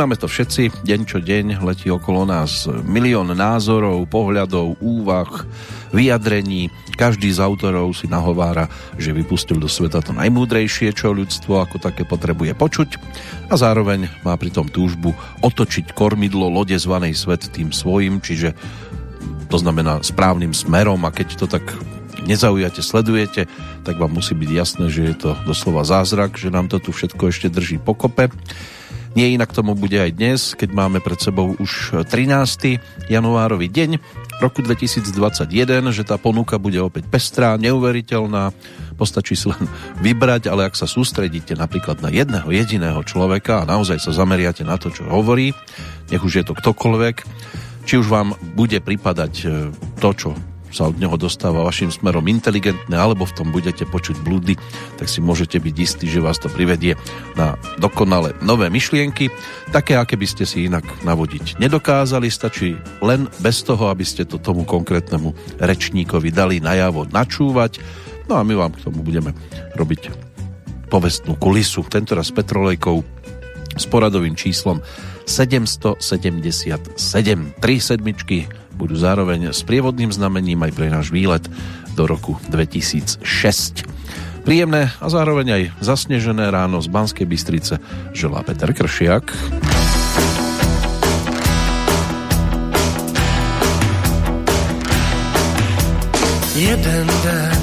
Vnímame to všetci, deň čo deň letí okolo nás milión názorov, pohľadov, úvah, vyjadrení. Každý z autorov si nahovára, že vypustil do sveta to najmúdrejšie, čo ľudstvo ako také potrebuje počuť a zároveň má pritom túžbu otočiť kormidlo lode zvanej svet tým svojim, čiže to znamená správnym smerom a keď to tak nezaujate, sledujete, tak vám musí byť jasné, že je to doslova zázrak, že nám to tu všetko ešte drží pokope. Nie inak tomu bude aj dnes, keď máme pred sebou už 13. januárový deň roku 2021, že tá ponuka bude opäť pestrá, neuveriteľná, postačí si len vybrať, ale ak sa sústredíte napríklad na jedného jediného človeka a naozaj sa zameriate na to, čo hovorí, nech už je to ktokoľvek, či už vám bude pripadať e, to, čo sa od neho dostáva vašim smerom inteligentné, alebo v tom budete počuť blúdy, tak si môžete byť istí, že vás to privedie na dokonale nové myšlienky, také, aké by ste si inak navodiť nedokázali. Stačí len bez toho, aby ste to tomu konkrétnemu rečníkovi dali najavo načúvať. No a my vám k tomu budeme robiť povestnú kulisu, tentoraz s Petrolejkou s poradovým číslom 777. Tri sedmičky budú zároveň s prievodným znamením aj pre náš výlet do roku 2006. Príjemné a zároveň aj zasnežené ráno z Banskej Bystrice želá Peter Kršiak. Jeden den,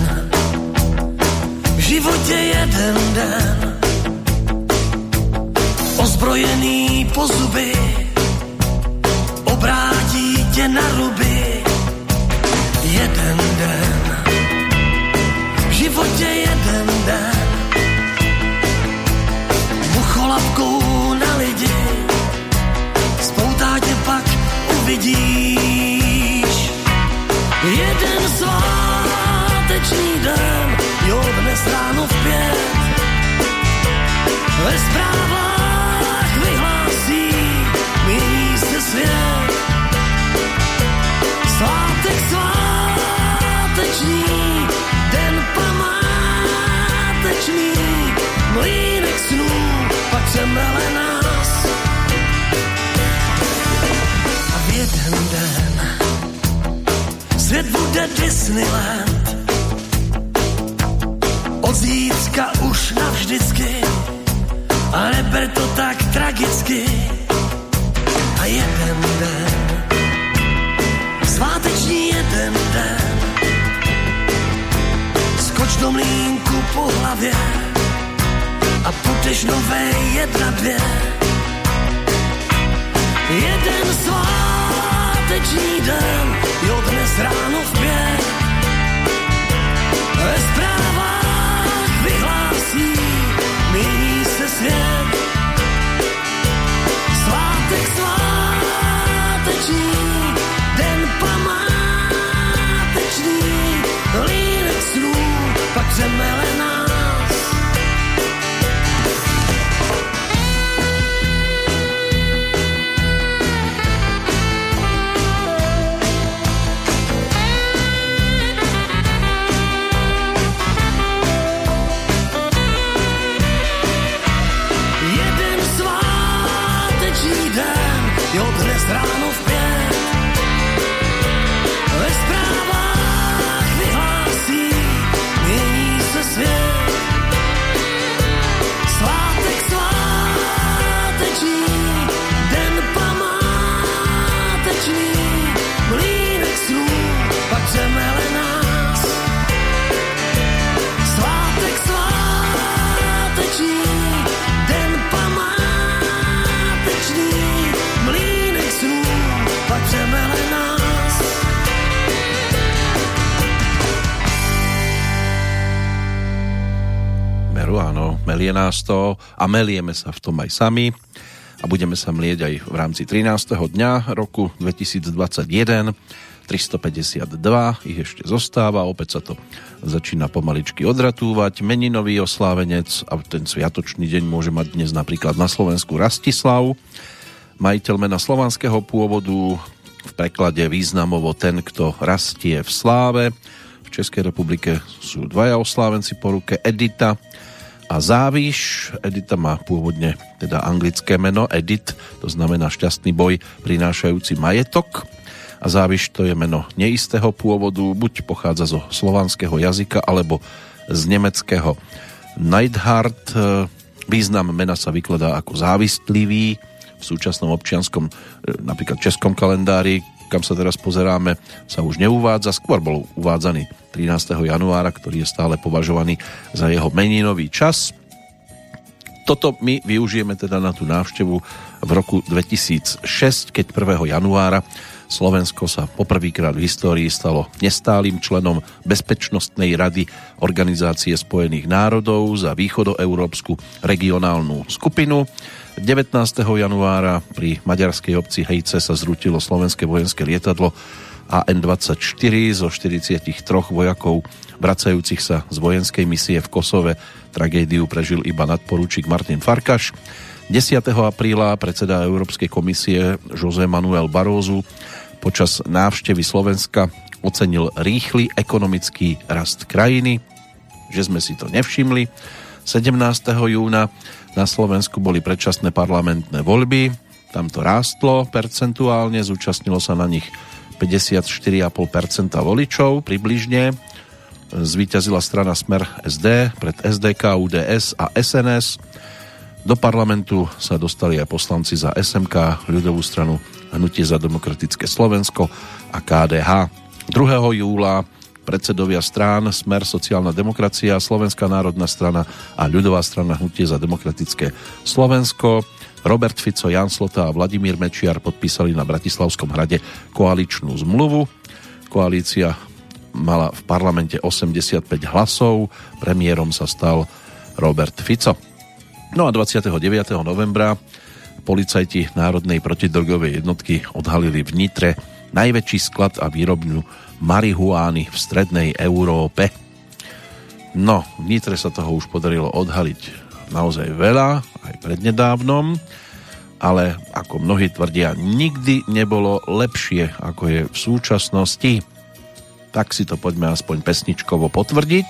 Disneyland. Od zítřka už navždycky, a neber to tak tragicky. A jeden den sváteční jeden den. Skoč do mlínku po hlavě a puteš nové jedna dvě. Jeden sváteční den, jo dnes ráno v pět. Ve zprávách vyhlásí, mění se svět. Svátek sváteční, den památečný, línek snů, pak přemele melie nás to a melieme sa v tom aj sami a budeme sa mlieť aj v rámci 13. dňa roku 2021 352 ich ešte zostáva, opäť sa to začína pomaličky odratúvať. Meninový oslávenec a ten sviatočný deň môže mať dnes napríklad na Slovensku Rastislav, majiteľ mena slovanského pôvodu, v preklade významovo ten, kto rastie v sláve. V Českej republike sú dvaja oslávenci po ruke Edita a Záviš. Edita má pôvodne teda anglické meno Edit, to znamená šťastný boj prinášajúci majetok. A Záviš to je meno neistého pôvodu, buď pochádza zo slovanského jazyka, alebo z nemeckého Neidhart. Význam mena sa vykladá ako závistlivý. V súčasnom občianskom, napríklad českom kalendári, kam sa teraz pozeráme, sa už neuvádza. Skôr bol uvádzaný 13. januára, ktorý je stále považovaný za jeho meninový čas. Toto my využijeme teda na tú návštevu v roku 2006, keď 1. januára Slovensko sa poprvýkrát v histórii stalo nestálým členom Bezpečnostnej rady Organizácie spojených národov za východoeurópsku regionálnu skupinu. 19. januára pri maďarskej obci Hejce sa zrutilo slovenské vojenské lietadlo AN-24 zo 43 vojakov vracajúcich sa z vojenskej misie v Kosove. Tragédiu prežil iba nadporúčik Martin Farkaš. 10. apríla predseda Európskej komisie José Manuel Barózu počas návštevy Slovenska ocenil rýchly ekonomický rast krajiny, že sme si to nevšimli. 17. júna na Slovensku boli predčasné parlamentné voľby, tam to rástlo percentuálne, zúčastnilo sa na nich 54,5% voličov približne. Zvíťazila strana Smer SD pred SDK, UDS a SNS. Do parlamentu sa dostali aj poslanci za SMK, ľudovú stranu Hnutie za demokratické Slovensko a KDH. 2. júla predsedovia strán Smer sociálna demokracia, Slovenská národná strana a ľudová strana Hnutie za demokratické Slovensko. Robert Fico, Jan Slota a Vladimír Mečiar podpísali na Bratislavskom hrade koaličnú zmluvu. Koalícia mala v parlamente 85 hlasov, premiérom sa stal Robert Fico. No a 29. novembra policajti Národnej protidrogovej jednotky odhalili v Nitre najväčší sklad a výrobňu marihuány v strednej Európe. No, v Nitre sa toho už podarilo odhaliť naozaj veľa, aj prednedávnom, ale ako mnohí tvrdia, nikdy nebolo lepšie, ako je v súčasnosti. Tak si to poďme aspoň pesničkovo potvrdiť.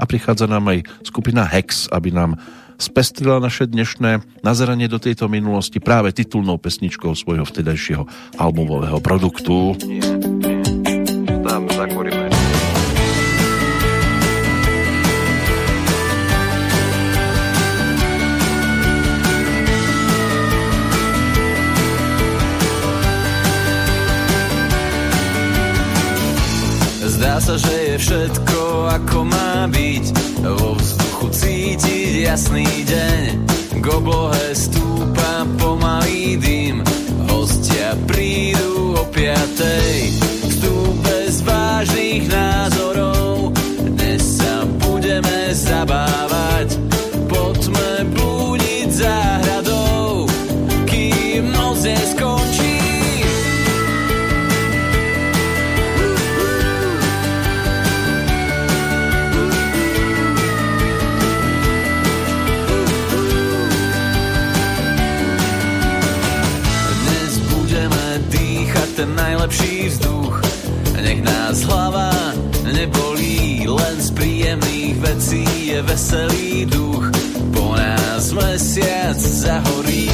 A prichádza nám aj skupina Hex, aby nám spestrila naše dnešné nazeranie do tejto minulosti práve titulnou pesničkou svojho vtedajšieho albumového produktu. Yeah. Zdá sa, že je všetko ako má byť Vo vzduchu cítiť jasný deň. K oblohe stúpa pomalý dym. Hostia prídu o piatej. Vstúp bez vážnych názorov. Dnes sa budeme zabávať je veselý duch. Po nás mesiac zahorí,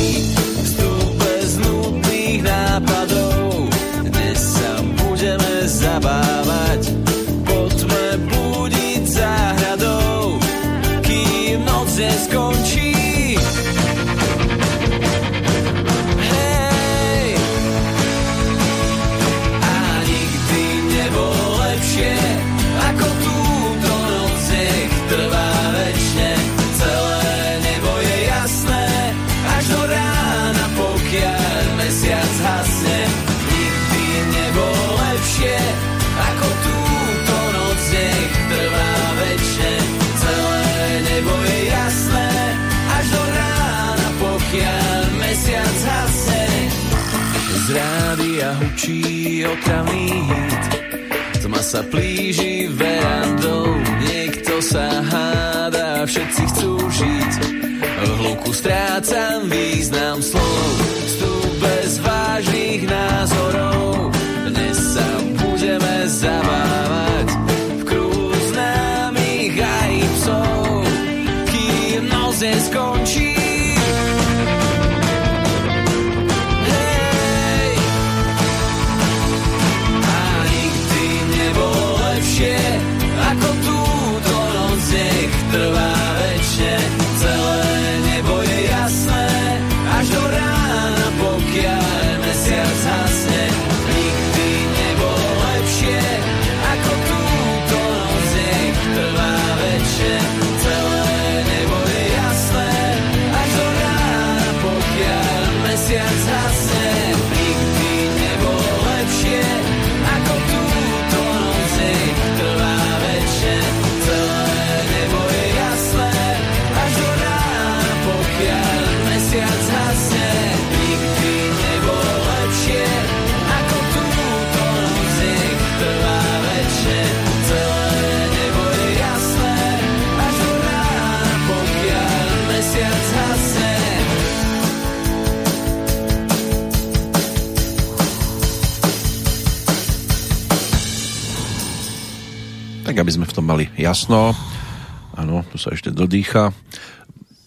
hit Tma sa plíži verandou Niekto sa háda, všetci chcú žiť. V hluku strácam význam slov aby sme v tom mali jasno. Áno, tu sa ešte dodýcha.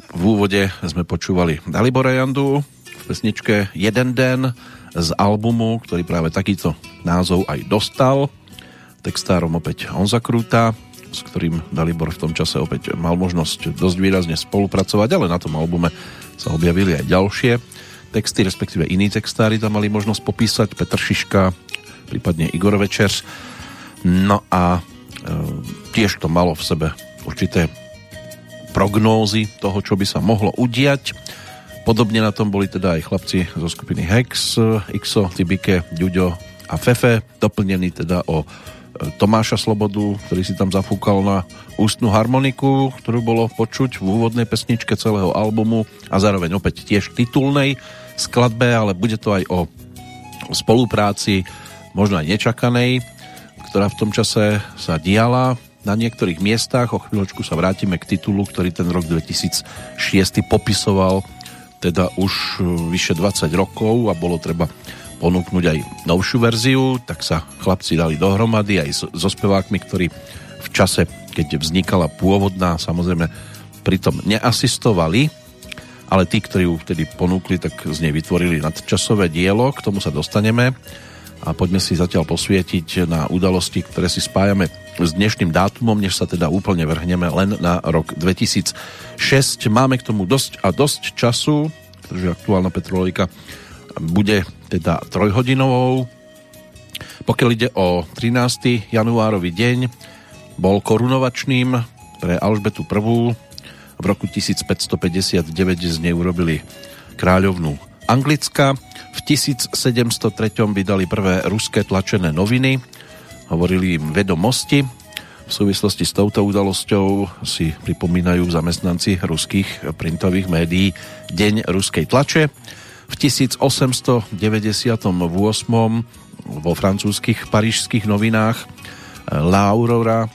V úvode sme počúvali Dalibora Jandu v pesničke Jeden den z albumu, ktorý práve takýto názov aj dostal. Textárom opäť Honza Krúta, s ktorým Dalibor v tom čase opäť mal možnosť dosť výrazne spolupracovať, ale na tom albume sa objavili aj ďalšie texty, respektíve iní textári tam mali možnosť popísať, Petr Šiška, prípadne Igor Večer. No a tiež to malo v sebe určité prognózy toho, čo by sa mohlo udiať. Podobne na tom boli teda aj chlapci zo skupiny Hex, Xo, Tibike, Ďuďo a Fefe, doplnený teda o Tomáša Slobodu, ktorý si tam zafúkal na ústnu harmoniku, ktorú bolo počuť v úvodnej pesničke celého albumu a zároveň opäť tiež titulnej skladbe, ale bude to aj o spolupráci možno aj nečakanej, ktorá v tom čase sa diala na niektorých miestach. O chvíľočku sa vrátime k titulu, ktorý ten rok 2006 popisoval teda už vyše 20 rokov a bolo treba ponúknuť aj novšiu verziu, tak sa chlapci dali dohromady aj so spevákmi, ktorí v čase, keď vznikala pôvodná, samozrejme pritom neasistovali, ale tí, ktorí ju vtedy ponúkli, tak z nej vytvorili nadčasové dielo, k tomu sa dostaneme a poďme si zatiaľ posvietiť na udalosti, ktoré si spájame s dnešným dátumom, než sa teda úplne vrhneme len na rok 2006. Máme k tomu dosť a dosť času, pretože aktuálna Petrolejka bude teda trojhodinovou. Pokiaľ ide o 13. januárový deň, bol korunovačným pre Alžbetu I. V roku 1559 z nej urobili kráľovnú Anglicka. V 1703 vydali prvé ruské tlačené noviny, hovorili im vedomosti. V súvislosti s touto udalosťou si pripomínajú zamestnanci ruských printových médií Deň ruskej tlače. V 1898 vo francúzskych parížských novinách eh, La Aurora eh,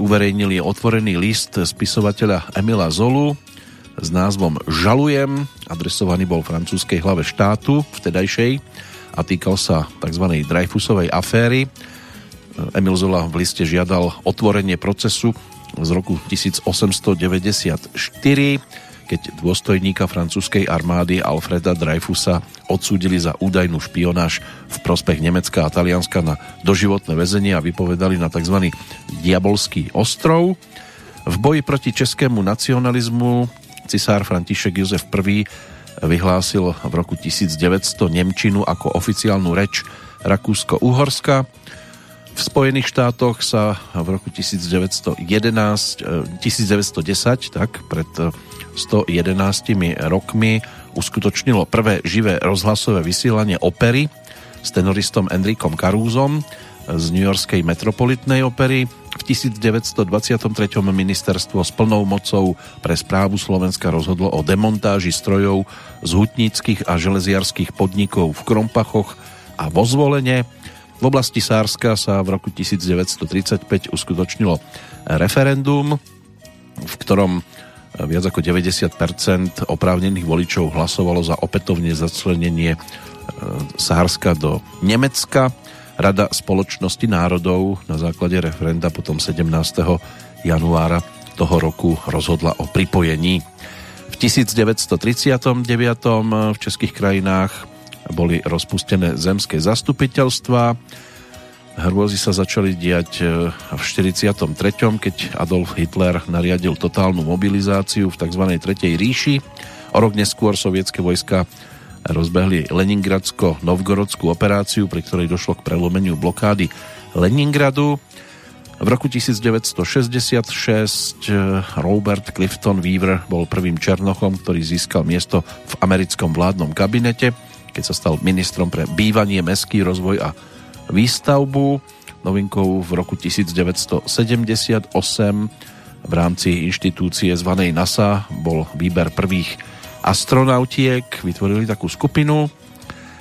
uverejnili otvorený list spisovateľa Emila Zolu s názvom Žalujem, adresovaný bol francúzskej hlave štátu vtedajšej a týkal sa tzv. Dreyfusovej aféry. Emil Zola v liste žiadal otvorenie procesu z roku 1894 keď dôstojníka francúzskej armády Alfreda Dreyfusa odsúdili za údajnú špionáž v prospech Nemecka a Talianska na doživotné väzenie a vypovedali na tzv. Diabolský ostrov. V boji proti českému nacionalizmu cisár František Jozef I vyhlásil v roku 1900 Nemčinu ako oficiálnu reč Rakúsko-Uhorska. V Spojených štátoch sa v roku 1911, 1910, eh, tak pred 111 rokmi uskutočnilo prvé živé rozhlasové vysielanie opery s tenoristom Enrikom Karúzom z New Yorkskej metropolitnej opery. V 1923. ministerstvo s plnou mocou pre správu Slovenska rozhodlo o demontáži strojov z hutníckých a železiarských podnikov v Krompachoch a vo zvolenie. V oblasti Sárska sa v roku 1935 uskutočnilo referendum, v ktorom viac ako 90% oprávnených voličov hlasovalo za opätovne začlenenie e, Sárska do Nemecka. Rada spoločnosti národov na základe referenda potom 17. januára toho roku rozhodla o pripojení. V 1939. v českých krajinách boli rozpustené zemské zastupiteľstva Hrôzy sa začali diať e, v 43., keď Adolf Hitler nariadil totálnu mobilizáciu v tzv. Tretej ríši. O rok neskôr sovietské vojska rozbehli Leningradsko-Novgorodskú operáciu, pri ktorej došlo k prelomeniu blokády Leningradu. V roku 1966 e, Robert Clifton Weaver bol prvým Černochom, ktorý získal miesto v americkom vládnom kabinete, keď sa stal ministrom pre bývanie, mestský rozvoj a výstavbu. Novinkou v roku 1978 v rámci inštitúcie zvanej NASA bol výber prvých astronautiek, vytvorili takú skupinu.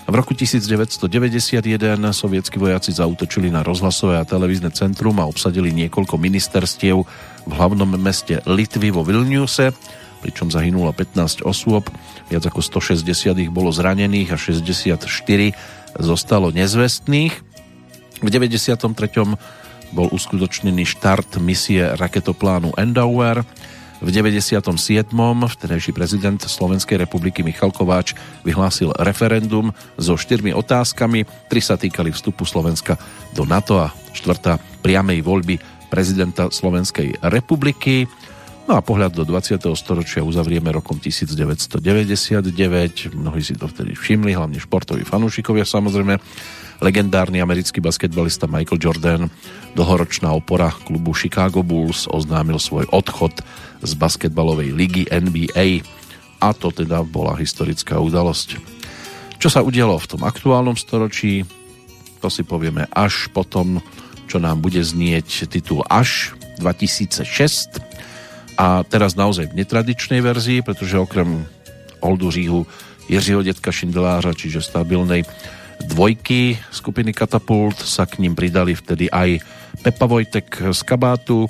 V roku 1991 sovietskí vojaci zautočili na rozhlasové a televízne centrum a obsadili niekoľko ministerstiev v hlavnom meste Litvy vo Vilniuse, pričom zahynulo 15 osôb, viac ako 160 ich bolo zranených a 64 zostalo nezvestných. V 93. bol uskutočnený štart misie raketoplánu Endower. V 97. vtedajší prezident Slovenskej republiky Michal Kováč vyhlásil referendum so štyrmi otázkami. Tri sa týkali vstupu Slovenska do NATO a štvrtá priamej voľby prezidenta Slovenskej republiky. No a pohľad do 20. storočia uzavrieme rokom 1999. Mnohí si to vtedy všimli, hlavne športoví fanúšikovia samozrejme Legendárny americký basketbalista Michael Jordan, dlhoročná opora klubu Chicago Bulls, oznámil svoj odchod z basketbalovej ligy NBA a to teda bola historická udalosť. Čo sa udialo v tom aktuálnom storočí, to si povieme až potom, čo nám bude znieť titul Až 2006 a teraz naozaj v netradičnej verzii, pretože okrem Oldu Říhu Jiřího detka Šindelářa, čiže stabilnej dvojky skupiny Katapult sa k ním pridali vtedy aj Pepa Vojtek z Kabátu,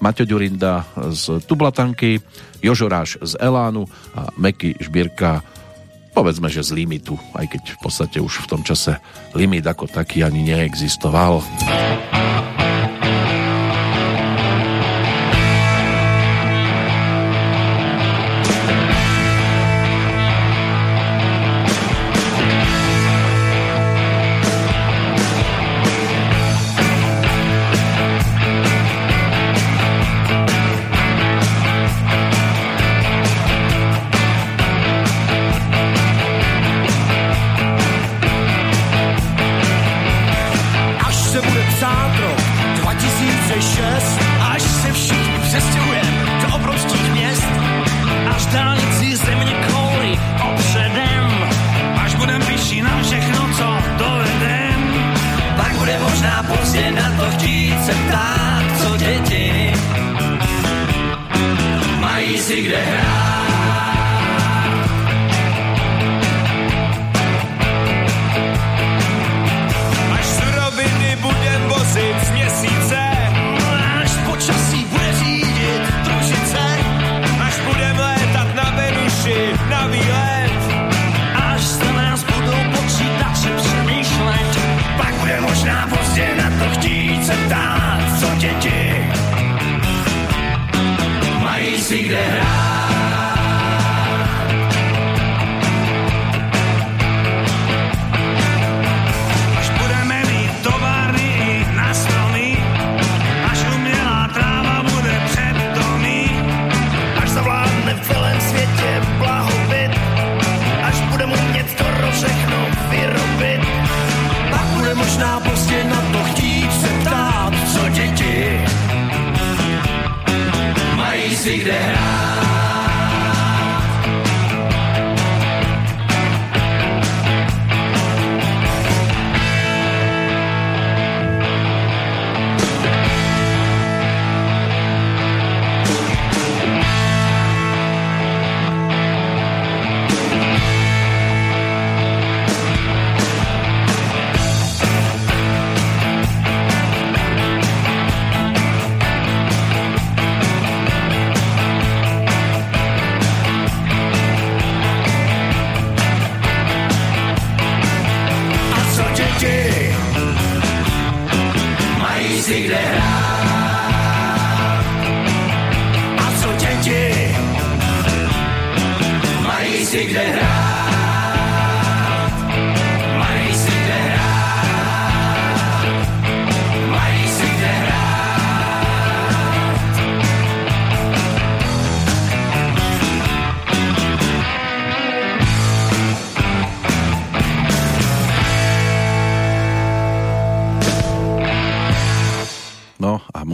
Maťo Ďurinda z Tublatanky, Jožoráš z Elánu a Meky Žbírka povedzme, že z limitu, aj keď v podstate už v tom čase limit ako taký ani neexistoval.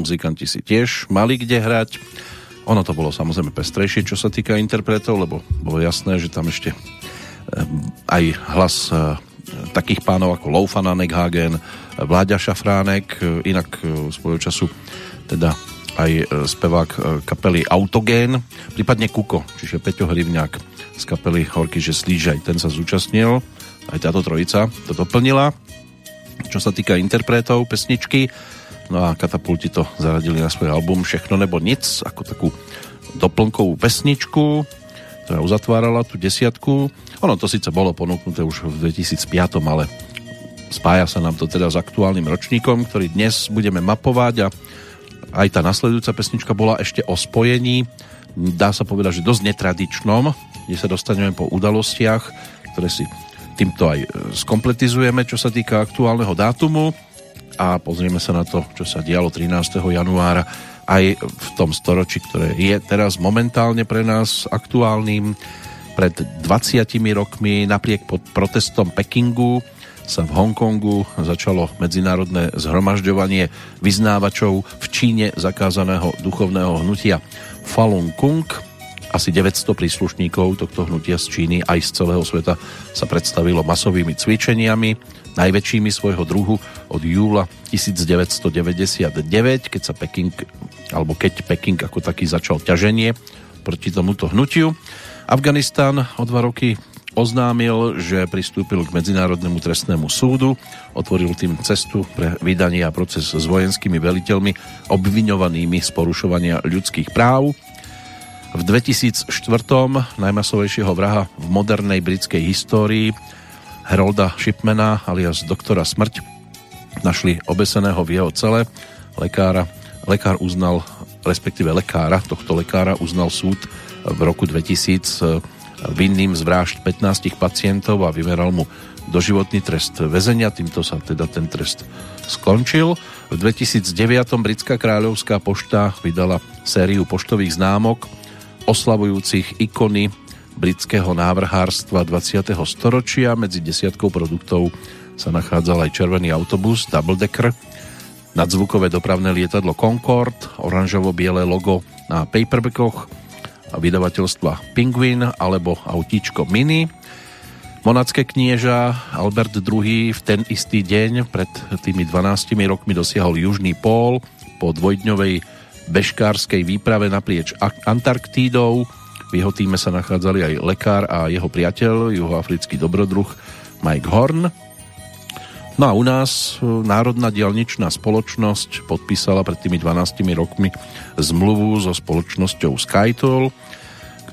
Muzikanti si tiež mali kde hrať. Ono to bolo samozrejme pestrejšie, čo sa týka interpretov, lebo bolo jasné, že tam ešte eh, aj hlas eh, takých pánov ako Loufana Neghagen, Vláďa Šafránek, eh, inak svojho času teda aj spevák kapely Autogén, prípadne Kuko, čiže Peťo Hrivňák z kapely Horky, že aj ten sa zúčastnil, aj táto trojica to doplnila. Čo sa týka interpretov pesničky, No a katapulti to zaradili na svoj album Všechno nebo nic, ako takú doplnkovú pesničku, ktorá uzatvárala tú desiatku. Ono to síce bolo ponúknuté už v 2005, ale spája sa nám to teda s aktuálnym ročníkom, ktorý dnes budeme mapovať a aj tá nasledujúca pesnička bola ešte o spojení, dá sa povedať, že dosť netradičnom, kde sa dostaneme po udalostiach, ktoré si týmto aj skompletizujeme, čo sa týka aktuálneho dátumu a pozrieme sa na to, čo sa dialo 13. januára aj v tom storočí, ktoré je teraz momentálne pre nás aktuálnym. Pred 20 rokmi napriek pod protestom Pekingu sa v Hongkongu začalo medzinárodné zhromažďovanie vyznávačov v Číne zakázaného duchovného hnutia Falun Gong. Asi 900 príslušníkov tohto hnutia z Číny aj z celého sveta sa predstavilo masovými cvičeniami, najväčšími svojho druhu od júla 1999, keď sa Peking, alebo keď Peking ako taký začal ťaženie proti tomuto hnutiu. Afganistan o dva roky oznámil, že pristúpil k Medzinárodnému trestnému súdu, otvoril tým cestu pre vydanie a proces s vojenskými veliteľmi obviňovanými z porušovania ľudských práv. V 2004. najmasovejšieho vraha v modernej britskej histórii Herolda Shipmana alias doktora Smrť našli obeseného v jeho cele. Lekára, lekár uznal, respektíve lekára, tohto lekára uznal súd v roku 2000 vinným z vražd 15 pacientov a vymeral mu doživotný trest väzenia. Týmto sa teda ten trest skončil. V 2009 britská kráľovská pošta vydala sériu poštových známok oslavujúcich ikony britského návrhárstva 20. storočia. Medzi desiatkou produktov sa nachádzal aj červený autobus Double Decker, nadzvukové dopravné lietadlo Concorde, oranžovo-biele logo na paperbackoch, vydavateľstva Penguin alebo autíčko Mini. Monacké knieža Albert II v ten istý deň pred tými 12 rokmi dosiahol Južný pól po dvojdňovej bežkárskej výprave naprieč Antarktídou. V jeho týme sa nachádzali aj lekár a jeho priateľ, juhoafrický dobrodruh Mike Horn. No a u nás e, Národná dialničná spoločnosť podpísala pred tými 12 rokmi zmluvu so spoločnosťou Skytoll,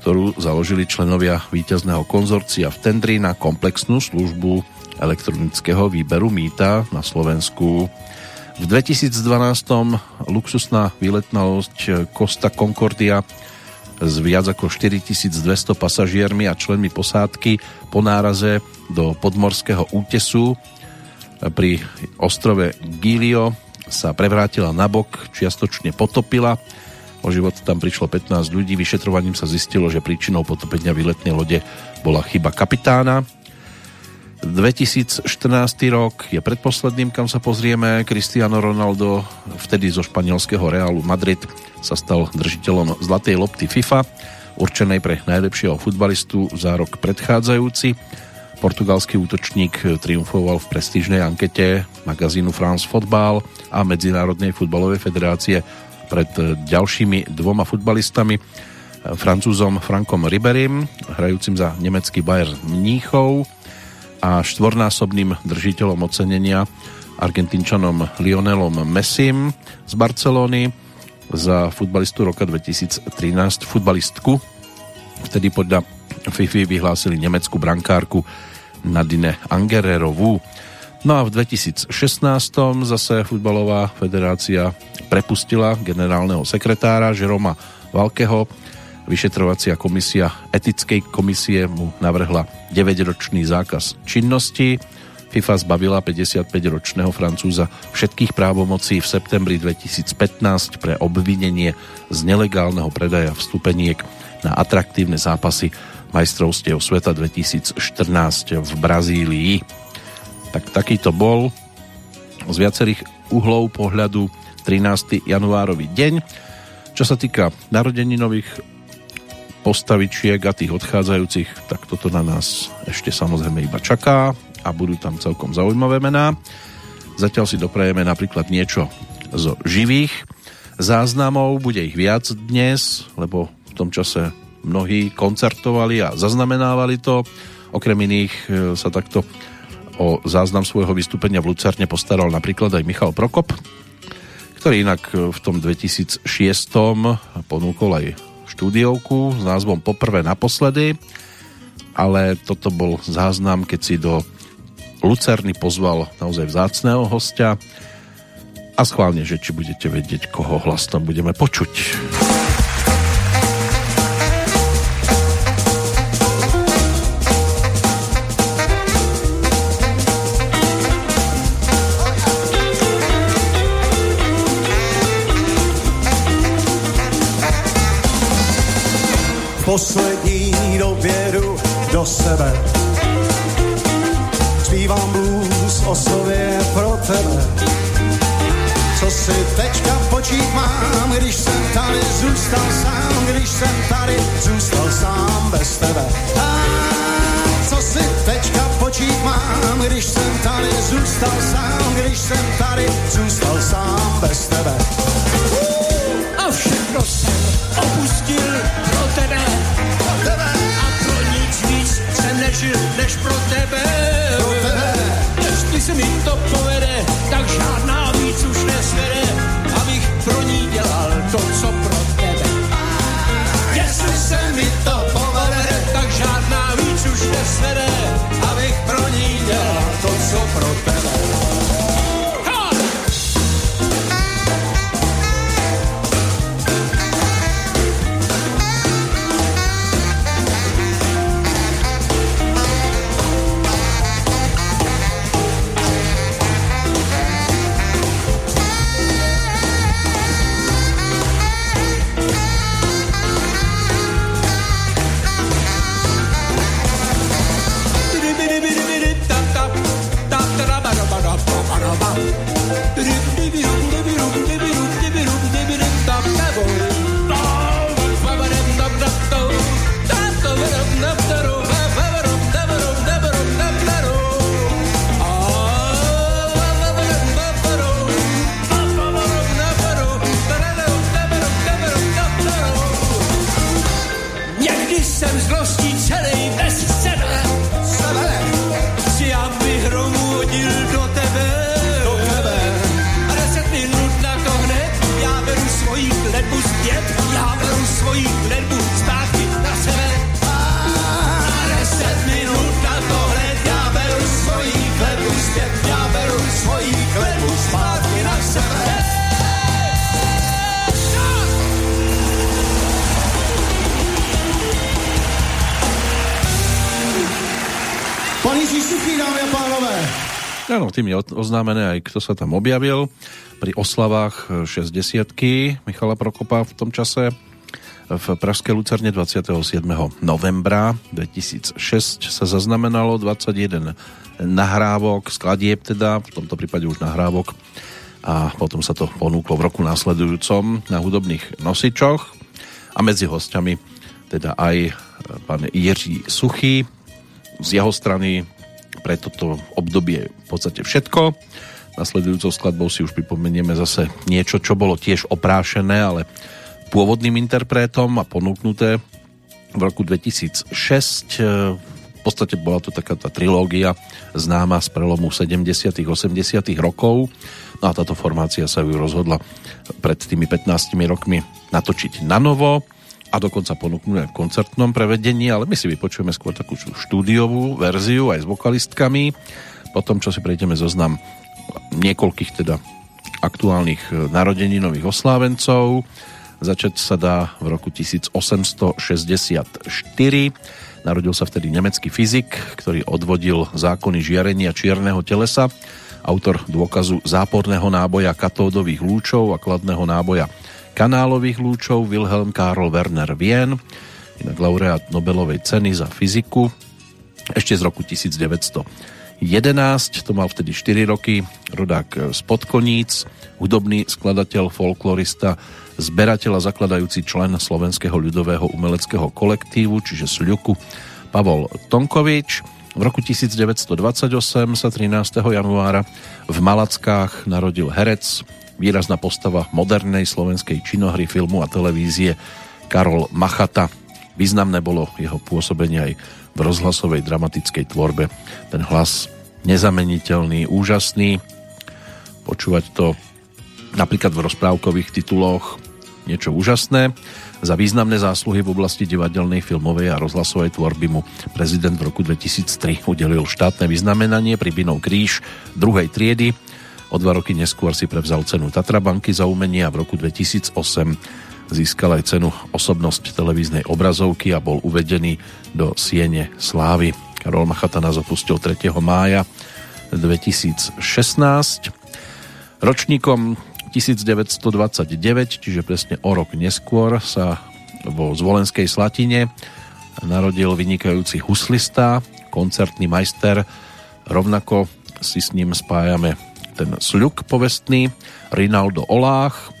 ktorú založili členovia víťazného konzorcia v tendri na komplexnú službu elektronického výberu mýta na Slovensku. V 2012 luxusná výletná loď Costa Concordia s viac ako 4200 pasažiermi a členmi posádky po náraze do podmorského útesu. Pri ostrove Gilio sa prevrátila nabok, čiastočne potopila. O život tam prišlo 15 ľudí, vyšetrovaním sa zistilo, že príčinou potopenia výletnej lode bola chyba kapitána. 2014 rok je predposledným, kam sa pozrieme. Cristiano Ronaldo, vtedy zo španielského Realu Madrid, sa stal držiteľom zlatej lopty FIFA, určenej pre najlepšieho futbalistu za rok predchádzajúci. Portugalský útočník triumfoval v prestížnej ankete magazínu France Football a Medzinárodnej futbalovej federácie pred ďalšími dvoma futbalistami, francúzom Frankom Riberim, hrajúcim za nemecký Bayern Mníchov a štvornásobným držiteľom ocenenia argentínčanom Lionelom Messim z Barcelóny za futbalistu roka 2013 futbalistku. Vtedy podľa FIFA vyhlásili nemeckú brankárku Nadine Angererovú. No a v 2016 zase futbalová federácia prepustila generálneho sekretára Žeroma Valkeho. Vyšetrovacia komisia etickej komisie mu navrhla 9-ročný zákaz činnosti. FIFA zbavila 55-ročného Francúza všetkých právomocí v septembri 2015 pre obvinenie z nelegálneho predaja vstupeniek na atraktívne zápasy majstrovstiev sveta 2014 v Brazílii tak takýto bol z viacerých uhlov pohľadu 13. januárový deň. Čo sa týka narodeninových postavičiek a tých odchádzajúcich, tak toto na nás ešte samozrejme iba čaká a budú tam celkom zaujímavé mená. Zatiaľ si doprajeme napríklad niečo zo živých záznamov, bude ich viac dnes, lebo v tom čase mnohí koncertovali a zaznamenávali to. Okrem iných e, sa takto o záznam svojho vystúpenia v Lucerne postaral napríklad aj Michal Prokop, ktorý inak v tom 2006 ponúkol aj štúdiovku s názvom Poprvé naposledy, ale toto bol záznam, keď si do Lucerny pozval naozaj vzácného hostia a schválne, že či budete vedieť, koho hlas budeme počuť. Poslední době jdu do sebe. Zpívám blues o sobě pro tebe. Co si teďka počít mám, když jsem tady zůstal sám, když jsem tady zůstal sám bez tebe. A co si teďka počít mám, když jsem tady zůstal sám, když jsem tady zůstal sám bez tebe. Jsem nežil než pro tebe. Pro pánové. Áno, tým je oznámené aj kto sa tam objavil pri oslavách 60 Michala Prokopa v tom čase v Pražskej Lucerne 27. novembra 2006 sa zaznamenalo 21 nahrávok, skladieb teda, v tomto prípade už nahrávok a potom sa to ponúklo v roku následujúcom na hudobných nosičoch a medzi hostiami teda aj pán Jiří Suchý z jeho strany pre toto obdobie v podstate všetko. Nasledujúcou skladbou si už pripomenieme zase niečo, čo bolo tiež oprášené, ale pôvodným interpretom a ponúknuté v roku 2006. V podstate bola to taká tá trilógia známa z prelomu 70 80 rokov. No a táto formácia sa ju rozhodla pred tými 15 rokmi natočiť na novo a dokonca ponúknú aj v koncertnom prevedení, ale my si vypočujeme skôr takú štúdiovú verziu aj s vokalistkami. Potom, čo si prejdeme zoznam niekoľkých teda aktuálnych narodeninových oslávencov. Začať sa dá v roku 1864. Narodil sa vtedy nemecký fyzik, ktorý odvodil zákony žiarenia čierneho telesa, autor dôkazu záporného náboja katódových lúčov a kladného náboja kanálových lúčov Wilhelm Karl Werner Wien, inak laureát Nobelovej ceny za fyziku, ešte z roku 1911, to mal vtedy 4 roky, rodák z Podkoníc, hudobný skladateľ, folklorista, zberateľ a zakladajúci člen Slovenského ľudového umeleckého kolektívu, čiže Sľuku, Pavol Tonkovič. V roku 1928 sa 13. januára v Malackách narodil herec, výrazná postava modernej slovenskej činohry, filmu a televízie Karol Machata. Významné bolo jeho pôsobenie aj v rozhlasovej dramatickej tvorbe. Ten hlas nezameniteľný, úžasný. Počúvať to napríklad v rozprávkových tituloch niečo úžasné. Za významné zásluhy v oblasti divadelnej, filmovej a rozhlasovej tvorby mu prezident v roku 2003 udelil štátne vyznamenanie pri Binou kríž druhej triedy. O dva roky neskôr si prevzal cenu Tatrabanky za umenie a v roku 2008 získal aj cenu osobnosť televíznej obrazovky a bol uvedený do Siene Slávy. Karol Machata nás opustil 3. mája 2016. Ročníkom 1929, čiže presne o rok neskôr sa vo Zvolenskej Slatine narodil vynikajúci huslista, koncertný majster, rovnako si s ním spájame ten sľuk povestný, Rinaldo Olách.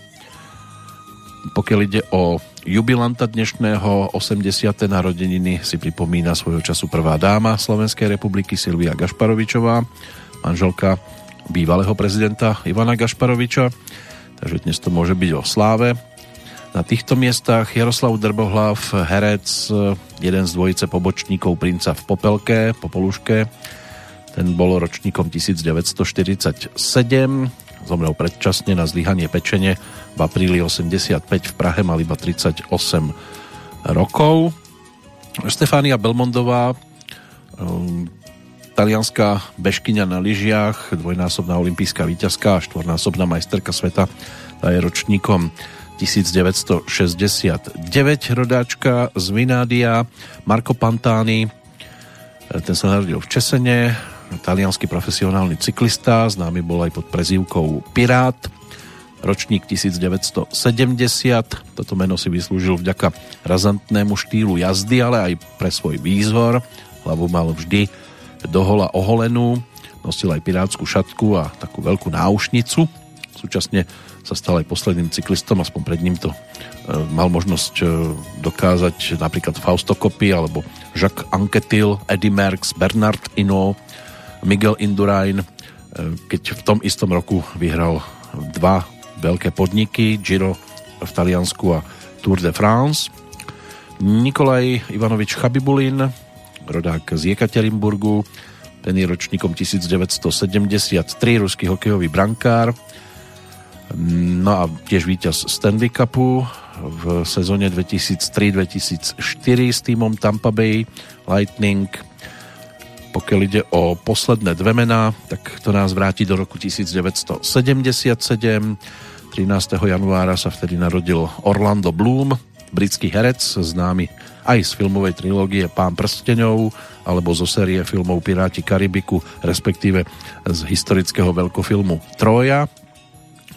Pokiaľ ide o jubilanta dnešného 80. narodeniny si pripomína svojho času prvá dáma Slovenskej republiky Silvia Gašparovičová, manželka bývalého prezidenta Ivana Gašparoviča takže dnes to môže byť o sláve. Na týchto miestach Jaroslav Drbohlav, herec, jeden z dvojice pobočníkov princa v Popelke, Popoluške. Ten bol ročníkom 1947, zomrel predčasne na zlyhanie pečene v apríli 85 v Prahe, mal iba 38 rokov. Stefánia Belmondová, um, talianská bežkyňa na lyžiach, dvojnásobná olimpijská víťazka a štvornásobná majsterka sveta. Tá je ročníkom 1969 rodáčka z Vinádia Marco Pantani ten sa narodil v Česene talianský profesionálny cyklista známy bol aj pod prezývkou Pirát. Ročník 1970 toto meno si vyslúžil vďaka razantnému štýlu jazdy ale aj pre svoj výzor hlavu mal vždy dohola oholenú, nosil aj pirátskú šatku a takú veľkú náušnicu. Súčasne sa stal aj posledným cyklistom, aspoň pred ním to e, mal možnosť e, dokázať napríklad Fausto Coppi alebo Jacques Anquetil, Eddie Merckx, Bernard Hinault, Miguel Indurain, e, keď v tom istom roku vyhral dva veľké podniky, Giro v Taliansku a Tour de France. Nikolaj Ivanovič Chabibulin, rodák z Jekaterinburgu, ten je ročníkom 1973, ruský hokejový brankár, no a tiež víťaz Stanley Cupu v sezóne 2003-2004 s týmom Tampa Bay Lightning. Pokiaľ ide o posledné dve mená, tak to nás vráti do roku 1977. 13. januára sa vtedy narodil Orlando Bloom, britský herec, známy aj z filmovej trilógie Pán prsteňov alebo zo série filmov Piráti Karibiku, respektíve z historického veľkofilmu Troja.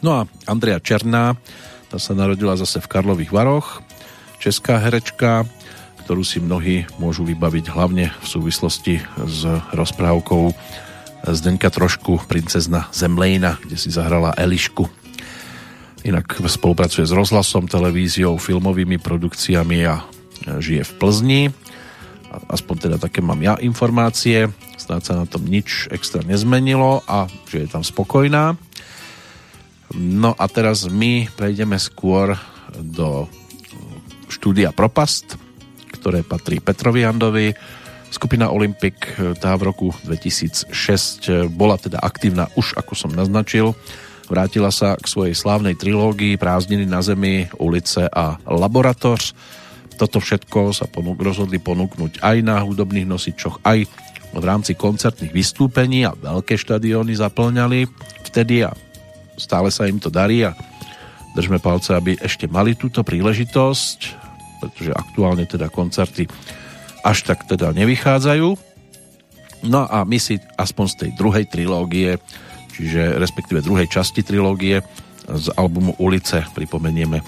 No a Andrea Černá, tá sa narodila zase v Karlových Varoch, česká herečka, ktorú si mnohí môžu vybaviť hlavne v súvislosti s rozprávkou Zdenka Trošku, princezna Zemlejna, kde si zahrala Elišku. Inak spolupracuje s rozhlasom, televíziou, filmovými produkciami a žije v Plzni. Aspoň teda také mám ja informácie. Snáď sa na tom nič extra nezmenilo a že je tam spokojná. No a teraz my prejdeme skôr do štúdia Propast, ktoré patrí Petrovi Jandovi. Skupina Olympic tá v roku 2006 bola teda aktívna už, ako som naznačil. Vrátila sa k svojej slávnej trilógii Prázdniny na zemi, ulice a laboratoř toto všetko sa ponúk, rozhodli ponúknuť aj na hudobných nosičoch, aj v rámci koncertných vystúpení a veľké štadióny zaplňali vtedy a stále sa im to darí a držme palce, aby ešte mali túto príležitosť, pretože aktuálne teda koncerty až tak teda nevychádzajú. No a my si aspoň z tej druhej trilógie, čiže respektíve druhej časti trilógie z albumu Ulice pripomenieme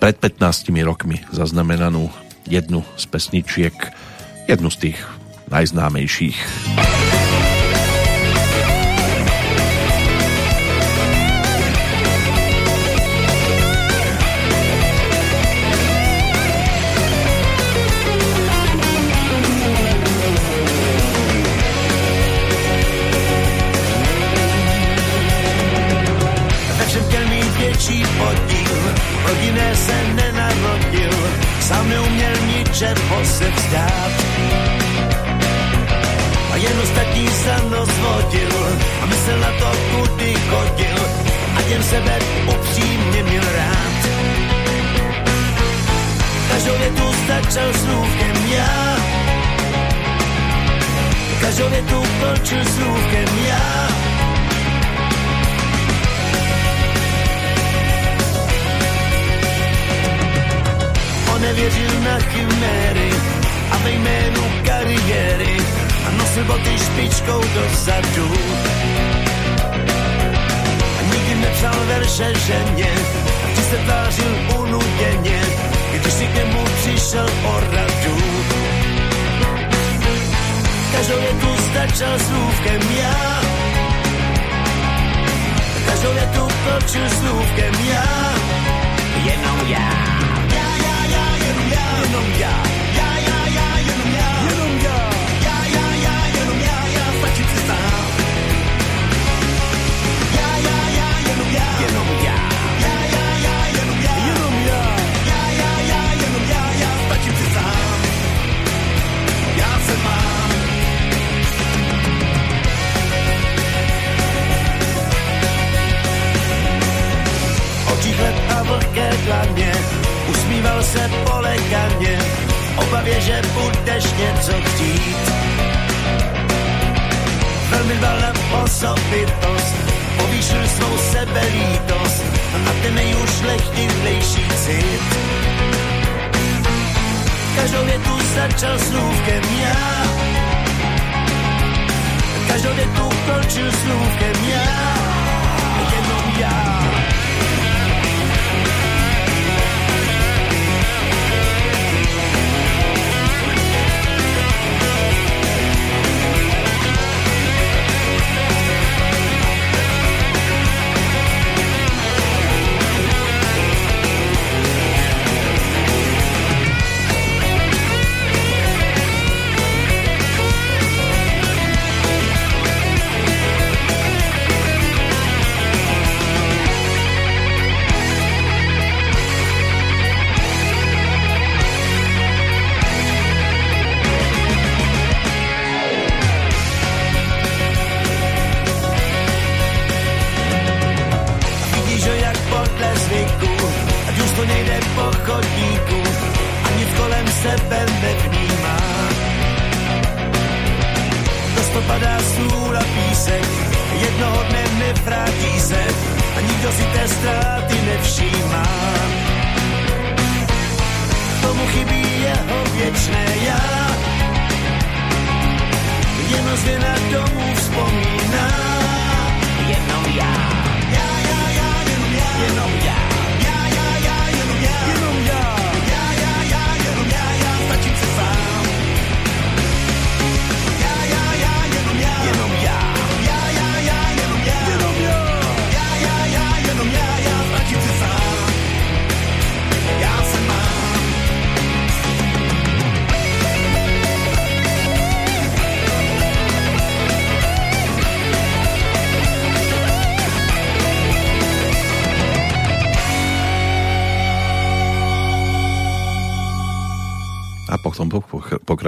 pred 15 rokmi zaznamenanú jednu z pesničiek, jednu z tých najznámejších. čeho se vzdát. A jen ostatní za nos vodil a myslel na to, kudy chodil a jen sebe upřímně měl rád. Každou větu začal slůvkem já, každou větu končil slůvkem já. Nevěřil na chiméry a ve jménu kariéry a nosil boty špičkou dozadu. A nikdy nepsal verše ženě, ty se tvářil unuděně, když si k němu přišel o radu. Každou větu začal slůvkem já, každou větu končil slůvkem já, jenom já, vlhké dlaně, usmíval se polekaně, obavě, že budeš něco chtít. Velmi dbal osobitost, povýšil svou sebelítost a ten nejušlechtilejší cit. Každou větu začal slůvkem já, každou větu končil slůvkem já, jenom já.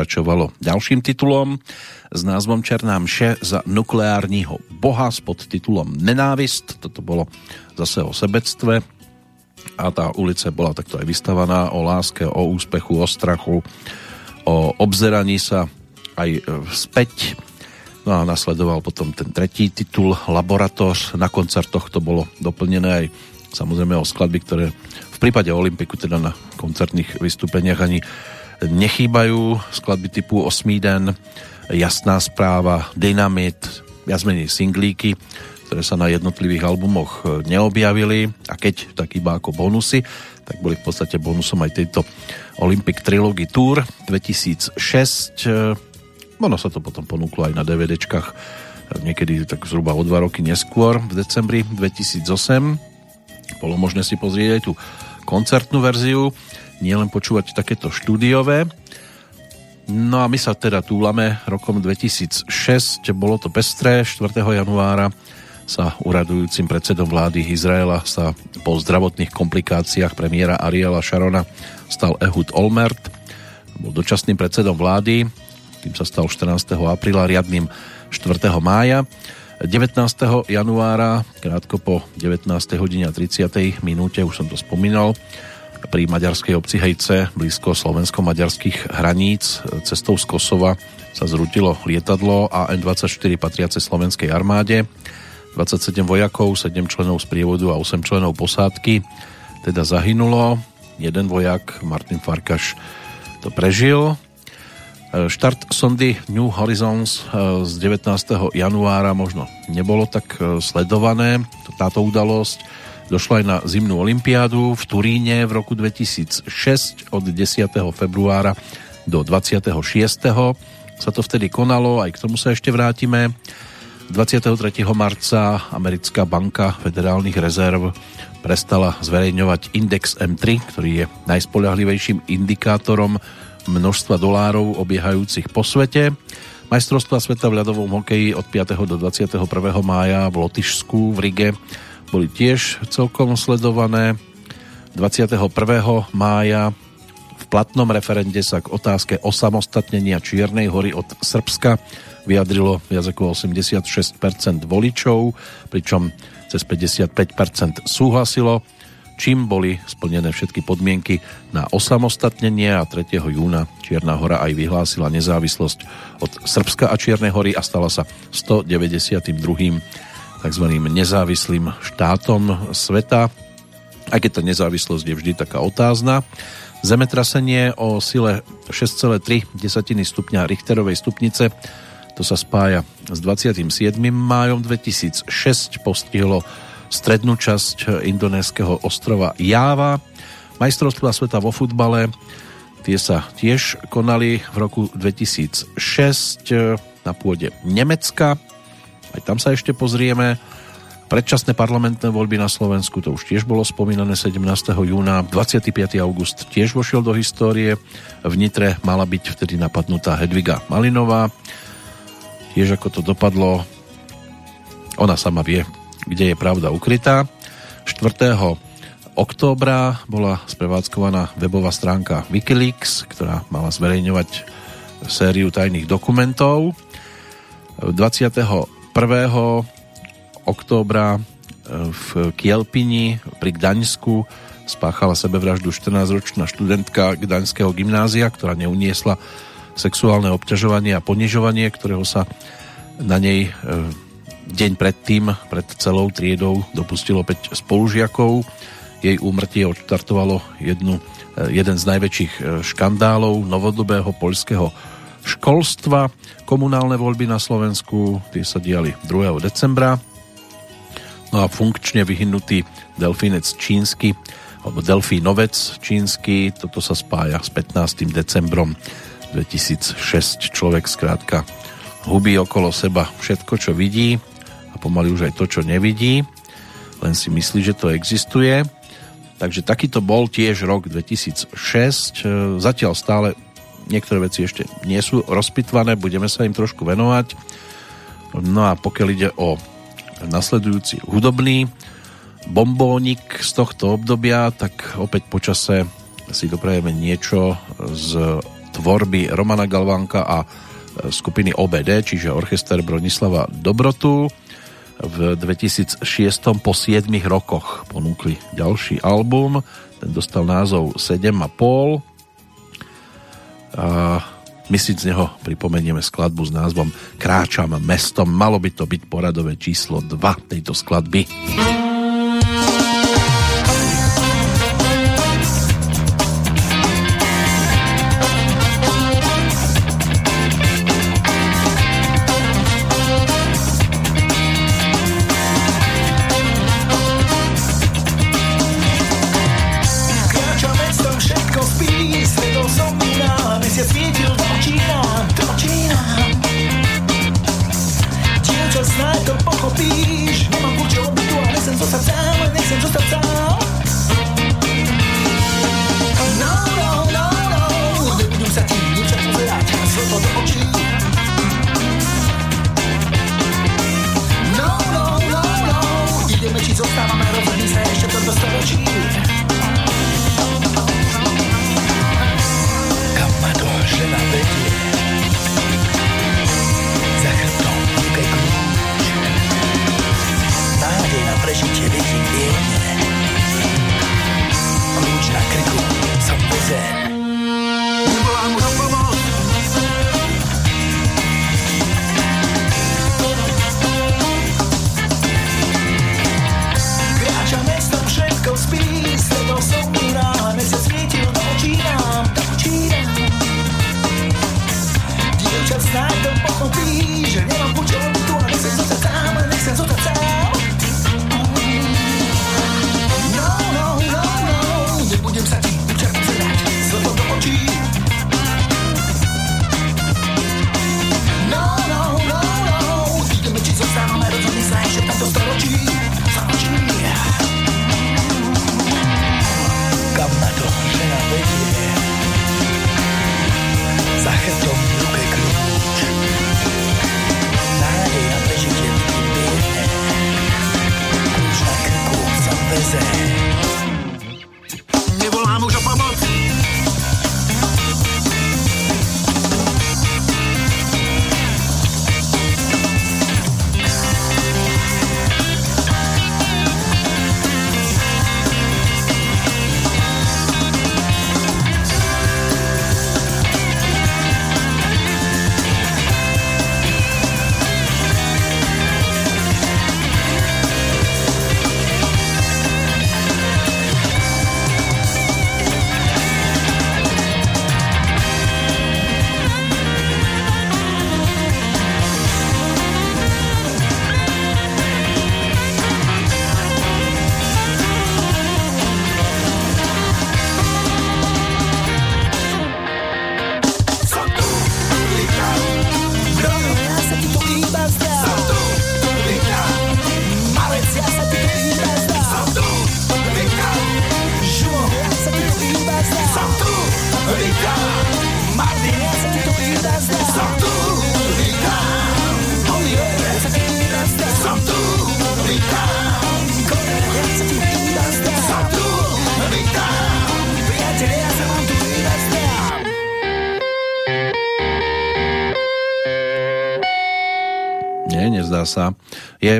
Pokračovalo ďalším titulom s názvom Černá mše za nukleárního boha s podtitulom Nenávist. Toto bolo zase o sebectve a tá ulice bola takto aj vystavaná o láske, o úspechu, o strachu, o obzeraní sa aj e, späť. No a nasledoval potom ten tretí titul Laboratoř. Na koncertoch to bolo doplnené aj samozrejme o skladby, ktoré v prípade Olympiku, teda na koncertných vystúpeniach ani nechýbajú. Skladby typu Osmíden, Jasná správa, Dynamit, viac menej singlíky, ktoré sa na jednotlivých albumoch e, neobjavili a keď, tak iba ako bonusy, tak boli v podstate bonusom aj tejto Olympic Trilogy Tour 2006. E, Ono sa to potom ponúklo aj na DVDčkách e, niekedy tak zhruba o dva roky neskôr, v decembri 2008. Bolo možné si pozrieť aj tú koncertnú verziu, nielen počúvať takéto štúdiové. No a my sa teda túlame rokom 2006, bolo to pestré, 4. januára sa uradujúcim predsedom vlády Izraela sa po zdravotných komplikáciách premiéra Ariela Šarona stal Ehud Olmert. Bol dočasným predsedom vlády, tým sa stal 14. apríla riadným 4. mája. 19. januára, krátko po 19. hodine a 30. minúte, už som to spomínal, pri maďarskej obci Hejce, blízko slovensko-maďarských hraníc. Cestou z Kosova sa zrutilo lietadlo AN-24 patriace slovenskej armáde. 27 vojakov, 7 členov z prievodu a 8 členov posádky teda zahynulo. Jeden vojak, Martin Farkaš, to prežil. Štart sondy New Horizons eh, z 19. januára možno nebolo tak eh, sledované. Táto udalosť došla aj na zimnú olympiádu v Turíne v roku 2006 od 10. februára do 26. sa to vtedy konalo, aj k tomu sa ešte vrátime. 23. marca americká banka federálnych rezerv prestala zverejňovať index M3, ktorý je najspoľahlivejším indikátorom množstva dolárov obiehajúcich po svete. Majstrovstva sveta v ľadovom hokeji od 5. do 21. mája v Lotyšsku v Rige boli tiež celkom sledované. 21. mája v platnom referende sa k otázke osamostatnenia Čiernej hory od Srbska vyjadrilo viac ako 86% voličov, pričom cez 55% súhlasilo čím boli splnené všetky podmienky na osamostatnenie a 3. júna Čierna hora aj vyhlásila nezávislosť od Srbska a Čiernej hory a stala sa 192. tzv. nezávislým štátom sveta. Aj keď tá nezávislosť je vždy taká otázna. Zemetrasenie o sile 6,3 stupňa Richterovej stupnice to sa spája s 27. májom 2006 postihlo strednú časť indonéskeho ostrova Jáva. Majstrovstvá sveta vo futbale tie sa tiež konali v roku 2006 na pôde Nemecka. Aj tam sa ešte pozrieme. Predčasné parlamentné voľby na Slovensku, to už tiež bolo spomínané 17. júna. 25. august tiež vošiel do histórie. V Nitre mala byť vtedy napadnutá Hedviga Malinová. Tiež ako to dopadlo, ona sama vie, kde je pravda ukrytá. 4. októbra bola sprevádzkovaná webová stránka Wikileaks, ktorá mala zverejňovať sériu tajných dokumentov. 21. októbra e, v Kielpini pri Gdaňsku spáchala sebevraždu 14-ročná študentka Gdaňského gymnázia, ktorá neuniesla sexuálne obťažovanie a ponižovanie, ktorého sa na nej e, Deň predtým, pred celou triedou, dopustilo 5 spolužiakov. Jej úmrtie odštartovalo jednu, eh, jeden z najväčších eh, škandálov novodobého poľského školstva. Komunálne voľby na Slovensku, tie sa diali 2. decembra. No a funkčne vyhnutý delfínec čínsky, alebo delfínovec čínsky, toto sa spája s 15. decembrom 2006. Človek skrátka hubí okolo seba všetko, čo vidí pomaly už aj to, čo nevidí, len si myslí, že to existuje. Takže takýto bol tiež rok 2006. Zatiaľ stále niektoré veci ešte nie sú rozpitvané, budeme sa im trošku venovať. No a pokiaľ ide o nasledujúci hudobný bombónik z tohto obdobia, tak opäť počase si doprajeme niečo z tvorby Romana Galvánka a skupiny OBD, čiže Orchester Bronislava Dobrotu v 2006 po 7 rokoch ponúkli ďalší album, ten dostal názov 7,5 a my si z neho pripomenieme skladbu s názvom Kráčam mestom. Malo by to byť poradové číslo 2 tejto skladby.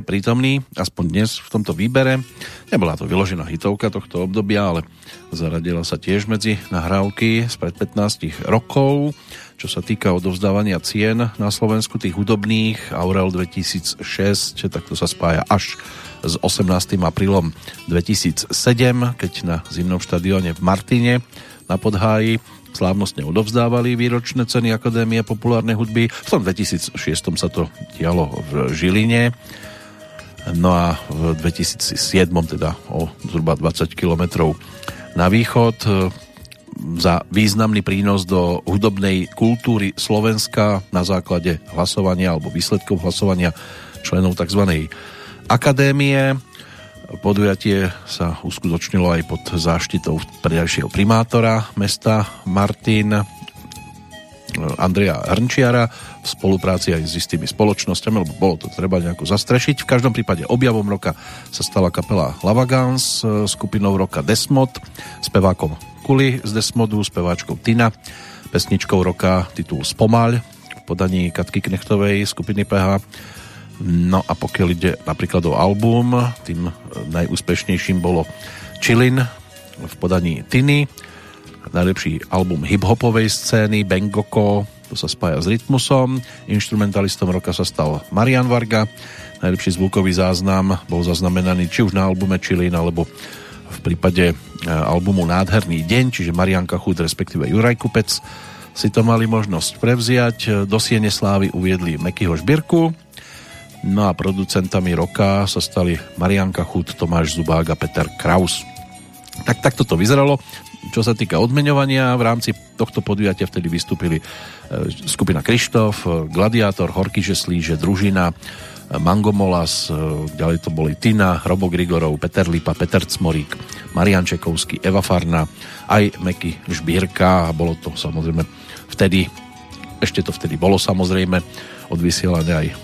Prítomný, aspoň dnes v tomto výbere. Nebola to vyložená hitovka tohto obdobia, ale zaradila sa tiež medzi nahrávky spred 15 rokov. Čo sa týka odovzdávania cien na Slovensku, tých hudobných, Aurel 2006, tak to sa spája až s 18. aprílom 2007, keď na zimnom štadióne v Martine na Podháji slávnostne odovzdávali výročné ceny Akadémie populárnej hudby. V tom 2006 sa to dialo v Žiline. No a v 2007 teda o zhruba 20 kilometrov na východ e, za významný prínos do hudobnej kultúry Slovenska na základe hlasovania alebo výsledkov hlasovania členov tzv. akadémie. Podujatie sa uskutočnilo aj pod záštitou predajšieho primátora mesta Martin Andreja Hrnčiara v spolupráci aj s istými spoločnosťami, lebo bolo to treba nejako zastrešiť. V každom prípade objavom roka sa stala kapela Lavagans, skupinou roka Desmod, spevákom Kuli z Desmodu, speváčkou Tina, pesničkou roka titul Spomaľ v podaní Katky Knechtovej skupiny PH No a pokiaľ ide napríklad o album, tým najúspešnejším bolo Chilin v podaní Tiny, najlepší album hip-hopovej scény Bengoko, to sa spája s rytmusom, instrumentalistom roka sa stal Marian Varga, najlepší zvukový záznam bol zaznamenaný či už na albume Chilin, alebo v prípade e, albumu Nádherný deň, čiže Marianka Chud, respektíve Juraj Kupec si to mali možnosť prevziať. Do Siene Slávy uviedli Mekyho Žbirku, No a producentami roka sa stali Marianka Chud, Tomáš Zubák a Peter Kraus. Tak takto to vyzeralo. Čo sa týka odmeňovania, v rámci tohto podujatia vtedy vystúpili e, skupina Krištof, Gladiátor, Horky Žeslíže, Družina, e, ďalej to boli Tina, Robo Grigorov, Peter Lipa, Peter Cmorík, Marian Čekovský, Eva Farna, aj Meky Žbírka a bolo to samozrejme vtedy, ešte to vtedy bolo samozrejme odvysielané aj e,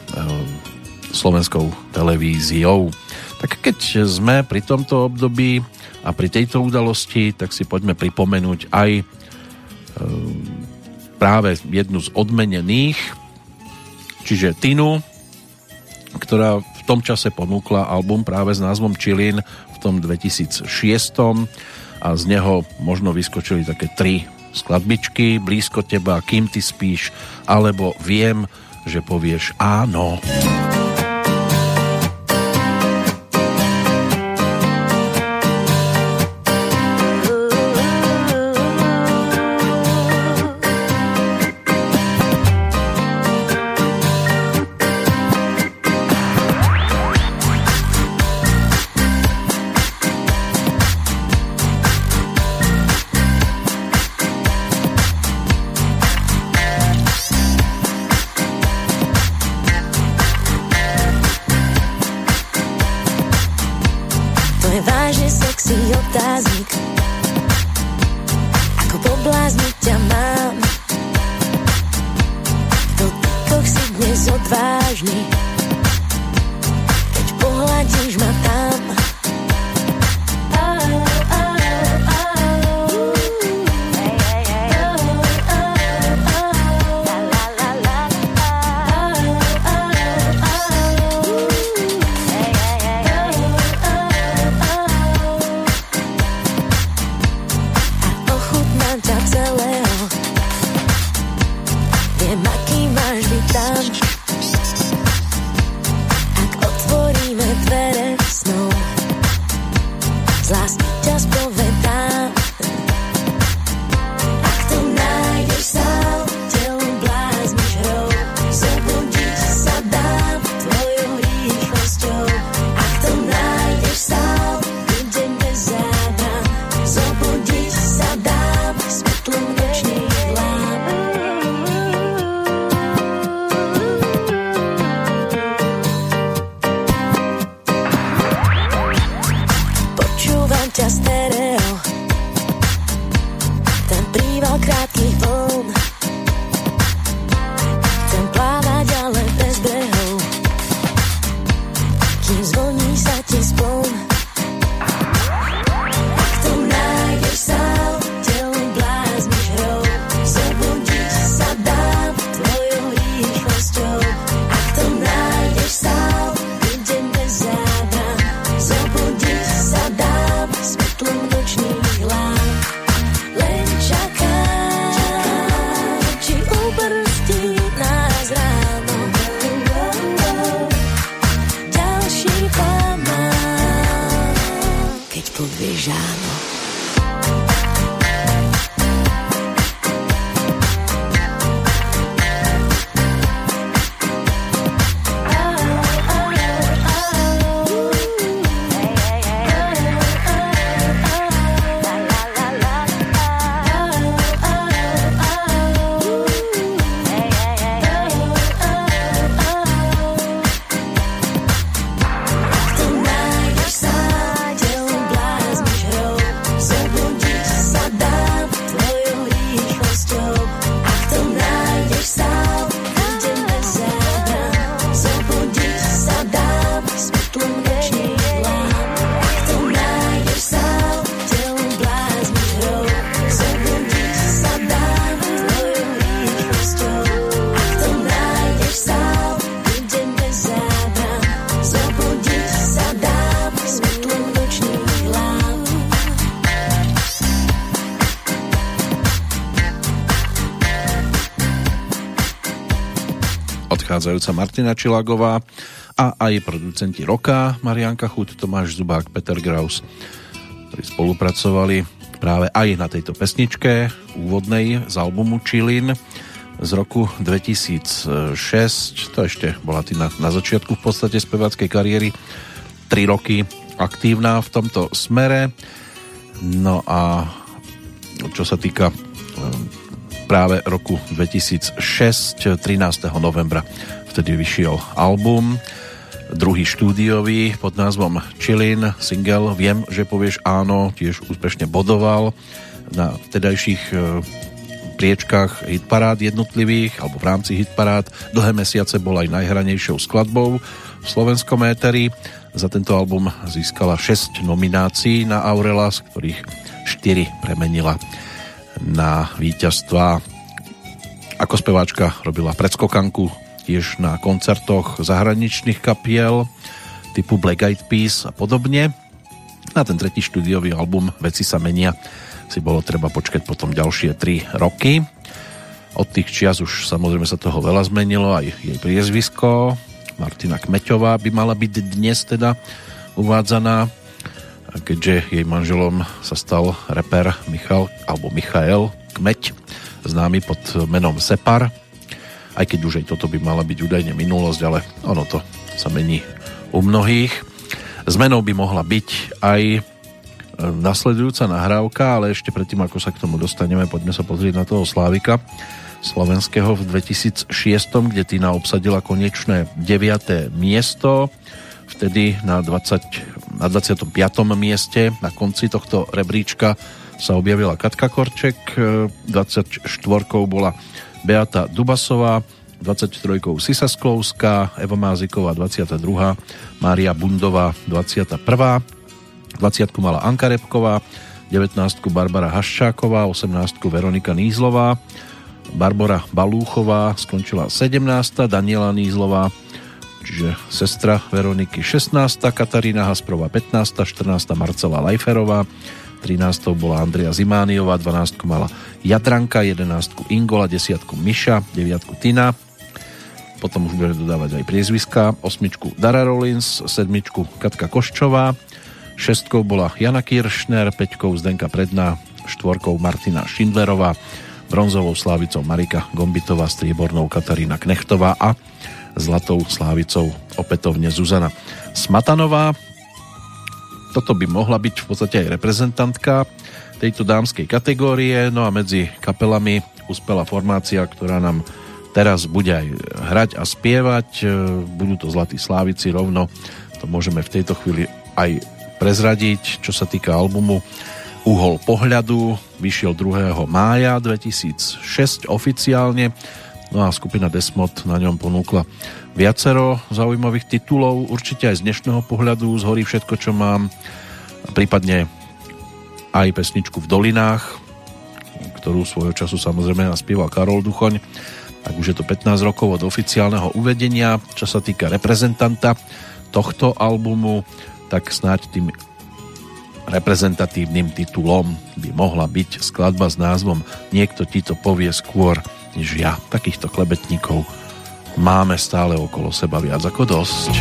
slovenskou televíziou. Tak keď sme pri tomto období a pri tejto udalosti, tak si poďme pripomenúť aj e, práve jednu z odmenených, čiže Tinu, ktorá v tom čase ponúkla album práve s názvom Čilin v tom 2006 a z neho možno vyskočili také tri skladbičky Blízko teba, Kým ty spíš alebo Viem, že povieš áno. Áno. Odchádzajúca Martina Čilagová a aj producenti roka Marianka Chut, Tomáš Zubák, Peter Graus, ktorí spolupracovali práve aj na tejto pesničke úvodnej z albumu Čilin z roku 2006. To ešte bola Tina na začiatku v podstate speváckej kariéry. 3 roky aktívna v tomto smere. No a čo sa týka práve roku 2006, 13. novembra. Vtedy vyšiel album, druhý štúdiový pod názvom Chillin, single Viem, že povieš áno, tiež úspešne bodoval na vtedajších e, priečkách hitparád jednotlivých, alebo v rámci hitparád. Dlhé mesiace bol aj najhranejšou skladbou v slovenskom éteri. Za tento album získala 6 nominácií na Aurela, z ktorých 4 premenila na víťazstva. Ako speváčka robila predskokanku tiež na koncertoch zahraničných kapiel typu Black Eyed Peas a podobne. Na ten tretí štúdiový album Veci sa menia si bolo treba počkať potom ďalšie 3 roky. Od tých čias už samozrejme sa toho veľa zmenilo, aj jej priezvisko. Martina Kmeťová by mala byť dnes teda uvádzaná keďže jej manželom sa stal reper Michal, alebo Michael Kmeď, známy pod menom Separ. Aj keď už aj toto by mala byť údajne minulosť, ale ono to sa mení u mnohých. Zmenou by mohla byť aj e, nasledujúca nahrávka, ale ešte predtým, ako sa k tomu dostaneme, poďme sa pozrieť na toho Slávika slovenského v 2006, kde Tina obsadila konečné 9. miesto vtedy na, 20, na 25. mieste na konci tohto rebríčka sa objavila Katka Korček, 24. bola Beata Dubasová, 23. Sisa Sklovská, Eva Máziková 22. Mária Bundová 21. 20. mala Anka Repková, 19. Barbara Haščáková, 18. Veronika Nízlová, Barbara Balúchová skončila 17. Daniela Nízlová čiže sestra Veroniky 16. Katarína Hasprova 15. 14. Marcela Lajferová 13. bola Andrea Zimániová 12. mala Jadranka 11. Ingola 10. Miša 9. Tina potom už budeme dodávať aj priezviska 8. Dara Rollins 7. Katka Koščová 6. bola Jana Kiršner 5. Zdenka Predná 4. Martina Šindlerová bronzovou slávicou Marika Gombitová, striebornou Katarína Knechtová a zlatou slávicou opätovne Zuzana Smatanová. Toto by mohla byť v podstate aj reprezentantka tejto dámskej kategórie, no a medzi kapelami uspela formácia, ktorá nám teraz bude aj hrať a spievať. Budú to Zlatí Slávici rovno, to môžeme v tejto chvíli aj prezradiť, čo sa týka albumu Uhol pohľadu, vyšiel 2. mája 2006 oficiálne, no a skupina Desmod na ňom ponúkla viacero zaujímavých titulov, určite aj z dnešného pohľadu zhorí všetko, čo mám, prípadne aj pesničku v dolinách, ktorú svojho času samozrejme naspieval Karol Duchoň, tak už je to 15 rokov od oficiálneho uvedenia. Čo sa týka reprezentanta tohto albumu, tak snáď tým reprezentatívnym titulom by mohla byť skladba s názvom Niekto ti to povie skôr než ja. Takýchto klebetníkov máme stále okolo seba viac ako dosť.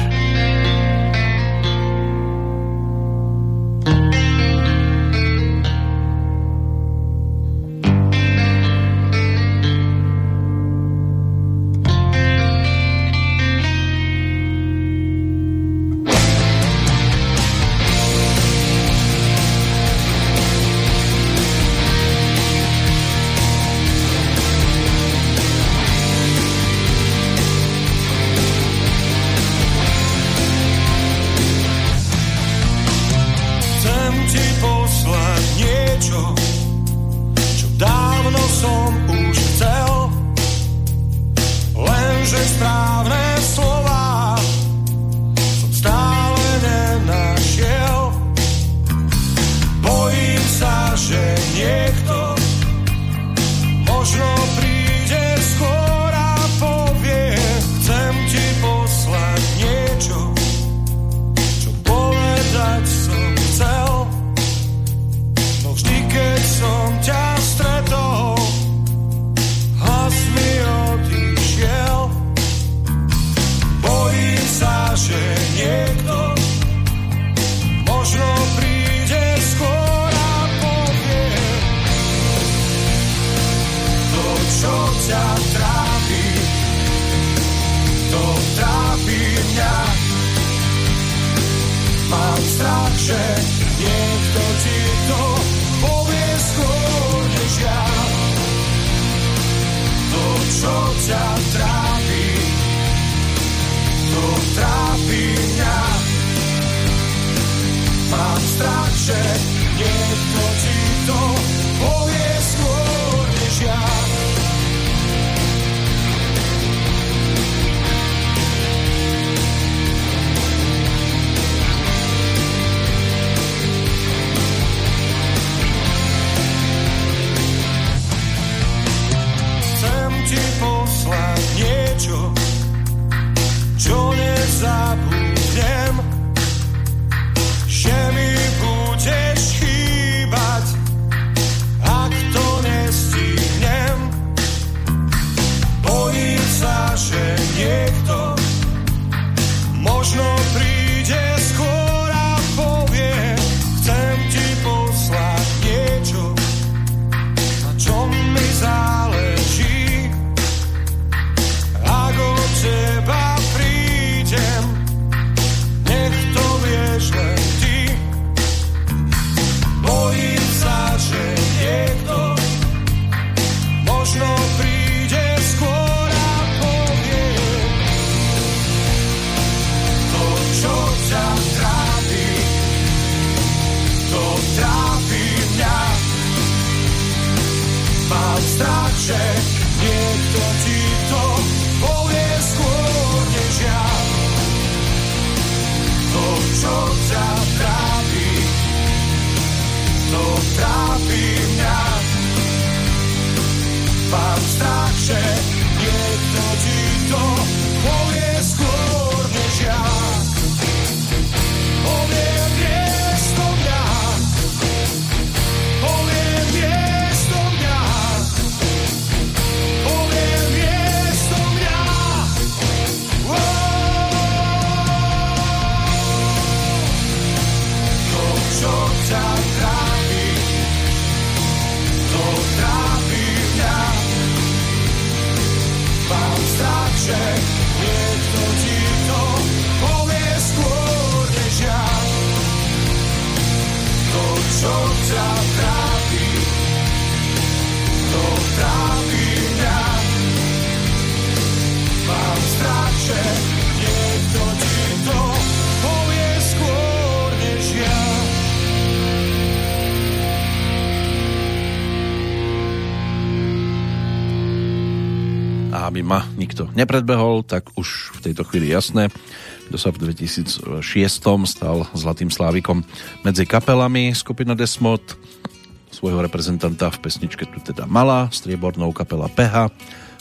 Nikto nepredbehol, tak už v tejto chvíli jasné, kto sa v 2006 stal Zlatým Slávikom medzi kapelami skupina Desmod. Svojho reprezentanta v pesničke tu teda mala, striebornou kapela PH,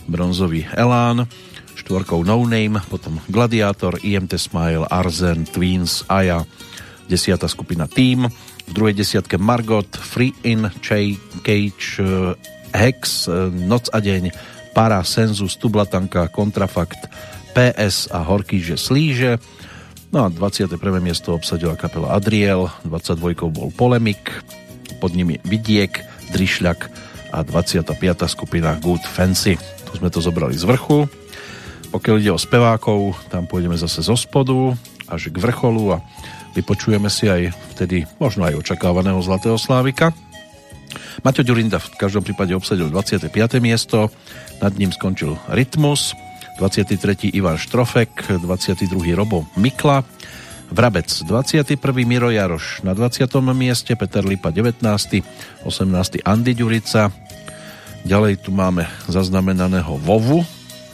bronzový Elán, štvorkou No Name, potom Gladiátor, IMT Smile, Arzen, Twins, Aja, desiata skupina Team, v druhej desiatke Margot, Free In, Ch- Cage, eh, Hex, eh, Noc a deň, Para, Senzus, Tublatanka, Kontrafakt, PS a Horký, že slíže. No a 21. miesto obsadila kapela Adriel, 22. bol Polemik, pod nimi Vidiek, Drišľak a 25. skupina Good Fancy. Tu sme to zobrali z vrchu. Pokiaľ ide o spevákov, tam pôjdeme zase zo spodu až k vrcholu a vypočujeme si aj vtedy možno aj očakávaného Zlatého Slávika. Maťo Ďurinda v každom prípade obsadil 25. miesto, nad ním skončil Rytmus, 23. Ivan Štrofek, 22. Robo Mikla, Vrabec 21. Miro Jaroš na 20. mieste, Peter Lipa 19. 18. Andy Ďurica, Ďalej tu máme zaznamenaného Vovu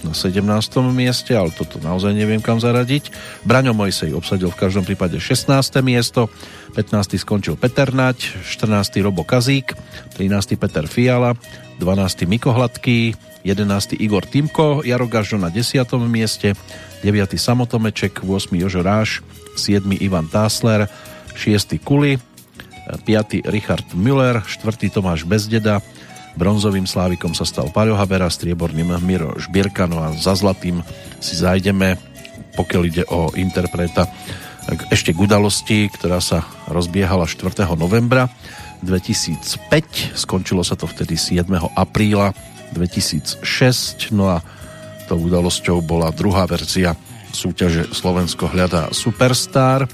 na 17. mieste, ale toto naozaj neviem kam zaradiť. Braňo Mojsej obsadil v každom prípade 16. miesto, 15. skončil Peter Nať, 14. Robo Kazík, 13. Peter Fiala, 12. Miko Hladký, 11. Igor Timko, Jaro Gažo na 10. mieste, 9. Samotomeček, 8. Jožo Ráš, 7. Ivan Tásler, 6. Kuli, 5. Richard Müller, 4. Tomáš Bezdeda, bronzovým slávikom sa stal Paľo Habera, strieborným Miro Žbierka, no a za zlatým si zajdeme, pokiaľ ide o interpreta, ešte k udalosti, ktorá sa rozbiehala 4. novembra 2005, skončilo sa to vtedy 7. apríla 2006, no a tou udalosťou bola druhá verzia súťaže Slovensko hľadá Superstar.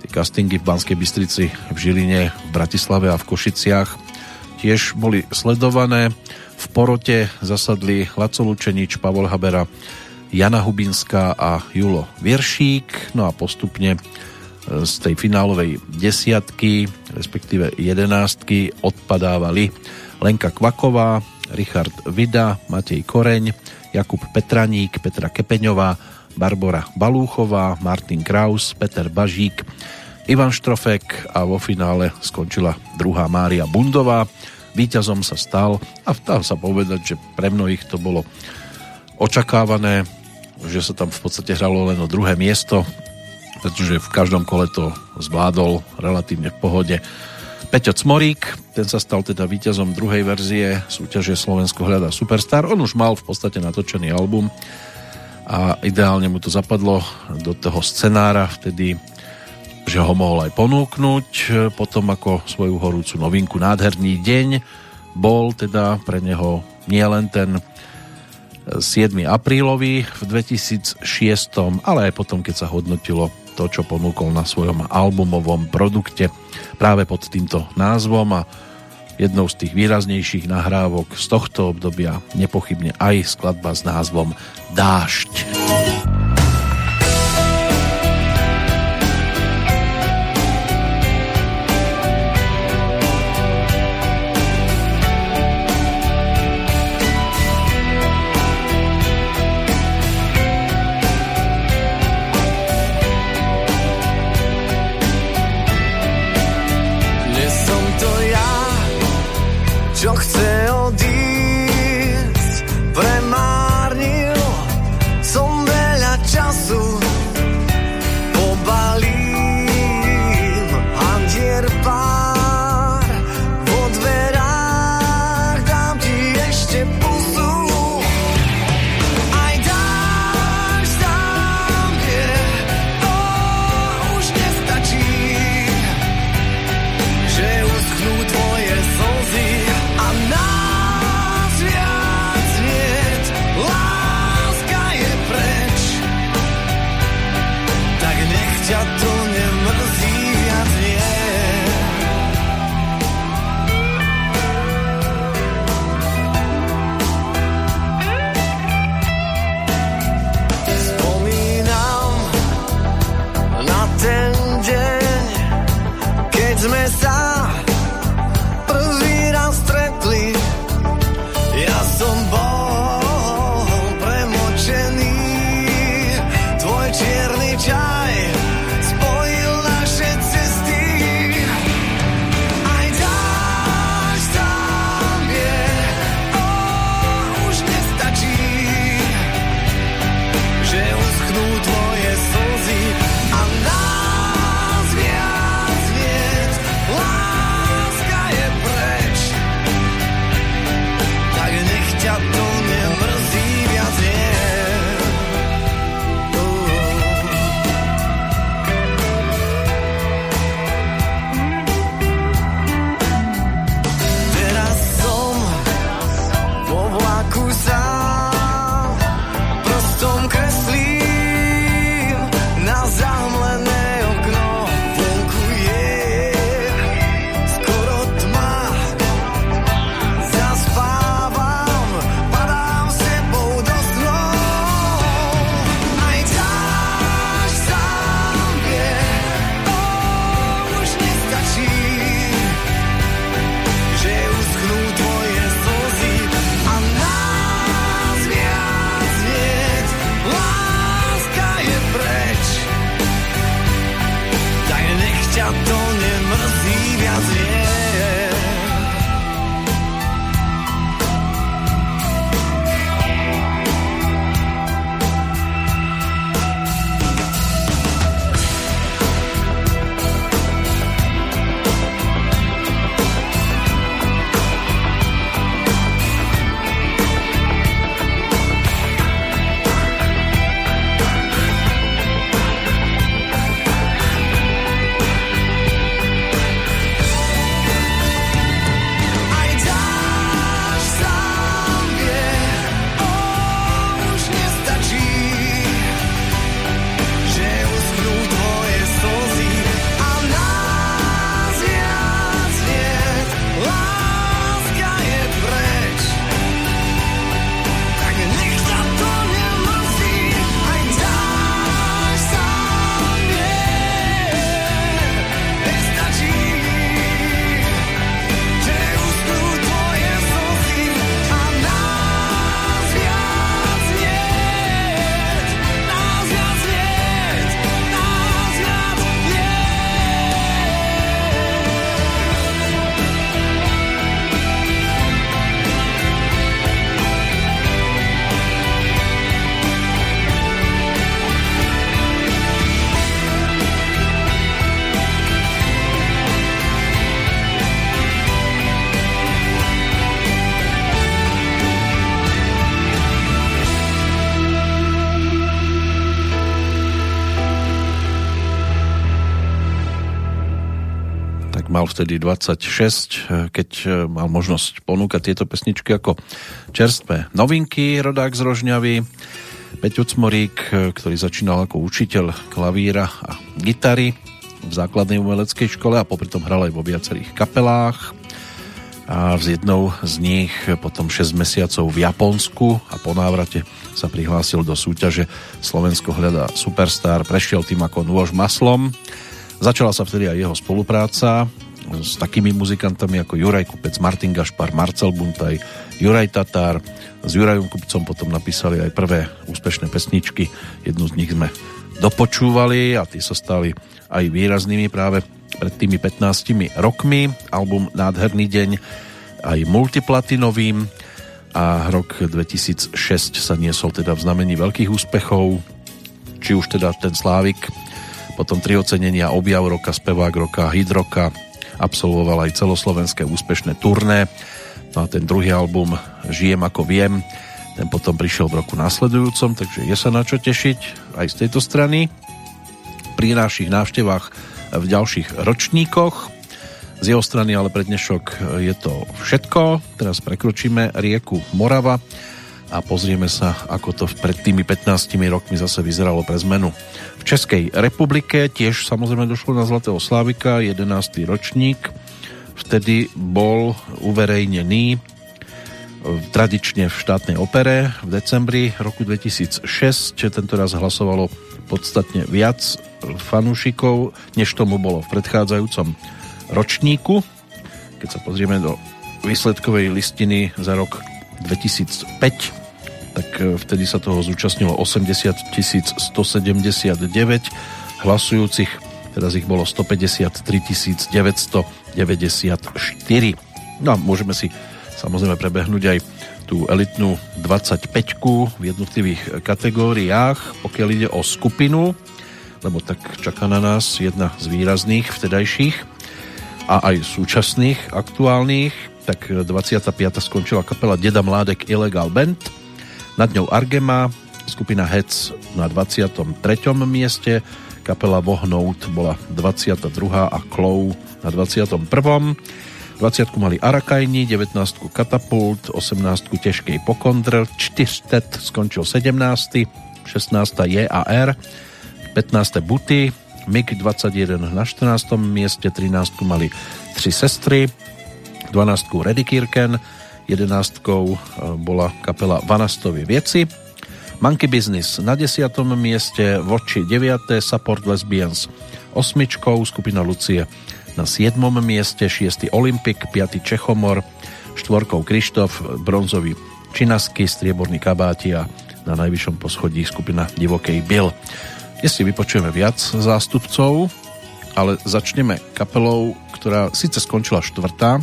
Tie castingy v Banskej Bystrici, v Žiline, v Bratislave a v Košiciach tiež boli sledované. V porote zasadli Laco Lučenič, Pavol Habera, Jana Hubinská a Julo Vieršík. No a postupne e, z tej finálovej desiatky, respektíve jedenástky, odpadávali Lenka Kvaková, Richard Vida, Matej Koreň, Jakub Petraník, Petra Kepeňová, Barbara Balúchová, Martin Kraus, Peter Bažík, Ivan Štrofek a vo finále skončila druhá Mária Bundová. Výťazom sa stal a dá sa povedať, že pre mnohých to bolo očakávané, že sa tam v podstate hralo len o druhé miesto, pretože v každom kole to zvládol relatívne v pohode. Peťo Cmorík, ten sa stal teda víťazom druhej verzie súťaže Slovensko hľadá Superstar. On už mal v podstate natočený album a ideálne mu to zapadlo do toho scenára vtedy, že ho mohol aj ponúknuť. Potom ako svoju horúcu novinku Nádherný deň bol teda pre neho nielen ten 7. aprílový v 2006, ale aj potom, keď sa hodnotilo to, čo ponúkol na svojom albumovom produkte práve pod týmto názvom a jednou z tých výraznejších nahrávok z tohto obdobia nepochybne aj skladba s názvom Dášť. mal vtedy 26, keď e, mal možnosť ponúkať tieto pesničky ako čerstvé novinky, rodák z Rožňavy, Peťo Cmorík, e, ktorý začínal ako učiteľ klavíra a gitary v základnej umeleckej škole a popri tom hral aj vo viacerých kapelách. A z jednou z nich potom 6 mesiacov v Japonsku a po návrate sa prihlásil do súťaže Slovensko hľadá superstar, prešiel tým ako nôž maslom. Začala sa vtedy aj jeho spolupráca s takými muzikantami ako Juraj Kupec, Martin Gašpar, Marcel Buntaj, Juraj Tatár. S Jurajom Kupcom potom napísali aj prvé úspešné pesničky. Jednu z nich sme dopočúvali a tie sa stali aj výraznými práve pred tými 15 rokmi. Album Nádherný deň aj multiplatinovým a rok 2006 sa niesol teda v znamení veľkých úspechov, či už teda ten Slávik potom tri ocenenia Objav roka, Spevák roka, Hit absolvoval aj celoslovenské úspešné turné. No a ten druhý album Žijem ako viem, ten potom prišiel v roku následujúcom, takže je sa na čo tešiť aj z tejto strany. Pri našich návštevách v ďalších ročníkoch. Z jeho strany ale pre dnešok je to všetko. Teraz prekročíme rieku Morava a pozrieme sa, ako to pred tými 15 rokmi zase vyzeralo pre zmenu. V Českej republike tiež samozrejme došlo na Zlatého Slávika, 11. ročník. Vtedy bol uverejnený e, tradične v štátnej opere v decembri roku 2006. Tento raz hlasovalo podstatne viac fanúšikov, než tomu bolo v predchádzajúcom ročníku. Keď sa pozrieme do výsledkovej listiny za rok 2005, tak e, vtedy sa toho zúčastnilo 80 179 hlasujúcich, teraz ich bolo 153 994. No a môžeme si samozrejme prebehnúť aj tú elitnú 25 v jednotlivých kategóriách, pokiaľ ide o skupinu, lebo tak čaká na nás jedna z výrazných vtedajších a aj súčasných, aktuálnych, tak 25. skončila kapela Deda Mládek Illegal Band, nad ňou Argema, skupina Hec na 23. mieste, kapela Vohnout bola 22. a Klou na 21. 20 mali Arakajni, 19 Katapult, 18 Težkej Pokondr, 4 skončil 17. 16 JAR, 15 Buty, MiG 21 na 14. mieste, 13 mali 3 sestry, 12 Redikirken, jedenáctkou e, bola kapela Vanastovi Vieci. Monkey Business na desiatom mieste, Voči 9. Support Lesbians osmičkou, skupina Lucie na 7. mieste, 6. Olympik, 5. Čechomor, štvorkou Krištof, bronzový Činasky, strieborný kabáti a na najvyššom poschodí skupina Divokej Bill. Dnes si vypočujeme viac zástupcov, ale začneme kapelou, ktorá síce skončila štvrtá,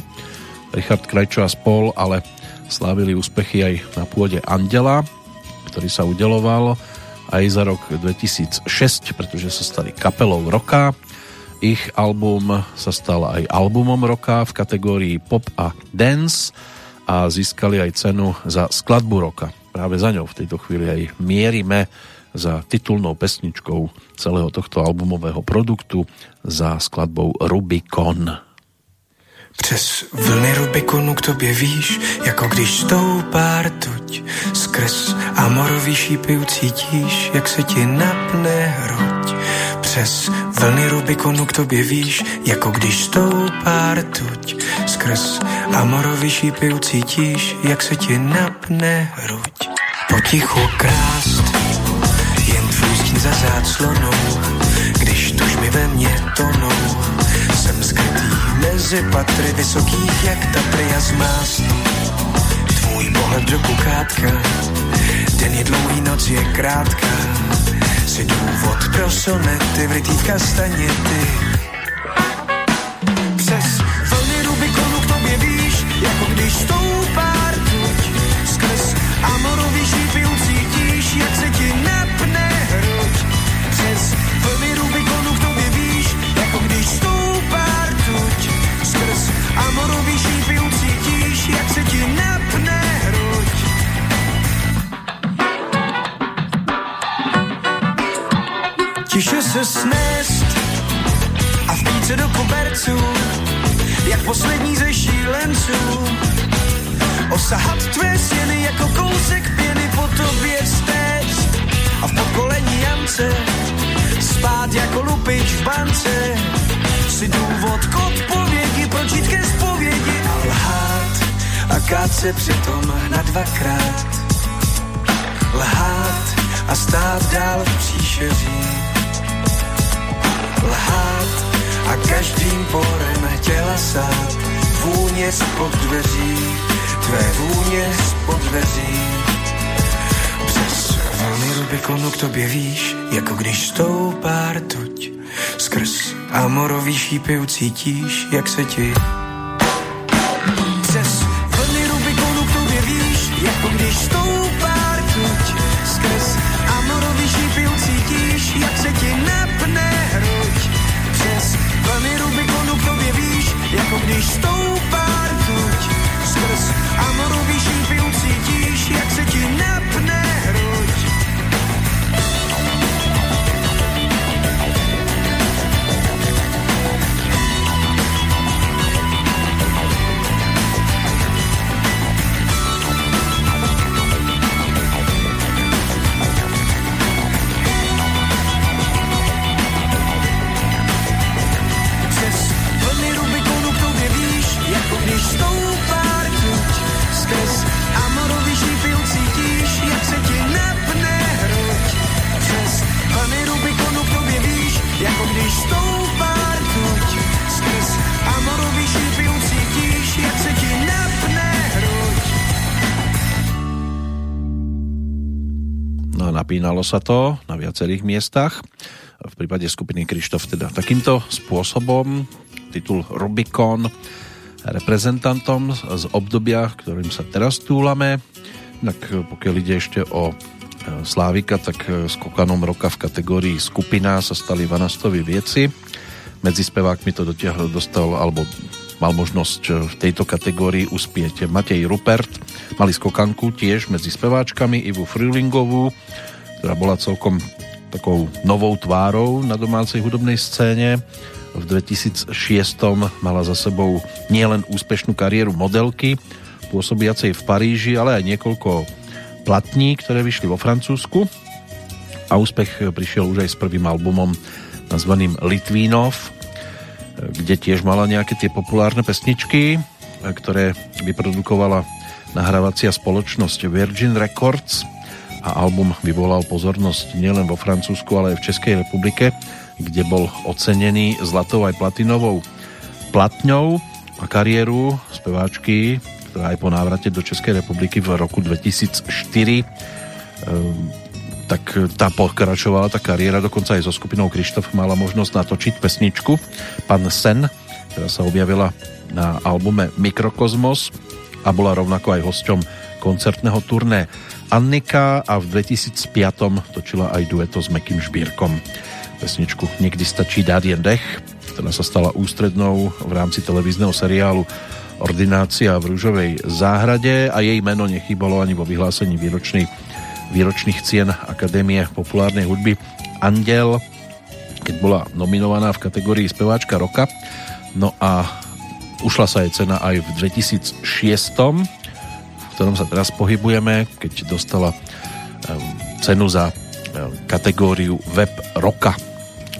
Richard Krajčo a spol, ale slávili úspechy aj na pôde Andela, ktorý sa udeloval aj za rok 2006, pretože sa stali kapelou roka. Ich album sa stal aj albumom roka v kategórii pop a dance a získali aj cenu za skladbu roka. Práve za ňou v tejto chvíli aj mierime za titulnou pesničkou celého tohto albumového produktu za skladbou Rubicon. Přes vlny Rubikonu k tobě víš, jako když stoupá rtuť. Skrz amorový šípy ucítíš, jak se ti napne hruď. Přes vlny Rubikonu k tobě víš, jako když stoupá rtuť. Skrz amorový šípy ucítíš, jak se ti napne hruď. Potichu krást, jen tvůj stín za záclonou, když tužby ve mně tonou jsem skrytý mezi patry vysokých jak Tatry a zmást. Tvůj pohled do kukátka, den je dlouhý, noc je krátká. Si důvod pro sonety vrytý v kastaněty. Přes vlny Rubikonu k tobě víš, jako když stoupá snést a vpít se do koberců jak poslední ze šílenců. Osahat tvé stěny jako kousek pěny po tobě stéct a v podkolení Jance spát jako lupič v bance. Si důvod k odpovědi, pročít ke zpovědi a lhát a kát se přitom na dvakrát. Lhát a stát dál v příšeří. Lhát a každým porem těla sát vůně spod dveří, tvé vůně spod dveří. Přes vlny Rubikonu k tobě víš, jako když stoupá rtuť. Skrz amorový šípy ucítíš, jak se ti napínalo sa to na viacerých miestach. V prípade skupiny Krištof teda takýmto spôsobom. Titul Rubikon reprezentantom z obdobia, ktorým sa teraz túlame. Tak pokiaľ ide ešte o e, Slávika, tak e, skokanom roka v kategórii skupina sa stali Vanastovi vieci. Medzi spevákmi to dotiahol, dostal, alebo mal možnosť v tejto kategórii uspieť Matej Rupert. Mali skokanku tiež medzi speváčkami Ivu Frilingovú, ktorá bola celkom takou novou tvárou na domácej hudobnej scéne. V 2006 mala za sebou nielen úspešnú kariéru modelky, pôsobiacej v Paríži, ale aj niekoľko platní, ktoré vyšli vo Francúzsku. A úspech prišiel už aj s prvým albumom nazvaným Litvínov, kde tiež mala nejaké tie populárne pesničky, ktoré vyprodukovala nahrávacia spoločnosť Virgin Records a album vyvolal pozornosť nielen vo Francúzsku, ale aj v Českej republike, kde bol ocenený zlatou aj platinovou platňou a kariéru speváčky, ktorá aj po návrate do Českej republiky v roku 2004 ehm, tak tá pokračovala, tá kariéra dokonca aj so skupinou Krištof mala možnosť natočiť pesničku Pan Sen, ktorá sa objavila na albume Mikrokozmos a bola rovnako aj hosťom koncertného turné Annika a v 2005 točila aj dueto s Mekým Žbírkom. Pesničku Niekdy stačí dát jen dech, ktorá sa stala ústrednou v rámci televízneho seriálu Ordinácia v Rúžovej záhrade a jej meno nechýbalo ani vo vyhlásení výročnej, výročných cien Akadémie populárnej hudby Andel, keď bola nominovaná v kategórii speváčka roka. No a ušla sa jej cena aj v 2006 v ktorom sa teraz pohybujeme, keď dostala cenu za kategóriu Web roka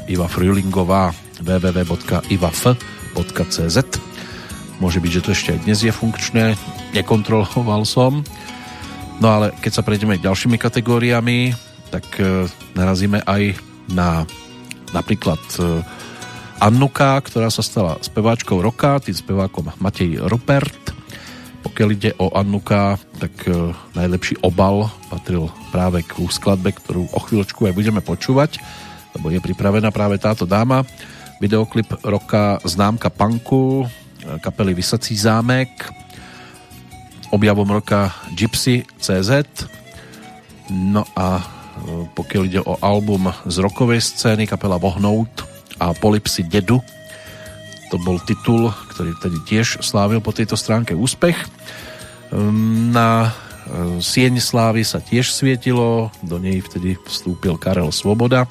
Iva Frulingová www.ivaf.cz Môže byť, že to ešte aj dnes je funkčné, nekontroloval som. No ale keď sa prejdeme ďalšími kategóriami, tak e, narazíme aj na napríklad e, Annuka, ktorá sa stala speváčkou roka, tým spevákom Matej Rupert. Pokiaľ ide o Annuka, tak e, najlepší obal patril práve k skladbe, ktorú o chvíľočku aj budeme počúvať, lebo je pripravená práve táto dáma. Videoklip roka Známka punku, e, kapely Vysací zámek, objavom roka Gypsy CZ, no a e, pokiaľ ide o album z rokovej scény kapela Vohnout a Polipsy Dedu, to bol titul, ktorý tedy tiež slávil po tejto stránke úspech. Ehm, Na e, Sieň slávy sa tiež svietilo, do nej vtedy vstúpil Karel Svoboda.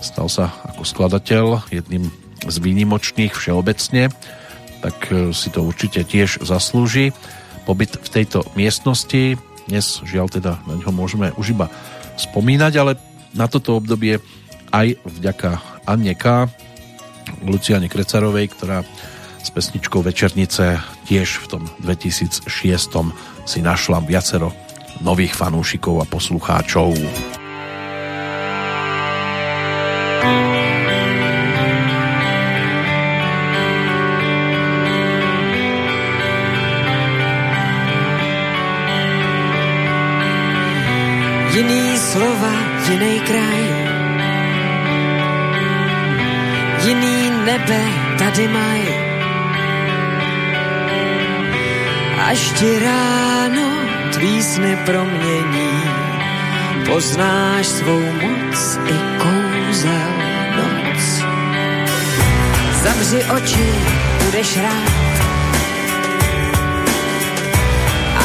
Stal sa ako skladateľ jedným z výnimočných všeobecne tak e, si to určite tiež zaslúži. Pobyt v tejto miestnosti, dnes žiaľ teda na ňo môžeme už iba spomínať, ale na toto obdobie aj vďaka Anne K. Luciane Krecarovej, ktorá s pesničkou Večernice tiež v tom 2006 si našla viacero nových fanúšikov a poslucháčov. Jiný slova, jiný kraj. Nebe tady maj. Až ti ráno tvý sny promění, poznáš svou moc i kouzel noc. Zavři oči, budeš rád,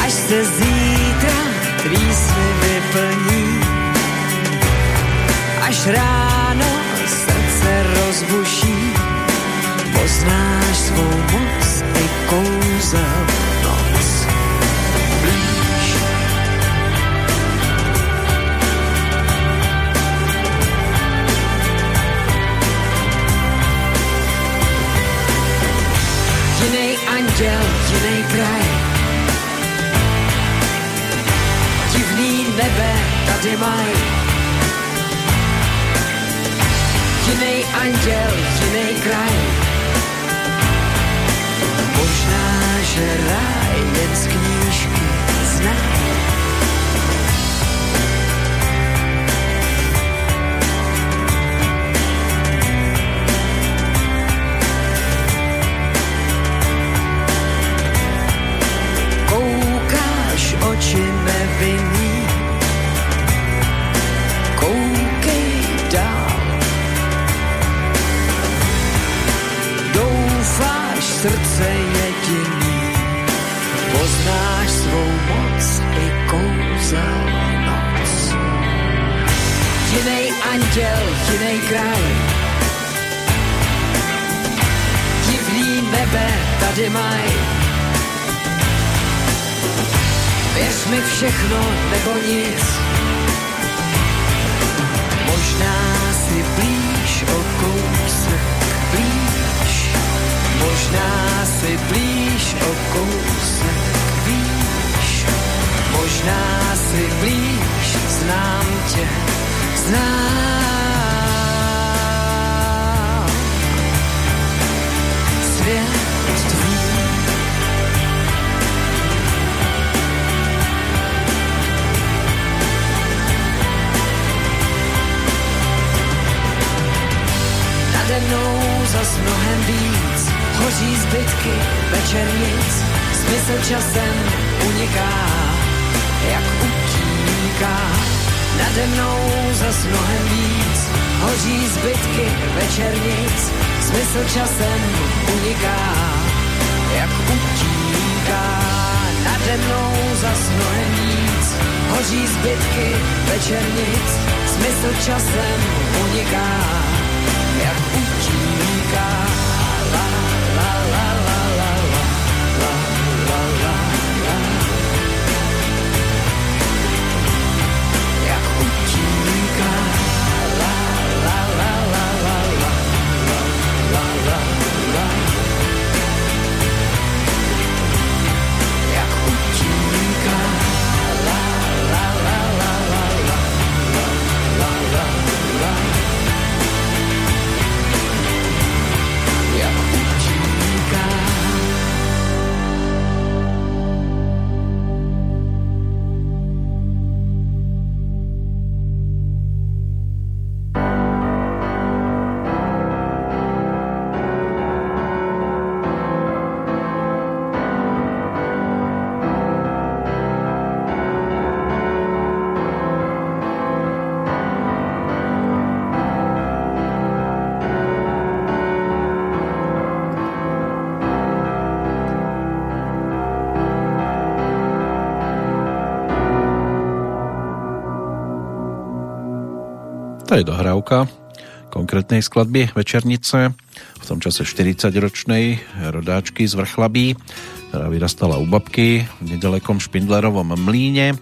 až se zítra tvý sny vyplní. Až ráno srdce rozbuší, poznáš svou moc i kouzel noc. Blíž. Jinej anděl, jinej kraj, divný nebe tady maj. Jiný anděl, jiný kraj. Že ráj z knížky zná. Koukáš oči nevinný, Anděl, jinej kraj, divný nebe tady maj. Věř mi všechno nebo nic, možná si blíž o kousek blíž, možná si blíž o kousek víš, možná si blíž, znám tě, znám. Svět tvý Nade mnou zas mnohem víc Hoří zbytky večernic. Smysl časem uniká Jak utíká Nade mnou zas mnohem víc Hoří zbytky večernic. Smysl časem uniká Jak utíká. Nade mnou zas mnohem víc Hoří zbytky večernic. Smysl časem uniká To je dohrávka konkrétnej skladby Večernice, v tom čase 40-ročnej rodáčky z Vrchlabí, ktorá vyrastala u babky v nedalekom Špindlerovom mlíne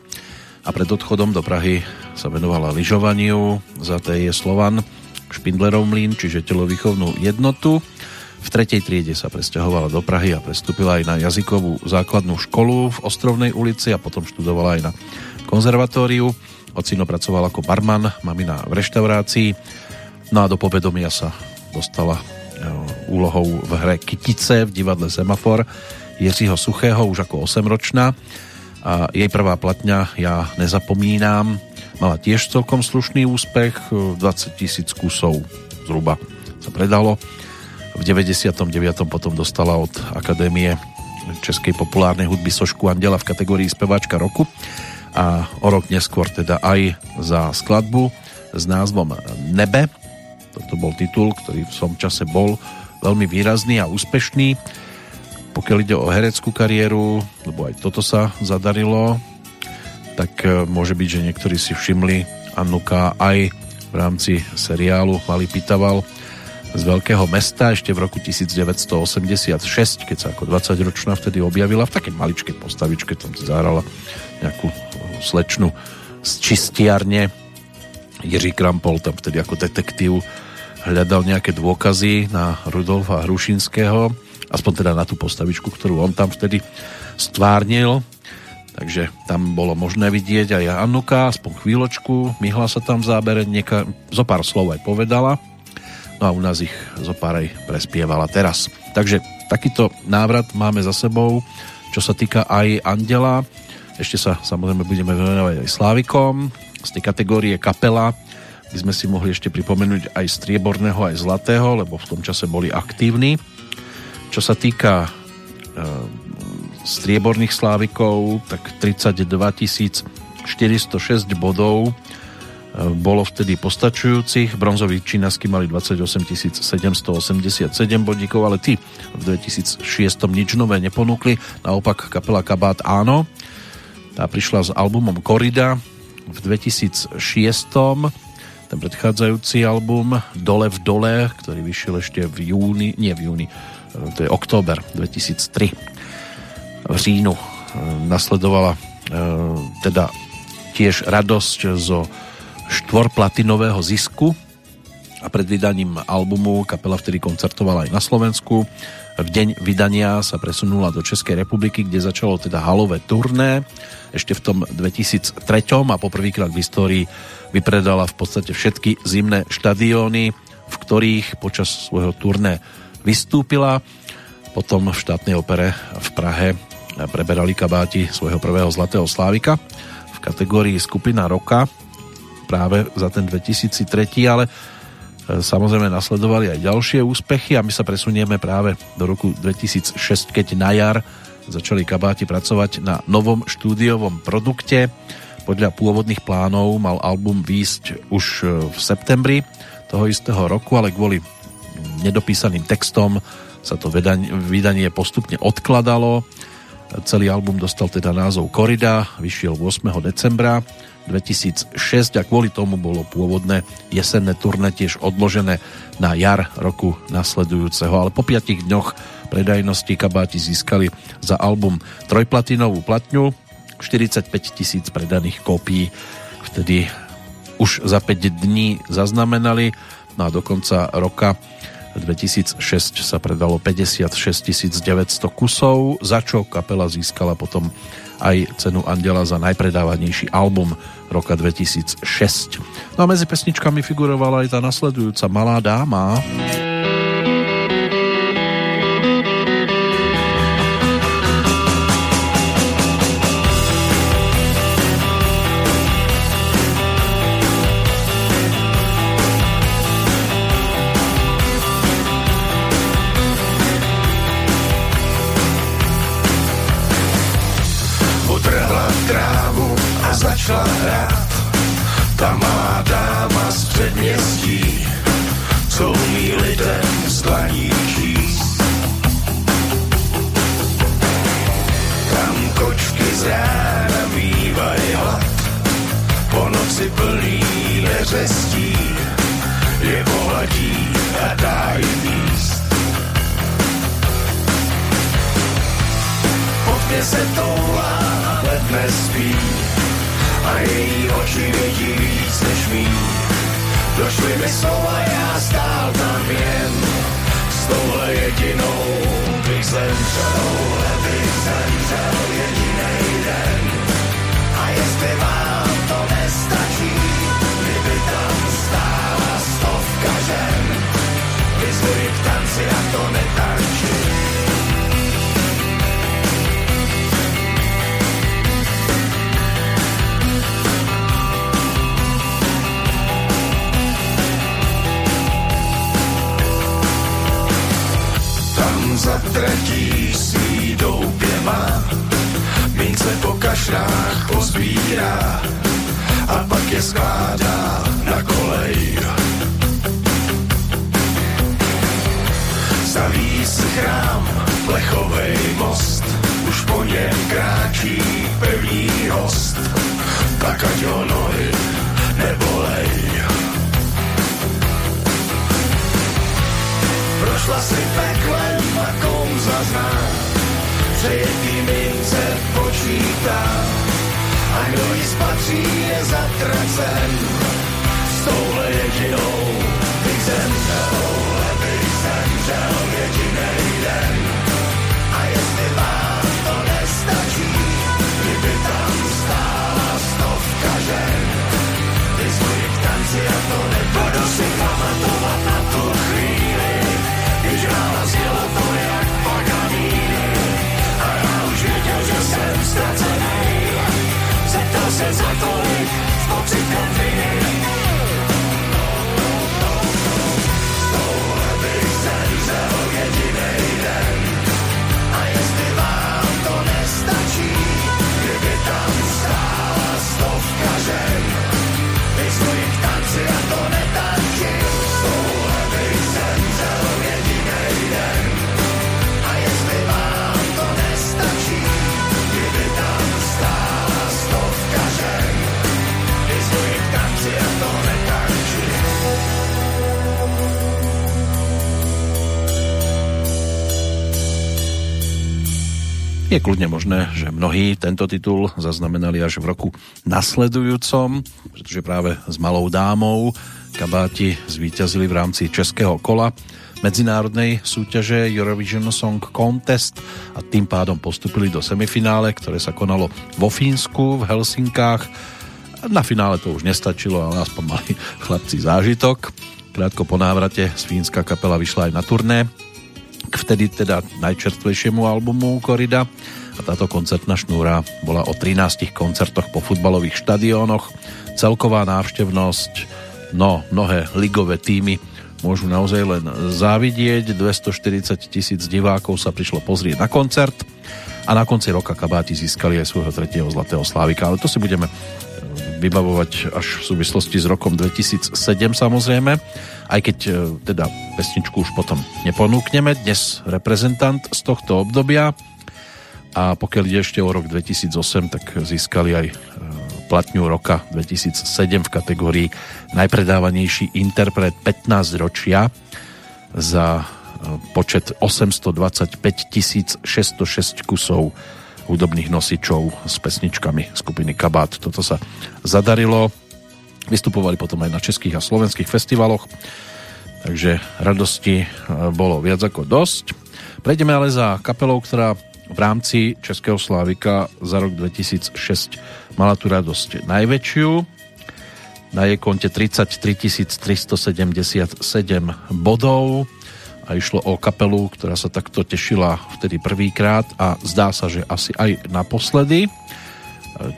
a pred odchodom do Prahy sa venovala lyžovaniu za je Slovan Špindlerov mlín, čiže telovýchovnú jednotu. V tretej triede sa presťahovala do Prahy a prestúpila aj na jazykovú základnú školu v Ostrovnej ulici a potom študovala aj na konzervatóriu. Ocino pracoval ako barman, mamina v reštaurácii. No a do povedomia sa dostala e, úlohou v hre Kytice v divadle Semafor Jiřího Suchého už ako 8-ročná a jej prvá platňa Ja nezapomínám mala tiež celkom slušný úspech 20 tisíc kusov zhruba sa predalo v 99. potom dostala od Akadémie Českej populárnej hudby sošku Andela v kategórii speváčka roku a o rok neskôr teda aj za skladbu s názvom Nebe. Toto bol titul, ktorý v som čase bol veľmi výrazný a úspešný. Pokiaľ ide o hereckú kariéru, lebo aj toto sa zadarilo, tak e, môže byť, že niektorí si všimli Annuka aj v rámci seriálu Malý Pitaval z veľkého mesta ešte v roku 1986, keď sa ako 20-ročná vtedy objavila v takej maličkej postavičke, tam zahrala nejakú slečnu z čistiarne. Jiří Krampol tam vtedy ako detektív hľadal nejaké dôkazy na Rudolfa Hrušinského aspoň teda na tú postavičku, ktorú on tam vtedy stvárnil. Takže tam bolo možné vidieť aj Annuka, aspoň chvíľočku, myhla sa tam v zábere, nieka, zo pár slov aj povedala, no a u nás ich zo pár prespievala teraz. Takže takýto návrat máme za sebou, čo sa týka aj Andela. Ešte sa samozrejme budeme venovať aj Slávikom. Z tej kategórie kapela by sme si mohli ešte pripomenúť aj strieborného, aj zlatého, lebo v tom čase boli aktívni čo sa týka e, strieborných slávikov, tak 32 406 bodov bolo vtedy postačujúcich. Bronzoví činasky mali 28 787 bodíkov, ale tí v 2006 nič nové neponúkli. Naopak kapela Kabát áno. Tá prišla s albumom Korida v 2006 ten predchádzajúci album Dole v dole, ktorý vyšiel ešte v júni, nie v júni, to je október 2003 v říjnu e, nasledovala e, teda tiež radosť zo štvorplatinového zisku a pred vydaním albumu kapela vtedy koncertovala aj na Slovensku. V deň vydania sa presunula do Českej republiky, kde začalo teda halové turné. Ešte v tom 2003 a poprvýkrát v histórii vypredala v podstate všetky zimné štadióny, v ktorých počas svojho turné vystúpila. Potom v štátnej opere v Prahe preberali kabáti svojho prvého Zlatého Slávika v kategórii skupina roka práve za ten 2003, ale e, samozrejme nasledovali aj ďalšie úspechy a my sa presunieme práve do roku 2006, keď na jar začali kabáti pracovať na novom štúdiovom produkte. Podľa pôvodných plánov mal album výjsť už e, v septembri toho istého roku, ale kvôli nedopísaným textom sa to vydanie postupne odkladalo. Celý album dostal teda názov Korida, vyšiel 8. decembra 2006 a kvôli tomu bolo pôvodné jesenné turné tiež odložené na jar roku nasledujúceho, ale po 5 dňoch predajnosti kabáti získali za album trojplatinovú platňu 45 tisíc predaných kópií. Vtedy už za 5 dní zaznamenali no a do konca roka 2006 sa predalo 56 900 kusov, za čo kapela získala potom aj cenu Andela za najpredávanejší album roka 2006. No a medzi pesničkami figurovala aj tá nasledujúca Malá dáma. začala Je kľudne možné, že mnohí tento titul zaznamenali až v roku nasledujúcom, pretože práve s malou dámou kabáti zvíťazili v rámci českého kola medzinárodnej súťaže Eurovision Song Contest a tým pádom postupili do semifinále, ktoré sa konalo vo Fínsku, v Helsinkách. Na finále to už nestačilo, ale aspoň mali chlapci zážitok. Krátko po návrate z Fínska kapela vyšla aj na turné vtedy teda najčerstvejšiemu albumu Korida a táto koncertná šnúra bola o 13 koncertoch po futbalových štadiónoch. Celková návštevnosť, no mnohé ligové týmy môžu naozaj len závidieť. 240 tisíc divákov sa prišlo pozrieť na koncert a na konci roka kabáti získali aj svojho tretieho zlatého slávika, ale to si budeme vybavovať až v súvislosti s rokom 2007 samozrejme, aj keď e, teda pesničku už potom neponúkneme. Dnes reprezentant z tohto obdobia a pokiaľ ide ešte o rok 2008, tak získali aj e, platňu roka 2007 v kategórii najpredávanejší interpret 15 ročia za e, počet 825 606 kusov hudobných nosičov s pesničkami skupiny Kabát. Toto sa zadarilo. Vystupovali potom aj na českých a slovenských festivaloch, takže radosti e, bolo viac ako dosť. Prejdeme ale za kapelou, ktorá v rámci Českého Slávika za rok 2006 mala tu radosť najväčšiu. Na jej konte 33 377 bodov a išlo o kapelu, ktorá sa takto tešila vtedy prvýkrát a zdá sa, že asi aj naposledy.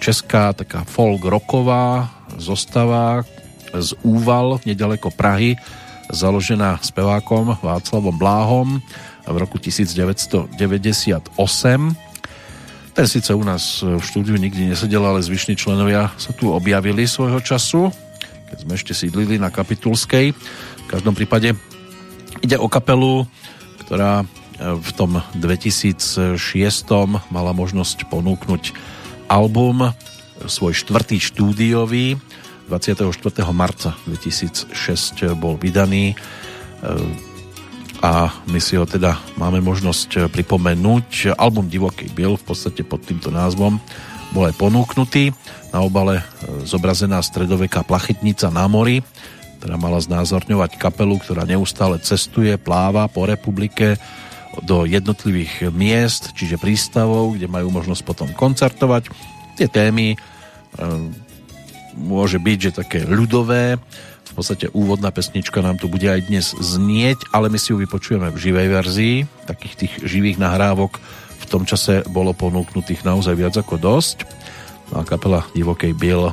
Česká taká folk rocková zostava z Úval nedaleko Prahy, založená spevákom Václavom Bláhom v roku 1998. Ten síce u nás v štúdiu nikdy nesedel, ale zvyšní členovia sa tu objavili svojho času, keď sme ešte sídlili na Kapitulskej. V každom prípade Ide o kapelu, ktorá e, v tom 2006 mala možnosť ponúknuť album, svoj štvrtý štúdiový. 24. marca 2006 bol vydaný e, a my si ho teda máme možnosť pripomenúť. Album Divoký byl v podstate pod týmto názvom bol aj ponúknutý. Na obale e, zobrazená stredoveká plachytnica na mori, ktorá mala znázorňovať kapelu, ktorá neustále cestuje, pláva po republike do jednotlivých miest, čiže prístavov, kde majú možnosť potom koncertovať. Tie témy e, môže byť, že také ľudové, v podstate úvodná pesnička nám tu bude aj dnes znieť, ale my si ju vypočujeme v živej verzii, takých tých živých nahrávok v tom čase bolo ponúknutých naozaj viac ako dosť. No a kapela Divokej Bill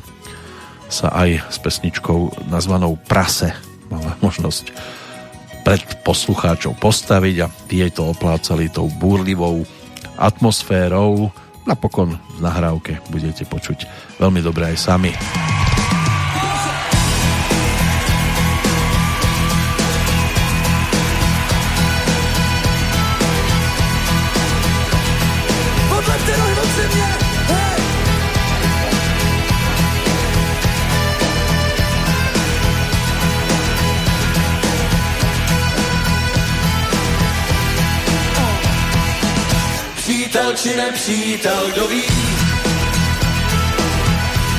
sa aj s pesničkou nazvanou Prase mala možnosť pred poslucháčov postaviť a tie to oplácali tou búrlivou atmosférou. Napokon v nahrávke budete počuť veľmi dobre aj sami. Přítel či nepřítel, kdo ví?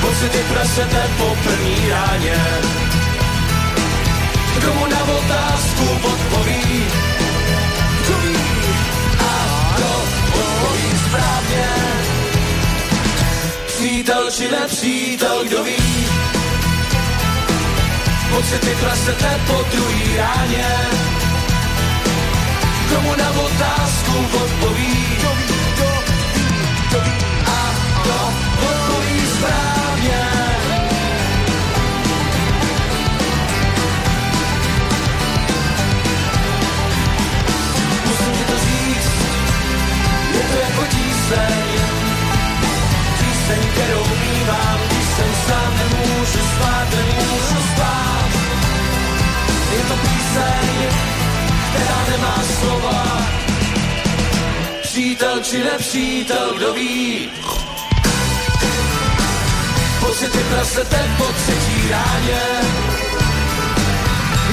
Pocity prasete po první ráně. Kdo mu na otázku odpoví? Kdo ví? A kdo odpoví správně? Přítel či nepřítel, kdo ví? Pocity prasete po druhý ráně. Kdo na otázku odpoví? Kdo jako tíseň. Tíseň, kterou mývám, když jsem sám nemůžu spát, nemůžu spát. Je to píseň, která nemá slova. Přítel či nepřítel, kdo ví? Pocity prasete po třetí ráně.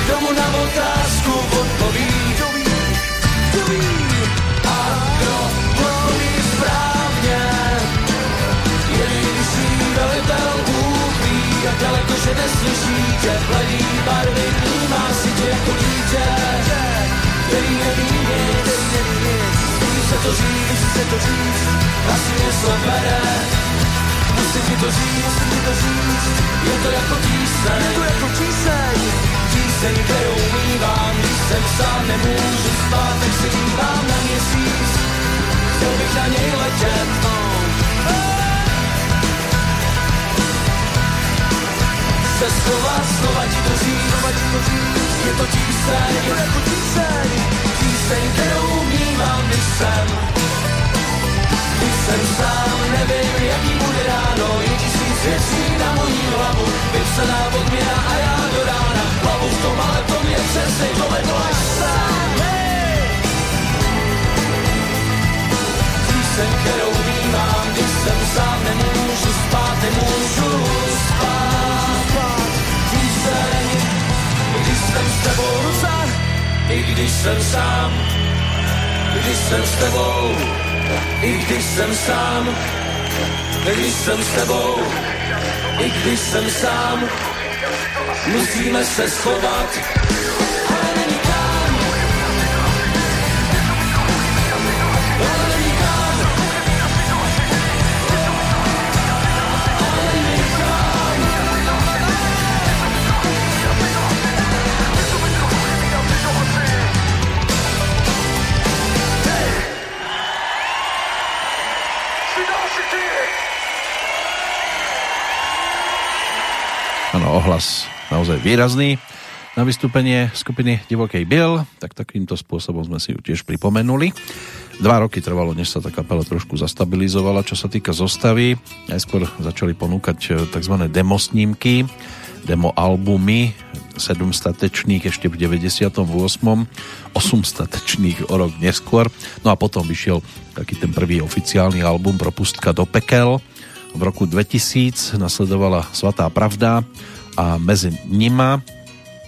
Kdo mu na otázku odpoví? Daleko, že neslyší, že bledý barvy vnímá si tě jako dítě, který neví nic, musí se to říct, musí se to říct, asi něco bere, musím ti to říct, ti to říct, je to jako tíseň, je to jako tíseň, tíseň, kterou mývám, když jsem sám nemůžu spát, tak si dívám na měsíc, chtěl bych na něj letět, se slova, slova ti to říct, slova ti to říct, je to tíseň, je to tíseň, tíseň, kterou vnímám, když jsem, když jsem sám, nevím, jaký bude ráno, je tisíc věcí na mojí hlavu, vypsaná odměna a já do rána, hlavu v tom, ale to mě přesně dovedlo až sám! Tíseň, kterou vnímám, když jsem sám, nemůžu spát, nemůžu tebou i když jsem sám, když jsem s tebou, i když jsem sám, když jsem s tebou, i když jsem sám, musíme se schovat, ohlas naozaj výrazný na vystúpenie skupiny Divokej Biel, tak takýmto spôsobom sme si ju tiež pripomenuli. Dva roky trvalo, než sa tá kapela trošku zastabilizovala, čo sa týka zostavy. Najskôr začali ponúkať tzv. demosnímky, demo albumy, 7 statečných ešte v 98. 8 statečných o rok neskôr. No a potom vyšiel taký ten prvý oficiálny album Propustka do pekel. V roku 2000 nasledovala Svatá pravda a medzi nima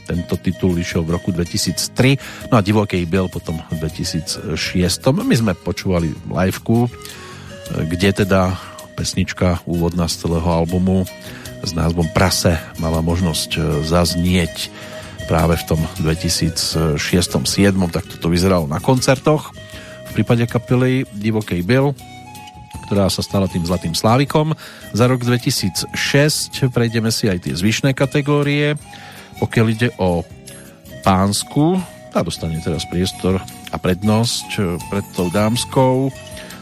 Tento titul vyšiel v roku 2003, no a Divokej byl potom v 2006. My sme počúvali liveku, kde teda pesnička úvodná z celého albumu s názvom Prase mala možnosť e, zaznieť práve v tom 2006-2007, tak toto vyzeralo na koncertoch. V prípade kapely Divokej Bill, ktorá sa stala tým Zlatým Slávikom. Za rok 2006 prejdeme si aj tie zvyšné kategórie. Pokiaľ ide o pánsku, tá dostane teraz priestor a prednosť e, pred tou dámskou,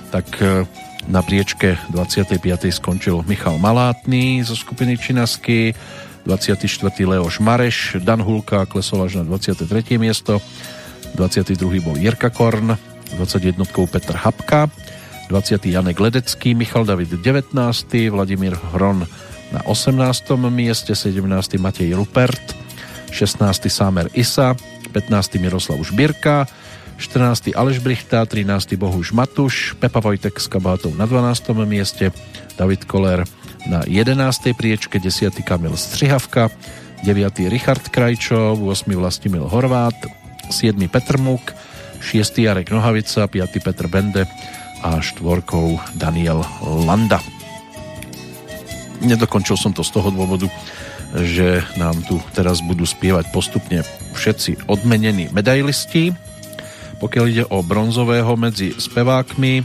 tak e, na priečke 25. skončil Michal Malátny zo skupiny Činasky, 24. Leoš Mareš, Dan Hulka klesol až na 23. miesto, 22. bol Jirka Korn, 21. Petr Hapka, 20. Janek Ledecký, Michal David 19. Vladimír Hron na 18. mieste, 17. Matej Rupert, 16. Sámer Isa, 15. Miroslav Žbírka, 14. Aleš Brichta, 13. Bohuž Matuš, Pepa Vojtek s kabátou na 12. mieste, David Koller na 11. priečke, 10. Kamil Střihavka, 9. Richard Krajčo, 8. Vlastimil Horvát, 7. Petr Muk, 6. Jarek Nohavica, 5. Petr Bende a 4. Daniel Landa. Nedokončil som to z toho dôvodu, že nám tu teraz budú spievať postupne všetci odmenení medailisti. Pokiaľ ide o bronzového medzi spevákmi,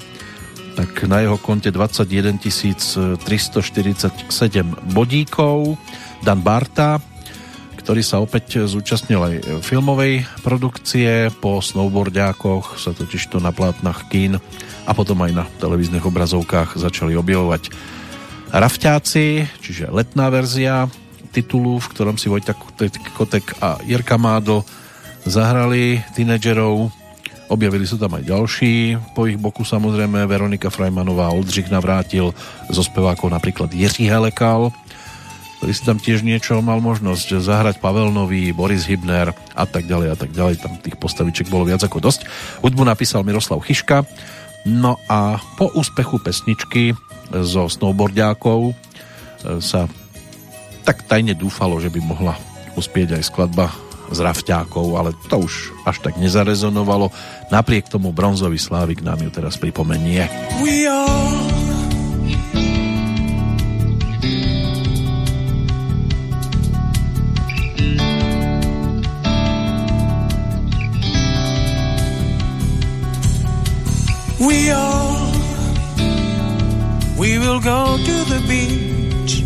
tak na jeho konte 21 347 bodíkov. Dan Barta, ktorý sa opäť zúčastnil aj filmovej produkcie. Po snowboardiákoch sa totiž to na plátnach kín a potom aj na televíznych obrazovkách začali objavovať rafťáci, čiže letná verzia titulu, v ktorom si Vojta Kotek a Jirka Mádo zahrali tínedžerov. Objavili sa tam aj ďalší, po ich boku samozrejme Veronika Frajmanová, Oldřich navrátil zo spevákov napríklad Jiří Helekal, ktorý si tam tiež niečo mal možnosť zahrať Pavel Nový, Boris Hybner a tak ďalej a tak ďalej. Tam tých postaviček bolo viac ako dosť. Hudbu napísal Miroslav Chyška. No a po úspechu pesničky zo snowboardiákov e, sa tak tajne dúfalo, že by mohla uspieť aj skladba z rafťákov, ale to už až tak nezarezonovalo. Napriek tomu bronzový slávik nám ju teraz pripomenie. We are We all We will go to the beach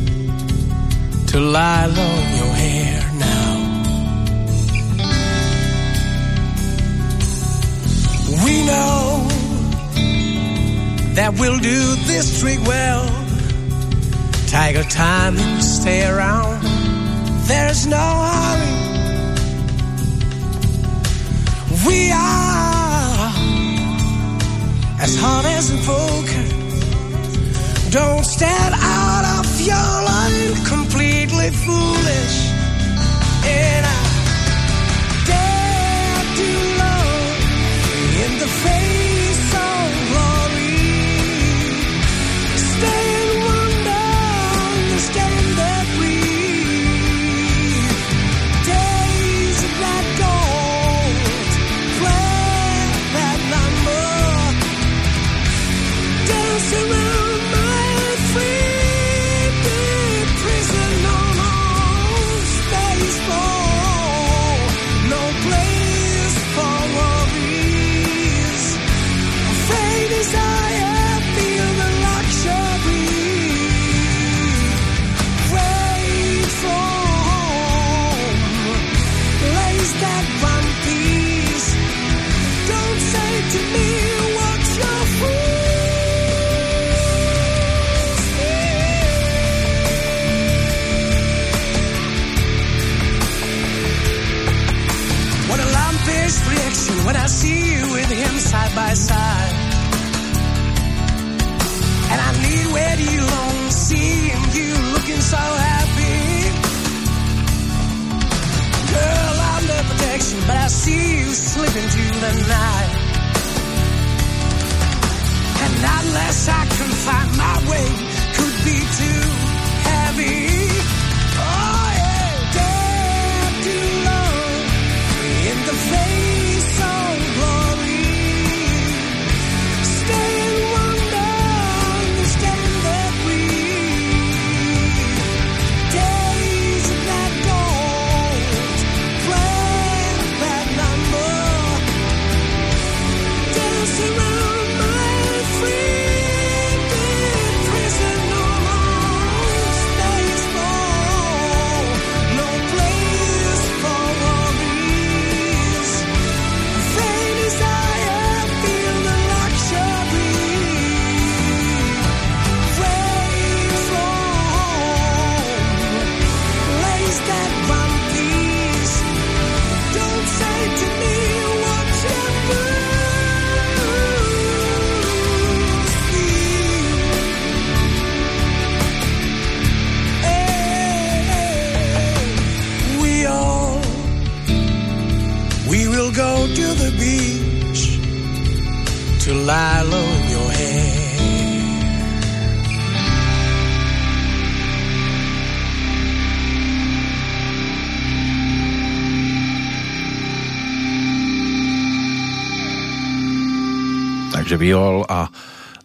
to lie low in your hair now. We know that we'll do this trick well. Tiger time to stay around. There's no hurry. We are as hard as a poker. Don't stand out of your line completely foolish. Side by side. And I need where you long seeing you looking so happy. Girl, I'm the protection, but I see you slipping through the night. And unless I can find my way, Takže Viol a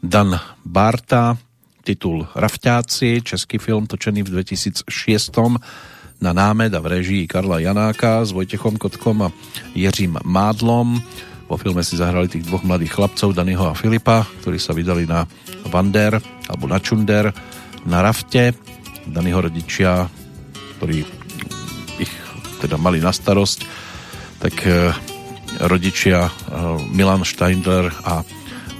Dan Barta, titul Rafťáci, český film točený v 2006 na námed a v režii Karla Janáka s Vojtechom Kotkom a Jiřím Mádlom. Po filme si zahrali tých dvoch mladých chlapcov, Daniho a Filipa, ktorí sa vydali na Vander alebo na Čunder na rafte. Daniho rodičia, ktorí ich teda mali na starosť, tak eh, rodičia eh, Milan Steindler a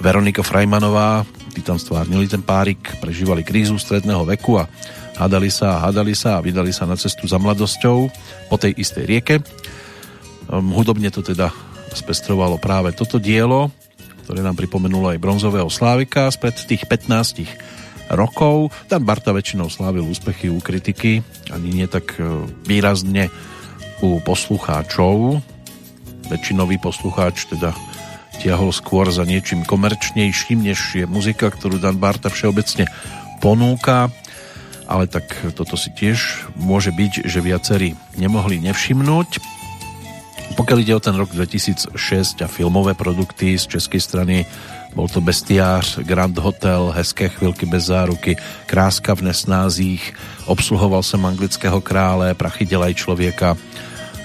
Veronika Frajmanová, tí tam stvárnili ten párik, prežívali krízu stredného veku a hádali sa a hádali sa a vydali sa na cestu za mladosťou po tej istej rieke. Um, hudobne to teda spestrovalo práve toto dielo, ktoré nám pripomenulo aj bronzového Slávika spred tých 15 rokov. Dan Barta väčšinou slávil úspechy u kritiky, ani nie tak e, výrazne u poslucháčov. Väčšinový poslucháč teda tiahol skôr za niečím komerčnejším, než je muzika, ktorú Dan Barta všeobecne ponúka ale tak toto si tiež môže byť, že viacerí nemohli nevšimnúť. Pokiaľ ide o ten rok 2006 a filmové produkty z českej strany, bol to Bestiář, Grand Hotel, Hezké chvilky bez záruky, Kráska v nesnázích, obsluhoval som anglického krále, Prachy delaj člověka,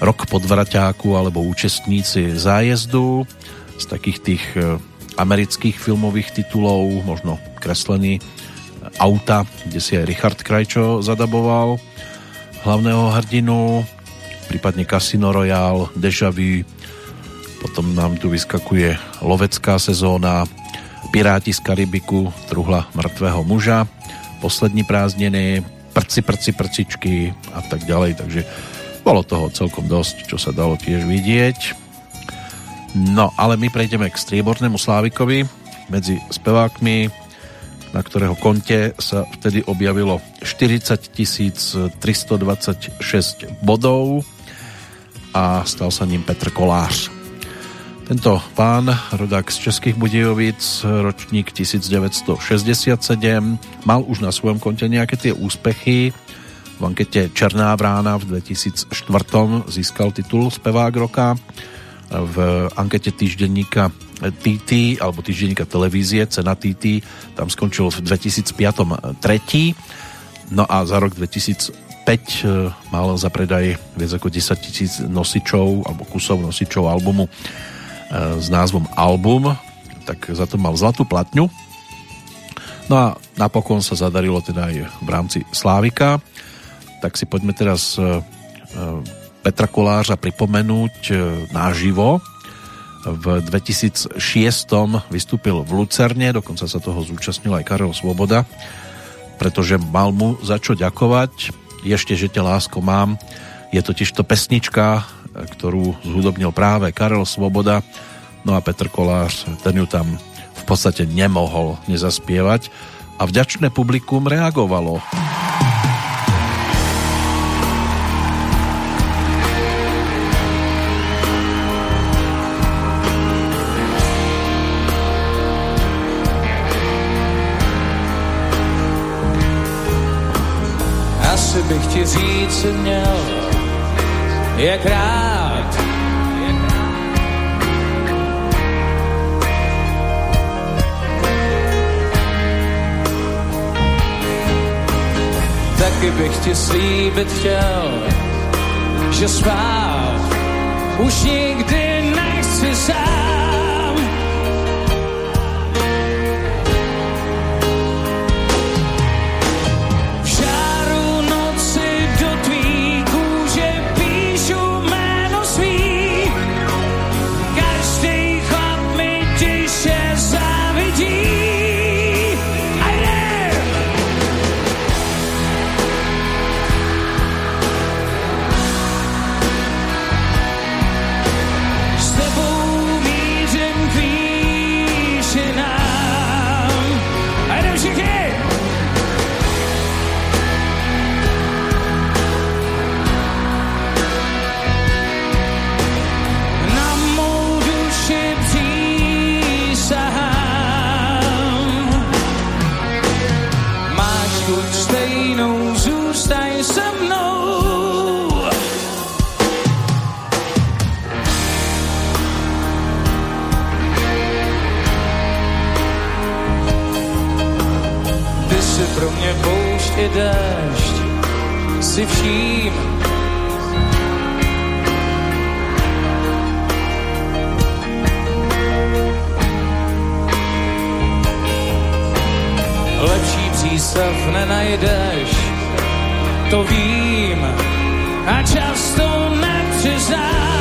Rok podvraťáku alebo účastníci zájezdu z takých tých eh, amerických filmových titulov, možno kreslený auta, kde si aj Richard Krajčo zadaboval hlavného hrdinu, prípadne Casino Royale, Deja Vu, potom nám tu vyskakuje lovecká sezóna, Piráti z Karibiku, Truhla mŕtvého muža, Poslední prázdniny, Prci, prci, prcičky a tak ďalej, takže bolo toho celkom dosť, čo sa dalo tiež vidieť. No, ale my prejdeme k striebornému Slávikovi medzi spevákmi, na ktorého konte sa vtedy objavilo 40 326 bodov a stal sa ním Petr Kolář. Tento pán, rodák z Českých Budějovic, ročník 1967, mal už na svojom konte nejaké tie úspechy. V ankete Černá brána v 2004 získal titul Spevák roka. V ankete týždenníka TT alebo týždenníka televízie Cena TT tam skončil v 2005 tretí. No a za rok 2005 e, mal za predaj viac ako 10 tisíc nosičov alebo kusov nosičov albumu e, s názvom Album. Tak za to mal zlatú platňu. No a napokon sa zadarilo teda aj v rámci Slávika. Tak si poďme teraz e, Petra Kolářa pripomenúť náživo v 2006 vystúpil v Lucerne, dokonca sa toho zúčastnil aj Karel Svoboda, pretože mal mu za čo ďakovať. Ešte, že ťa lásko mám, je totiž to pesnička, ktorú zhudobnil práve Karel Svoboda, no a Petr Kolář, ten ju tam v podstate nemohol nezaspievať a vďačné publikum reagovalo. Říct měl, jak rád. Taky bych ti slíbit chtěl, že spát už nikdy nechci sám. Přístav nenajdeš, to vím a často nepřiznám.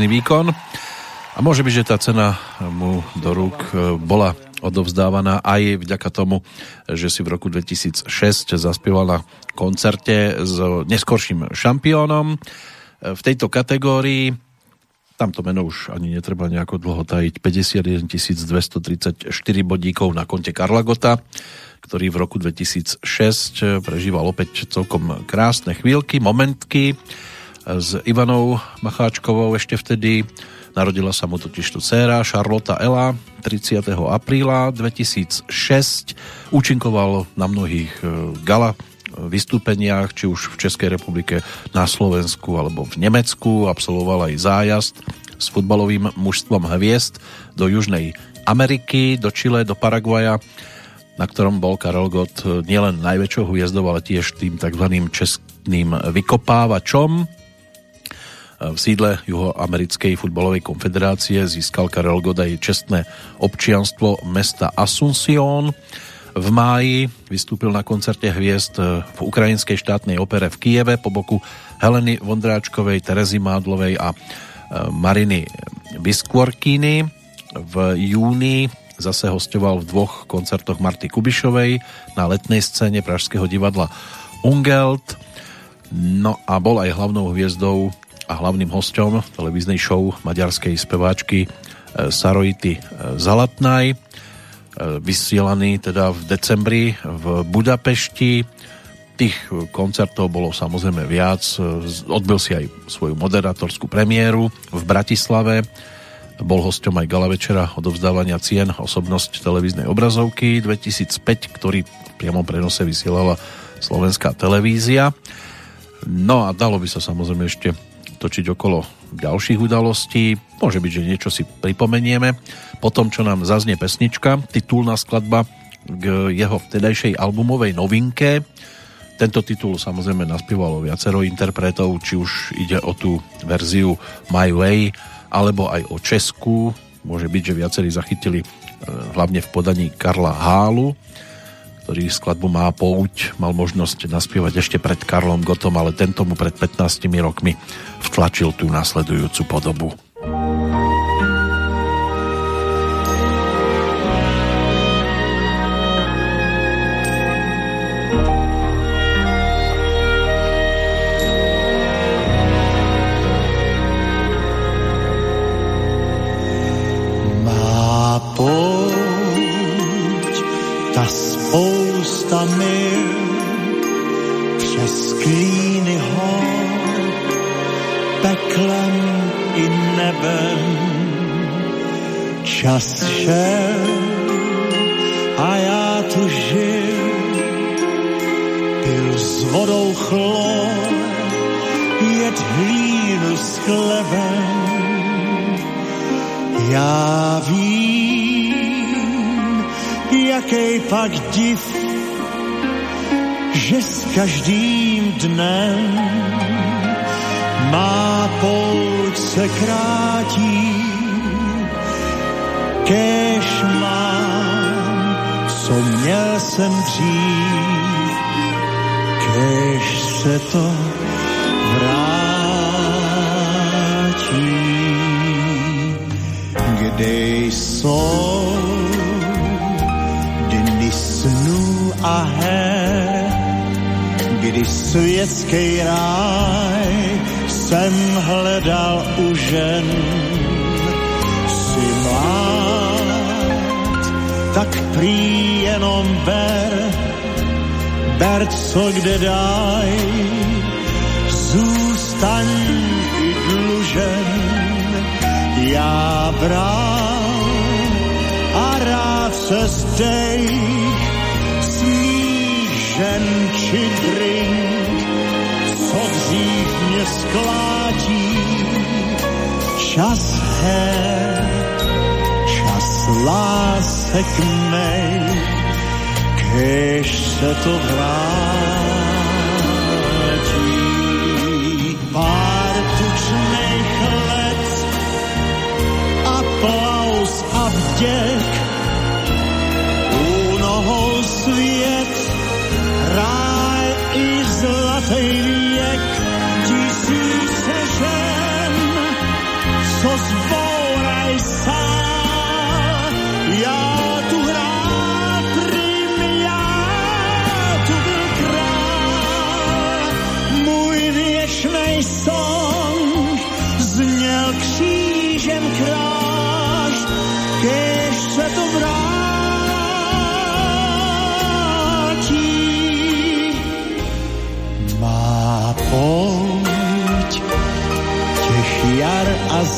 Bravúrny výkon. A môže byť, že tá cena mu do rúk e, bola odovzdávaná aj vďaka tomu, že si v roku 2006 zaspieval na koncerte s neskorším šampiónom. E, V tejto kategórii tamto meno už ani netreba nejako dlho tajiť. 51 234 bodíkov na konte Karla Gota, ktorý v roku 2006 prežíval opäť celkom krásne chvíľky, momentky s Ivanou Macháčkovou ešte vtedy. Narodila sa mu totiž tu dcéra Charlotta Ela 30. apríla 2006. Účinkoval na mnohých e, gala vystúpeniach, či už v Českej republike, na Slovensku alebo v Nemecku. Absolvoval aj zájazd s futbalovým mužstvom hviezd do Južnej Ameriky, do Chile, do Paraguaja, na ktorom bol Karel Gott nielen najväčšou hviezdou, ale tiež tým tzv. českým vykopávačom. V sídle Juhoamerickej futbalovej konfederácie získal Karel Gott aj čestné občianstvo mesta Asuncion. V máji vystúpil na koncerte hviezd v Ukrajinskej štátnej opere v Kieve po boku Heleny Vondráčkovej, Terezy Mádlovej a e, Mariny Biskvorkiny. V júni zase hostoval v dvoch koncertoch Marty Kubišovej na letnej scéne Pražského divadla Ungelt. No a bol aj hlavnou hviezdou a hlavným hosťom televíznej show maďarskej speváčky e, Sarojity e, Zalatnaj, e, vysielaný teda v decembri v Budapešti. Tých koncertov bolo samozrejme viac. Odbil si aj svoju moderátorskú premiéru v Bratislave. Bol hosťom aj gala večera odovzdávania cien osobnosť televíznej obrazovky 2005, ktorý v priamom prenose vysielala slovenská televízia. No a dalo by sa samozrejme ešte točiť okolo ďalších udalostí. Môže byť, že niečo si pripomenieme. Po tom, čo nám zaznie pesnička, titulná skladba k jeho vtedajšej albumovej novinke. Tento titul samozrejme naspievalo viacero interpretov, či už ide o tú verziu My Way, alebo aj o Česku. Môže byť, že viacerí zachytili e, hlavne v podaní Karla Hálu, ktorý skladbu Má pouť mal možnosť naspievať ešte pred Karlom Gotom, ale tento mu pred 15 rokmi vtlačil tú nasledujúcu podobu. Každým dnem. Má pouť se krátí, kež mám, co měl jsem dřív, kež se to světský ráj jsem hledal u žen. Si mlád, tak prý jenom ber, ber co kde daj, zůstaň i dlužen, já bral a rád se zdej, smích žen či drink, dřív mě sklátí. Čas her, čas lásek mej, kež se to vrátí. Pár tučných let, aplaus a vděk, svět, ráj i zlatý věk,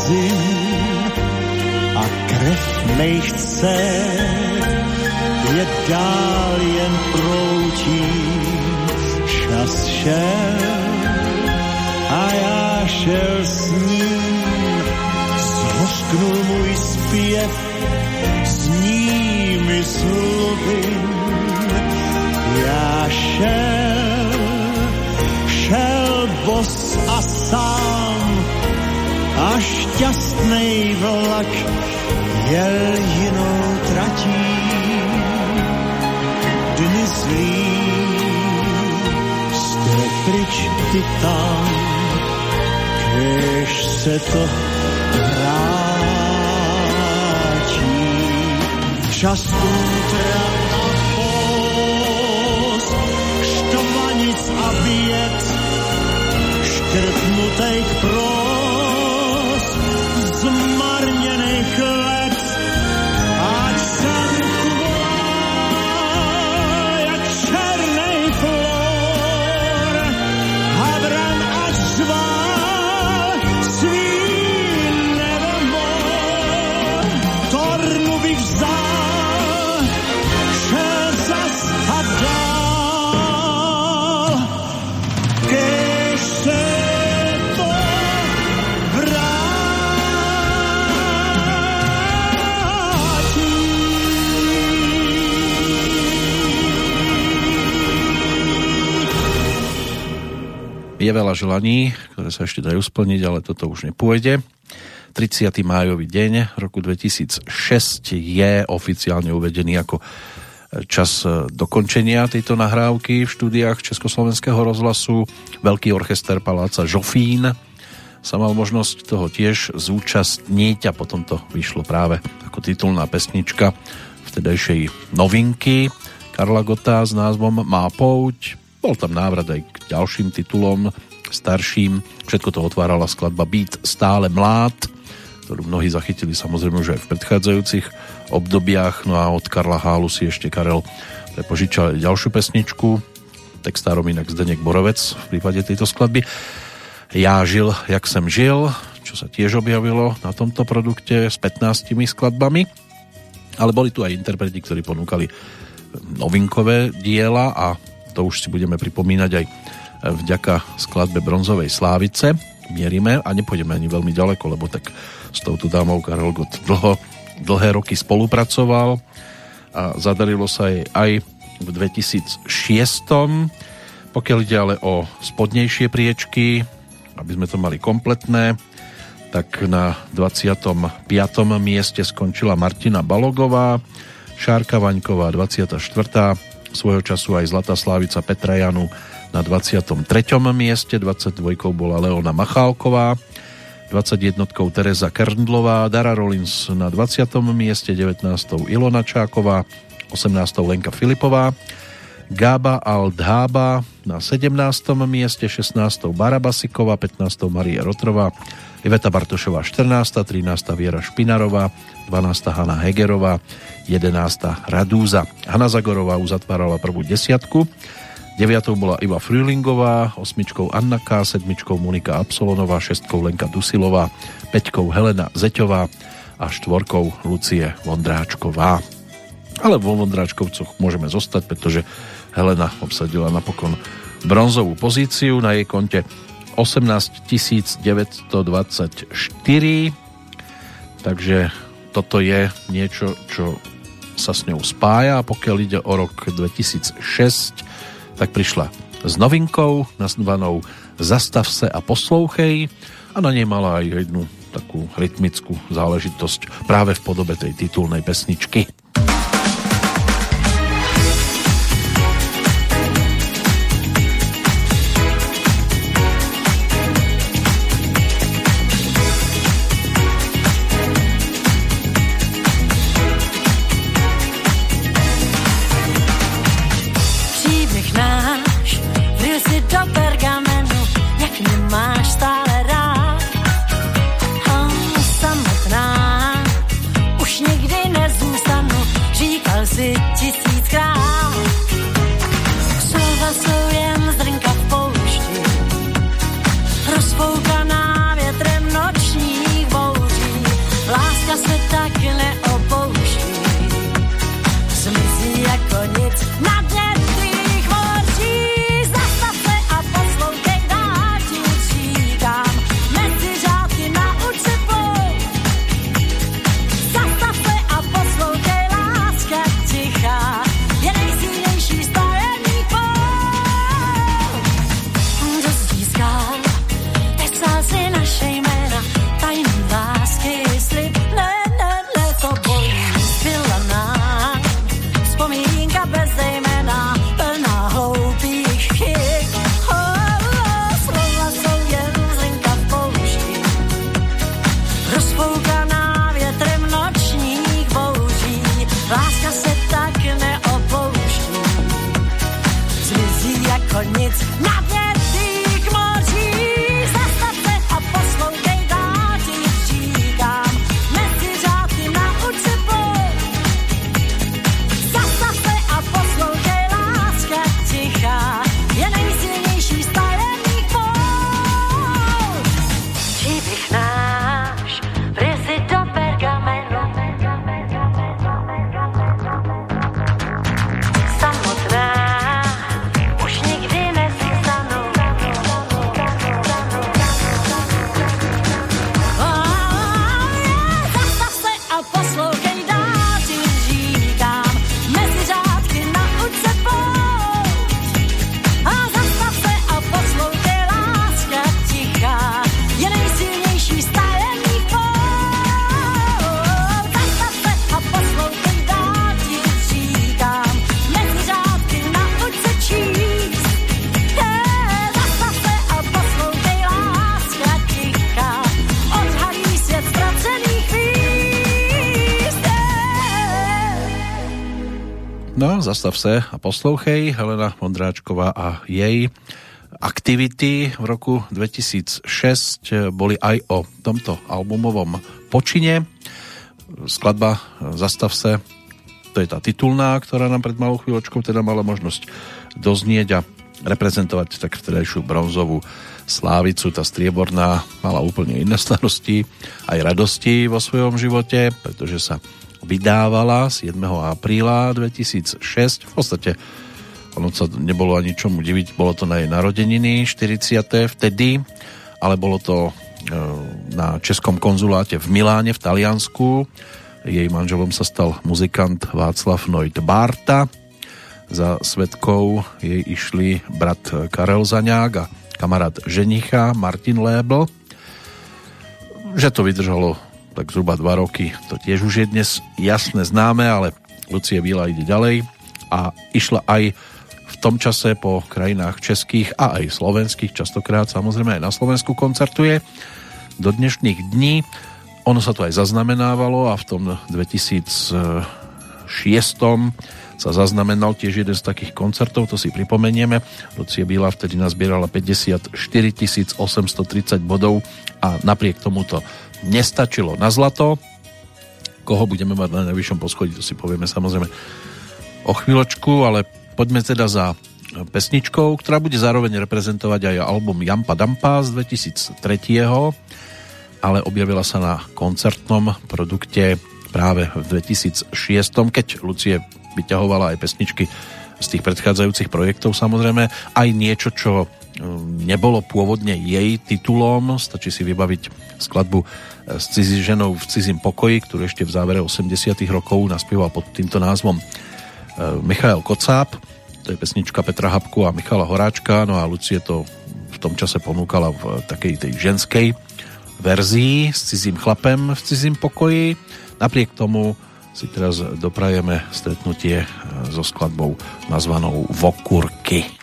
zim a krev dcer je dál jen proutí. Čas šel a já šel s ním, zhořknul můj zpěv, zní mi slovy. Já šel, šel bos a sám, šťastný vlak jel jinou tratí. Dny zlý, jste pryč tam, kež se to vrátí. Čas útra a pós, štvanic a bied, škrtnutých pros, to Je veľa želaní, ktoré sa ešte dajú splniť, ale toto už nepôjde. 30. májový deň roku 2006 je oficiálne uvedený ako čas dokončenia tejto nahrávky v štúdiách Československého rozhlasu. Veľký orchester Paláca Žofín sa mal možnosť toho tiež zúčastniť a potom to vyšlo práve ako titulná pesnička vtedajšej novinky Karla Gota s názvom Má pouť. Bol tam návrat aj k ďalším titulom starším. Všetko to otvárala skladba Beat stále mlád, ktorú mnohí zachytili samozrejme už aj v predchádzajúcich obdobiach. No a od Karla Hálu si ešte Karel prepožičal ďalšiu pesničku, textárom inak Zdeněk Borovec v prípade tejto skladby. Já žil, jak jsem žil, čo sa tiež objavilo na tomto produkte s 15 skladbami. Ale boli tu aj interpreti, ktorí ponúkali novinkové diela a to už si budeme pripomínať aj vďaka skladbe Bronzovej Slávice. Mierime a nepôjdeme ani veľmi ďaleko, lebo tak s touto dámou Karel Gott dlho, dlhé roky spolupracoval a zadarilo sa jej aj v 2006. Pokiaľ ide ale o spodnejšie priečky, aby sme to mali kompletné, tak na 25. mieste skončila Martina Balogová, Šárka Vaňková 24. Svojho času aj Zlatá Slávica Petra Janu na 23. mieste, 22. bola Leona Machálková, 21. Teresa Kerndlová, Dara Rollins na 20. mieste, 19. Ilona Čáková, 18. Lenka Filipová, Gába Aldhába na 17. mieste, 16. Barabasiková, 15. Marie Rotrová, Iveta Bartošová 14., 13. Viera Špinarová, 12. Hanna Hegerová, 11. Radúza. Hanna Zagorová uzatvárala prvú desiatku, 9. bola Iva Frühlingová, 8. Anna K, 7. Monika Absolonová, 6. Lenka Dusilová, 5. Helena Zeťová a 4. Lucie Vondráčková. Ale vo Vondráčkovcoch môžeme zostať, pretože Helena obsadila napokon bronzovú pozíciu na jej konte 18 924 takže toto je niečo, čo sa s ňou spája pokiaľ ide o rok 2006 tak prišla s novinkou nazvanou Zastav se a poslouchej a na nej mala aj jednu takú rytmickú záležitosť práve v podobe tej titulnej pesničky. Se a poslouchej. Helena Vondráčková a jej aktivity v roku 2006 boli aj o tomto albumovom počine. Skladba Zastav se, to je tá titulná, ktorá nám pred malou chvíľočkou teda mala možnosť doznieť a reprezentovať tak vtedajšiu bronzovú slávicu. Tá strieborná mala úplne iné starosti aj radosti vo svojom živote, pretože sa vydávala 7. apríla 2006. V podstate ono sa nebolo ani čomu diviť, bolo to na jej narodeniny 40. vtedy, ale bolo to e, na Českom konzuláte v Miláne v Taliansku. Jej manželom sa stal muzikant Václav Noit Barta. Za svetkov jej išli brat Karel Zaňák a kamarát ženicha Martin Lébl. Že to vydržalo tak zhruba dva roky, to tiež už je dnes jasné známe, ale Lucie Víla ide ďalej a išla aj v tom čase po krajinách českých a aj slovenských, častokrát samozrejme aj na Slovensku koncertuje do dnešných dní. Ono sa to aj zaznamenávalo a v tom 2006 sa zaznamenal tiež jeden z takých koncertov, to si pripomenieme. Lucie Bíla vtedy nazbierala 54 830 bodov a napriek tomuto nestačilo na zlato. Koho budeme mať na najvyššom poschodí, to si povieme samozrejme o chvíľočku, ale poďme teda za pesničkou, ktorá bude zároveň reprezentovať aj album Jampa Dampa z 2003 ale objavila sa na koncertnom produkte práve v 2006, keď Lucie vyťahovala aj pesničky z tých predchádzajúcich projektov samozrejme, aj niečo, čo um, nebolo pôvodne jej titulom, stačí si vybaviť skladbu e, s cizí ženou v cizím pokoji, ktorú ešte v závere 80 rokov naspieval pod týmto názvom e, Michael Kocáb, to je pesnička Petra Habku a Michala Horáčka, no a Lucie to v tom čase ponúkala v takej tej ženskej verzii s cizím chlapem v cizím pokoji. Napriek tomu si teraz doprajeme stretnutie e, so skladbou nazvanou Vokurky.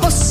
A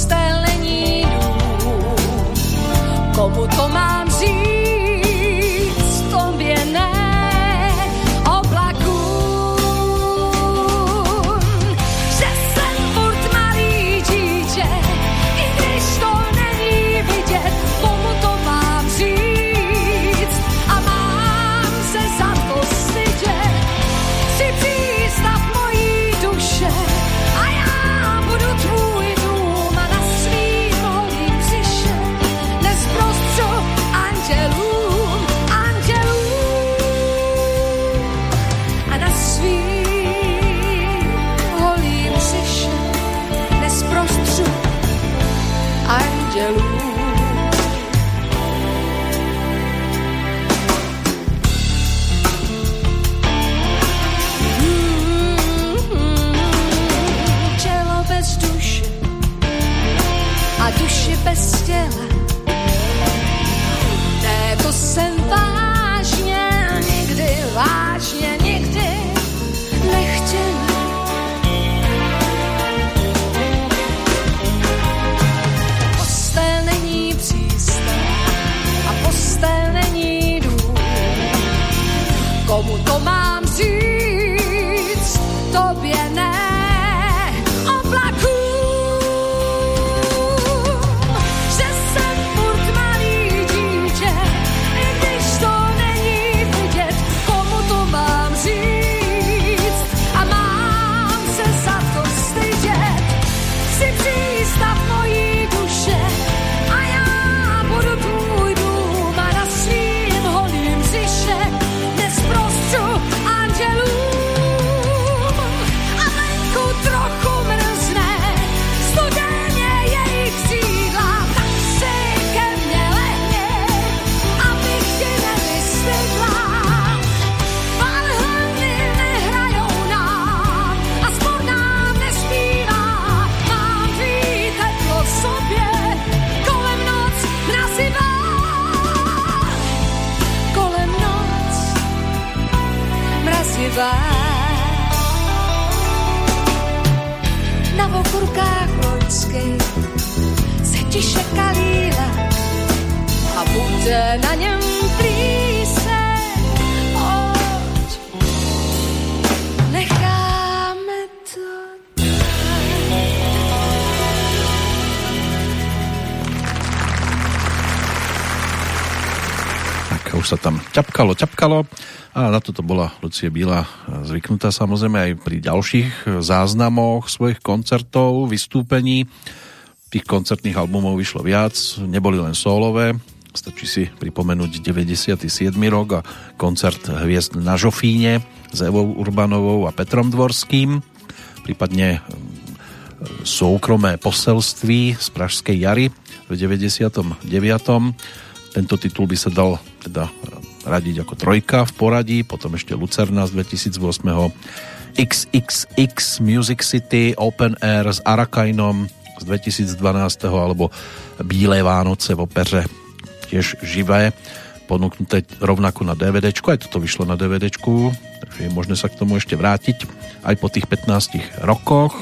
Bude na něm plíseň, oď. Už sa tam ťapkalo, ťapkalo a na toto bola Lucie Bíla zvyknutá samozrejme aj pri ďalších záznamoch svojich koncertov, vystúpení. Tých koncertných albumov vyšlo viac, neboli len solové, stačí si pripomenúť 97. rok a koncert Hviezd na Žofíne s Evou Urbanovou a Petrom Dvorským, prípadne súkromé poselství z Pražskej jary v 99. Tento titul by sa dal teda radiť ako trojka v poradí, potom ešte Lucerna z 2008. XXX Music City Open Air s Arakainom z 2012. alebo Bílé Vánoce v opeře tiež živé ponúknuté rovnako na DVD, aj toto vyšlo na DVD, takže je možné sa k tomu ešte vrátiť aj po tých 15 rokoch.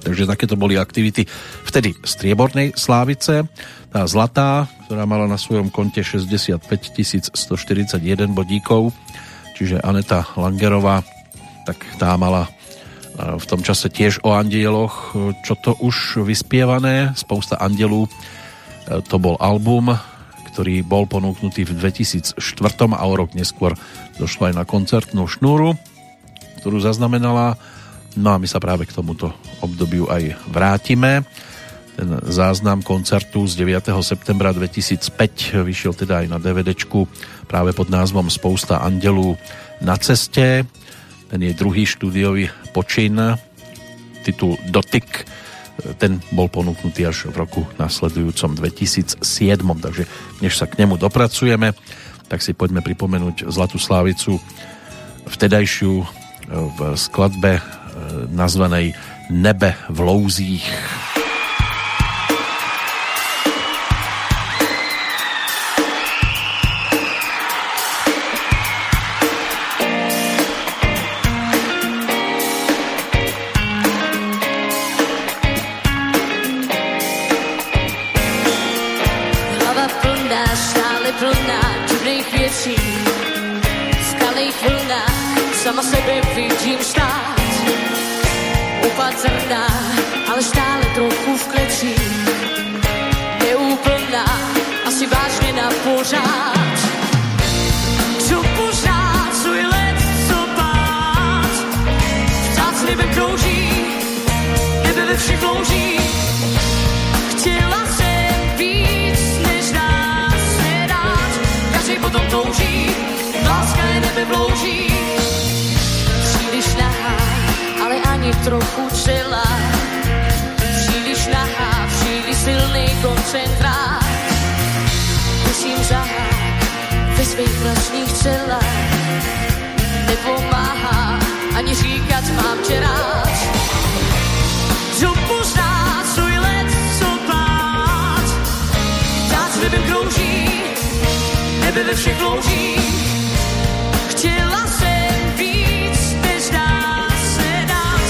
Takže takéto boli aktivity vtedy striebornej slávice. Tá zlatá, ktorá mala na svojom konte 65 141 bodíkov, čiže Aneta Langerová, tak tá mala v tom čase tiež o andieloch, čo to už vyspievané, spousta andelú, e, to bol album, ktorý bol ponúknutý v 2004 a o rok neskôr došlo aj na koncertnú šnúru, ktorú zaznamenala No a my sa práve k tomuto obdobiu aj vrátime. Ten záznam koncertu z 9. septembra 2005 vyšiel teda aj na DVD práve pod názvom Spousta andelů na ceste. Ten je druhý štúdiový počin, titul Dotyk, ten bol ponúknutý až v roku nasledujúcom 2007, takže než sa k nemu dopracujeme, tak si poďme pripomenúť Zlatú Slávicu vtedajšiu v skladbe nazvanej Nebe v louzích. Věcí. V kalých vlnách sama sebe vidím stát. Opatrná, ale stále trochu v kleci. Neúplná, asi vážně na pořád. Co pořád, co je let, co pát. Vtác nebe krouží, nebe ve všech louží. Chtěla potom touží, láska je nebe vlouží. Příliš nahá, ale ani trochu celá. Příliš nahá, příliš silný koncentrát. Musím zahát ve svých vlastních celách. Nepomáhá ani říkat mám tě rád. Ve všech louží. Chtěla jsem víc, než dá se dát.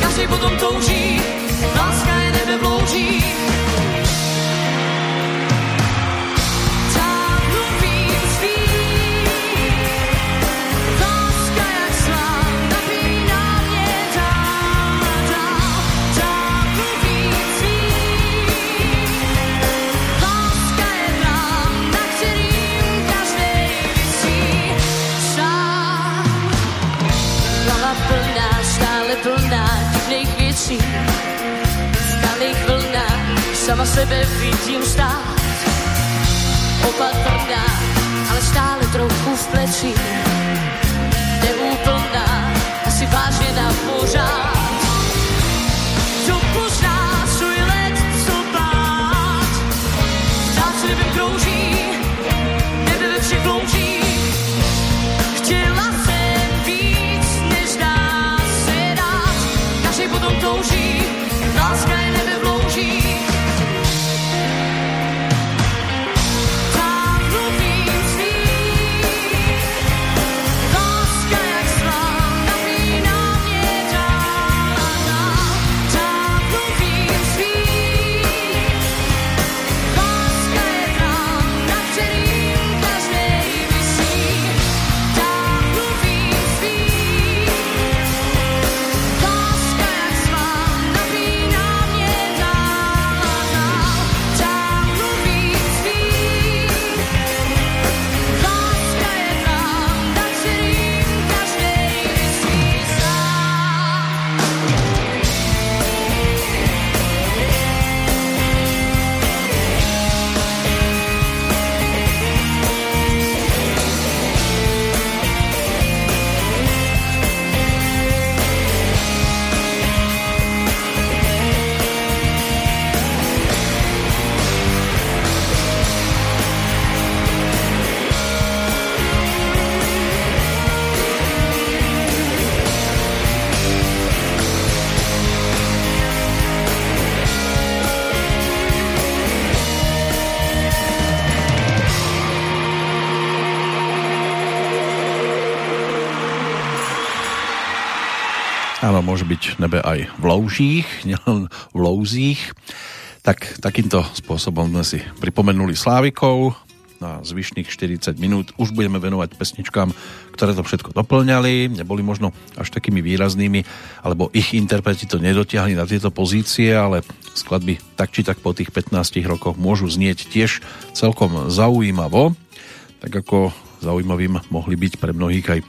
Každý potom touží, sama sebe vidím stát. Opatrná, ale stále trochu v pleci. Môže byť nebe aj v loužích, nielen v louzích. Tak takýmto spôsobom sme si pripomenuli Slávikov na zvyšných 40 minút. Už budeme venovať pesničkám, ktoré to všetko doplňali, neboli možno až takými výraznými, alebo ich interpreti to nedotiahli na tieto pozície, ale skladby tak či tak po tých 15 rokoch môžu znieť tiež celkom zaujímavo, tak ako zaujímavým mohli byť pre mnohých aj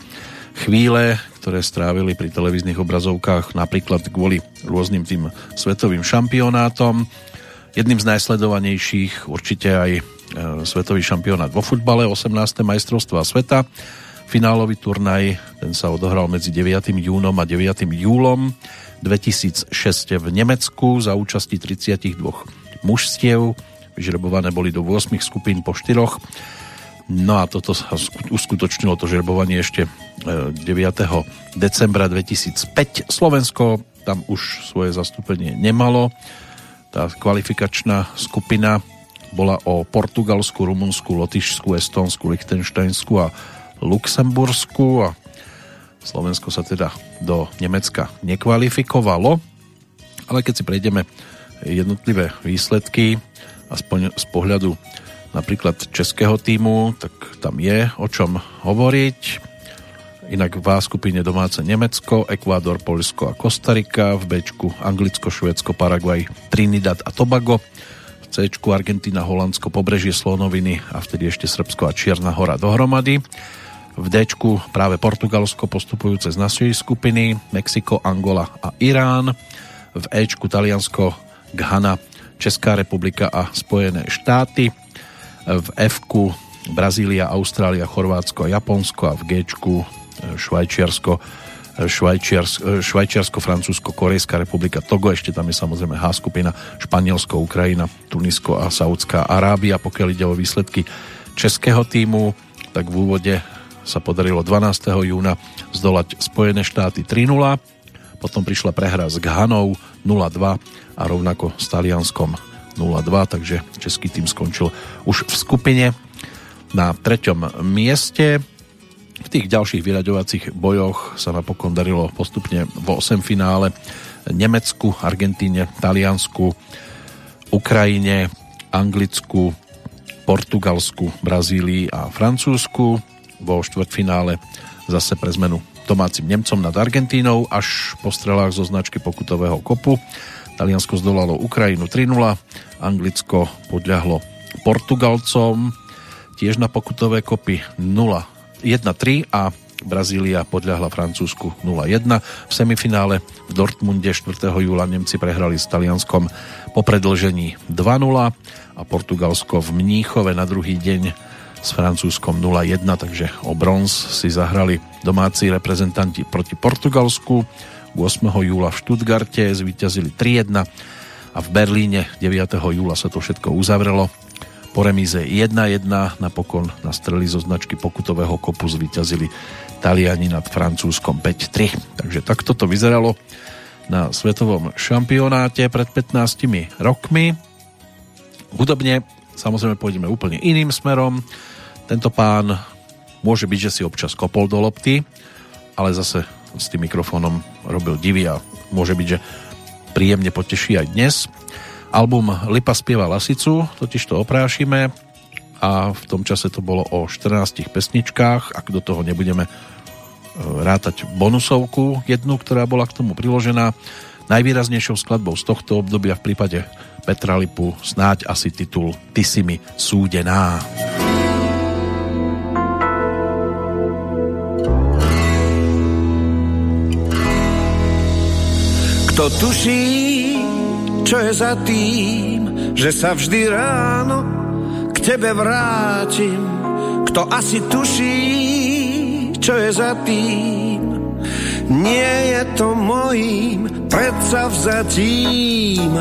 chvíle, ktoré strávili pri televíznych obrazovkách napríklad kvôli rôznym tým svetovým šampionátom. Jedným z najsledovanejších určite aj e, svetový šampionát vo futbale, 18. majstrovstva sveta. Finálový turnaj, ten sa odohral medzi 9. júnom a 9. júlom 2006 v Nemecku za účasti 32 mužstiev. Vyžrebované boli do 8 skupín po 4 No a toto sa uskutočnilo to žrebovanie ešte 9. E, decembra 2005. Slovensko tam už svoje zastúpenie nemalo. Tá kvalifikačná skupina bola o Portugalsku, Rumunsku, Lotyšsku, Estonsku, Lichtensteinsku a Luxembursku a Slovensko sa teda do Nemecka nekvalifikovalo. Ale keď si prejdeme jednotlivé výsledky, aspoň z pohľadu napríklad českého týmu, tak tam je o čom hovoriť. Inak v A skupine domáce Nemecko, Ekvádor, Polsko a Kostarika, v B Anglicko, Švédsko, Paraguay, Trinidad a Tobago, v C Argentina, Holandsko, Pobrežie Slonoviny a vtedy ešte Srbsko a Čierna hora dohromady. V D práve Portugalsko postupujúce z našej skupiny, Mexiko, Angola a Irán. V E Taliansko, Ghana, Česká republika a Spojené štáty v f Brazília, Austrália, Chorvátsko Japonsko a v g Švajčiarsko, Švajčiarsko, Švajčiarsko, Francúzsko, Korejská republika, Togo, ešte tam je samozrejme H skupina, Španielsko, Ukrajina, Tunisko a Saudská Arábia. Pokiaľ ide o výsledky českého týmu, tak v úvode sa podarilo 12. júna zdolať Spojené štáty 3-0, potom prišla prehra s Ghanou 0-2 a rovnako s Talianskom 0-2, takže český tým skončil už v skupine na treťom mieste. V tých ďalších vyraďovacích bojoch sa napokon darilo postupne vo 8 finále Nemecku, Argentíne, Taliansku, Ukrajine, Anglicku, Portugalsku, Brazílii a Francúzsku. Vo štvrtfinále zase pre zmenu domácim Nemcom nad Argentínou až po strelách zo značky pokutového kopu. Taliansko zdolalo Ukrajinu 3-0, Anglicko podľahlo Portugalcom tiež na pokutové kopy 0-1-3 a Brazília podľahla Francúzsku 0-1. V semifinále v Dortmunde 4. júla Nemci prehrali s Talianskom po predlžení 2-0 a Portugalsko v Mníchove na druhý deň s Francúzskom 0-1, takže o bronz si zahrali domáci reprezentanti proti Portugalsku. 8. júla v Štutgarte zvíťazili 3-1 a v Berlíne 9. júla sa to všetko uzavrelo. Po remíze 1-1 napokon na strely zo značky pokutového kopu zvíťazili Taliani nad Francúzskom 5-3. Takže takto to vyzeralo na svetovom šampionáte pred 15 rokmi. Hudobne samozrejme pôjdeme úplne iným smerom. Tento pán môže byť, že si občas kopol do lopty, ale zase s tým mikrofónom robil divy a môže byť, že príjemne poteší aj dnes. Album Lipa spieva Lasicu, totiž to oprášime a v tom čase to bolo o 14 pesničkách, ak do toho nebudeme e, rátať bonusovku jednu, ktorá bola k tomu priložená. Najvýraznejšou skladbou z tohto obdobia v prípade Petra Lipu snáď asi titul Ty si mi súdená. Kto tuší, čo je za tým, že sa vždy ráno k tebe vrátim. Kto asi tuší, čo je za tým, nie je to mojím predsavzatím.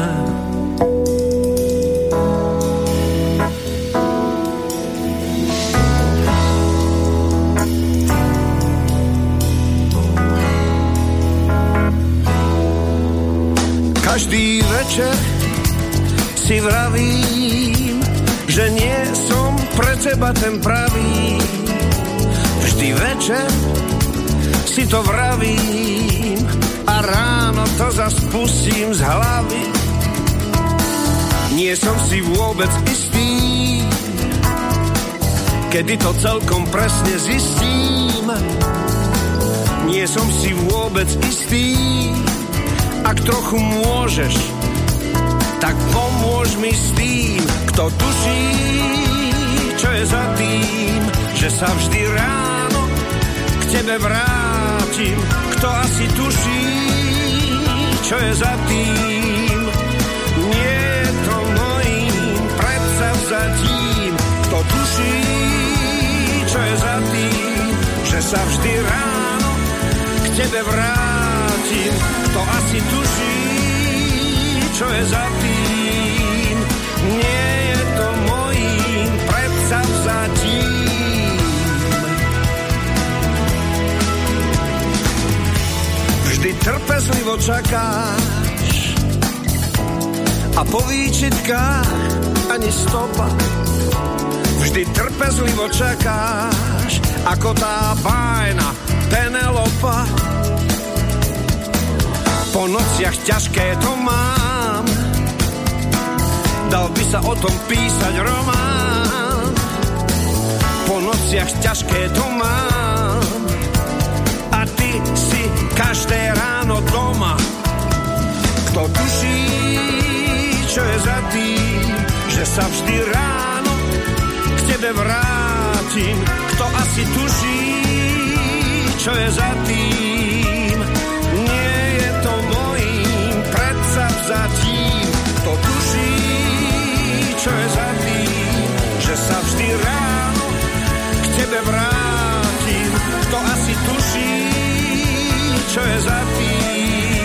Každý večer si vravím, že nie som pre teba ten pravý. Vždy večer si to vravím, a ráno to zas pustím z hlavy. Nie som si vôbec istý, kedy to celkom presne zistím. Nie som si vôbec istý, ak trochu môžeš, tak pomôž mi s tým, kto tuší, čo je za tým, že sa vždy ráno k tebe vrátim. Kto asi tuší, čo je za tým, nie je to mojím predsavzatím. Kto tuší, čo je za tým, že sa vždy ráno k tebe vrátim. Kto asi tuší, čo je za tým, nie je to mojím predsavzatím. Vždy trpezlivo čakáš a po výčitkách ani stopa. Vždy trpezlivo čakáš ako tá bájna Penelopa. Po nociach ťažké to mám, dal by sa o tom písať román. Po nociach ťažké to mám, a ty si každé ráno doma. Kto tuší, čo je za tým, že sa vždy ráno k tebe vrátim. Kto asi tuší, čo je za tým, Kto tuší, čo je za tým, že sa vždy ráno k tebe vrátim. Kto asi tuší, čo je za tým,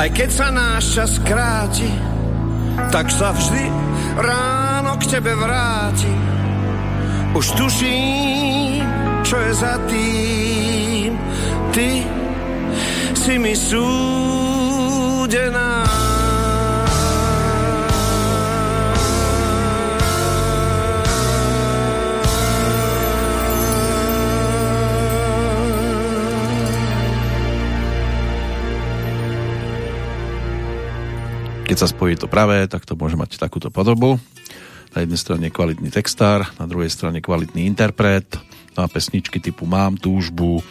Aj keď sa náš čas kráti, tak sa vždy ráno k tebe vráti. Už tuším, čo je za tým. Ty si mi súdená. Keď sa spojí to pravé, tak to môže mať takúto podobu. Na jednej strane kvalitný textár, na druhej strane kvalitný interpret. No a pesničky typu Mám túžbu, e,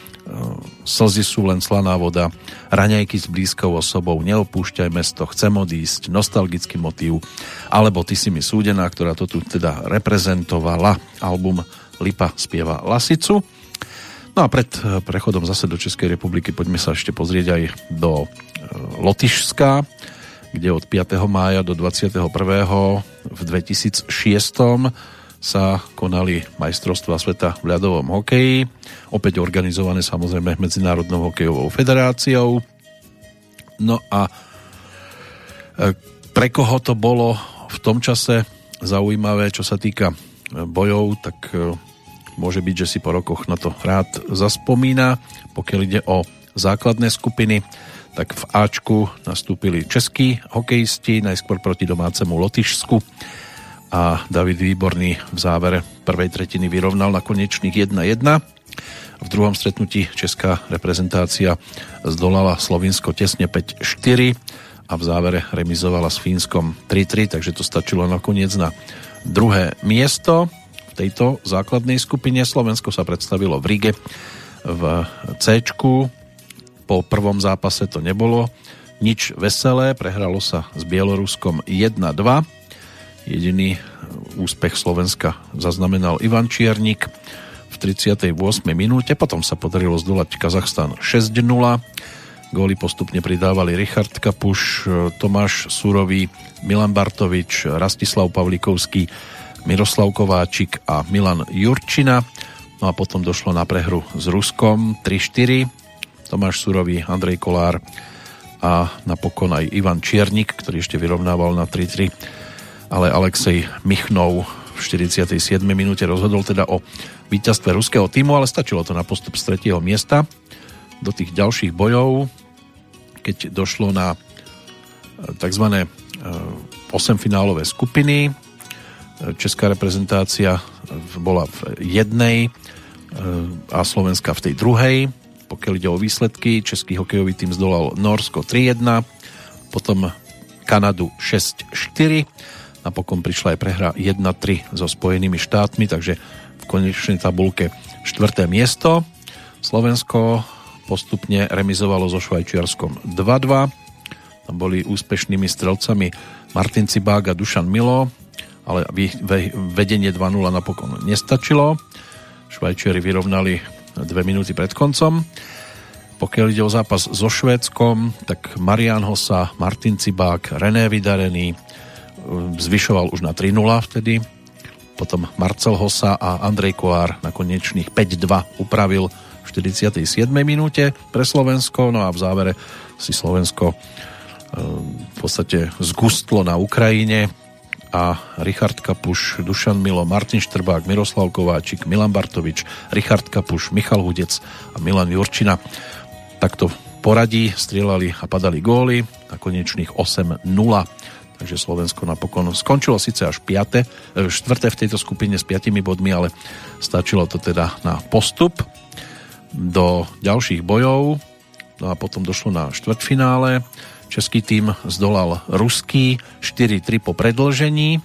Slzy sú len slaná voda, Raňajky s blízkou osobou, Neopúšťaj mesto, Chcem odísť, Nostalgický motív, alebo Ty si mi súdená, ktorá to tu teda reprezentovala. Album Lipa spieva Lasicu. No a pred e, prechodom zase do Českej republiky poďme sa ešte pozrieť aj do e, Lotyšska, kde od 5. mája do 21. v 2006 sa konali majstrovstvá sveta v ľadovom hokeji, opäť organizované samozrejme Medzinárodnou hokejovou federáciou. No a e, pre koho to bolo v tom čase zaujímavé, čo sa týka e, bojov, tak e, môže byť, že si po rokoch na to rád zaspomína. Pokiaľ ide o základné skupiny, tak v Ačku nastúpili českí hokejisti, najskôr proti domácemu Lotyšsku a David Výborný v závere prvej tretiny vyrovnal na konečných 1-1. V druhom stretnutí česká reprezentácia zdolala Slovinsko tesne 5-4 a v závere remizovala s Fínskom 3-3, takže to stačilo nakoniec na druhé miesto. V tejto základnej skupine Slovensko sa predstavilo v Rige v C. Po prvom zápase to nebolo nič veselé, prehralo sa s Bieloruskom 1-2. Jediný úspech Slovenska zaznamenal Ivan Čiernik v 38. minúte, potom sa podarilo zdolať Kazachstan 6-0. Góly postupne pridávali Richard Kapuš, Tomáš Surový, Milan Bartovič, Rastislav Pavlikovský, Miroslav Kováčik a Milan Jurčina. No a potom došlo na prehru s Ruskom 3-4. Tomáš Surový, Andrej Kolár a napokon aj Ivan Čiernik, ktorý ešte vyrovnával na 3-3. Ale Alexej Michnov v 47. minúte rozhodol teda o víťazstve ruského týmu, ale stačilo to na postup z tretieho miesta do tých ďalších bojov keď došlo na e, tzv. 8-finálové e, skupiny. E, Česká reprezentácia bola v jednej a Slovenska v tej druhej. Pokiaľ ide o výsledky, Český hokejový tým zdolal Norsko 3-1, potom Kanadu 6-4, napokon prišla aj prehra 1-3 so Spojenými štátmi, takže v konečnej tabulke štvrté miesto. Slovensko postupne remizovalo so Švajčiarskom 2-2. Tam boli úspešnými strelcami Martin Cibák a Dušan Milo, ale vedenie 2-0 napokon nestačilo. Švajčiari vyrovnali dve minúty pred koncom. Pokiaľ ide o zápas so Švédskom, tak Marian Hossa, Martin Cibák, René Vydarený um, zvyšoval už na 3-0 vtedy. Potom Marcel Hossa a Andrej Koár na konečných 5-2 upravil 47. minúte pre Slovensko, no a v závere si Slovensko e, v podstate zgustlo na Ukrajine a Richard Kapuš, Dušan Milo, Martin Štrbák, Miroslav Kováčik, Milan Bartovič, Richard Kapuš, Michal Hudec a Milan Jurčina. Takto poradí, strieľali a padali góly na konečných 8-0 takže Slovensko napokon skončilo síce až 5. 4. E, v tejto skupine s 5 bodmi, ale stačilo to teda na postup do ďalších bojov. No a potom došlo na štvrťfinále. Český tým zdolal ruský 4-3 po predlžení.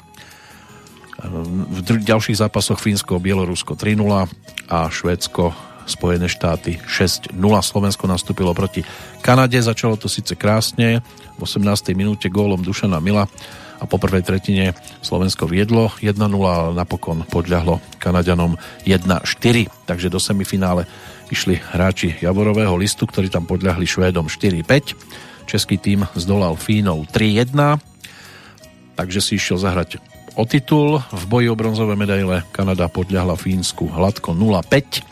V ďalších zápasoch Fínsko, Bielorusko 3-0 a Švédsko Spojené štáty 6-0. Slovensko nastúpilo proti Kanade, začalo to síce krásne, v 18. minúte gólom Dušana Mila a po prvej tretine Slovensko viedlo 1-0, ale napokon podľahlo Kanadianom 1-4, takže do semifinále išli hráči Javorového listu, ktorí tam podľahli Švédom 4-5. Český tým zdolal Fínov 3-1, takže si išiel zahrať o titul. V boji o bronzové medaile Kanada podľahla Fínsku hladko 0-5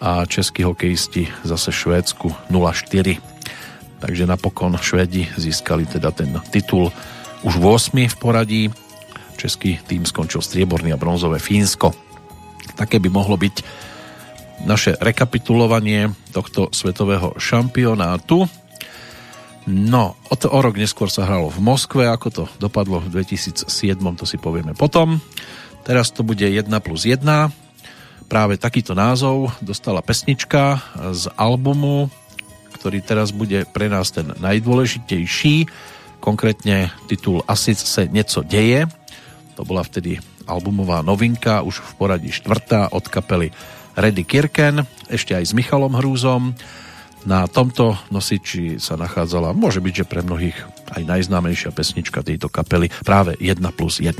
a českí hokejisti zase Švédsku 0-4. Takže napokon Švédi získali teda ten titul už 8 v poradí. Český tým skončil strieborný a bronzové Fínsko. Také by mohlo byť naše rekapitulovanie tohto svetového šampionátu. No, o, to, o rok neskôr sa hralo v Moskve, ako to dopadlo v 2007, to si povieme potom. Teraz to bude 1 plus 1. Práve takýto názov dostala pesnička z albumu, ktorý teraz bude pre nás ten najdôležitejší, konkrétne titul Asi se něco deje. To bola vtedy albumová novinka, už v poradí štvrtá od kapely Reddy Kirken, ešte aj s Michalom Hrúzom. Na tomto nosiči sa nachádzala, môže byť, že pre mnohých aj najznámejšia pesnička tejto kapely, práve 1 plus 1.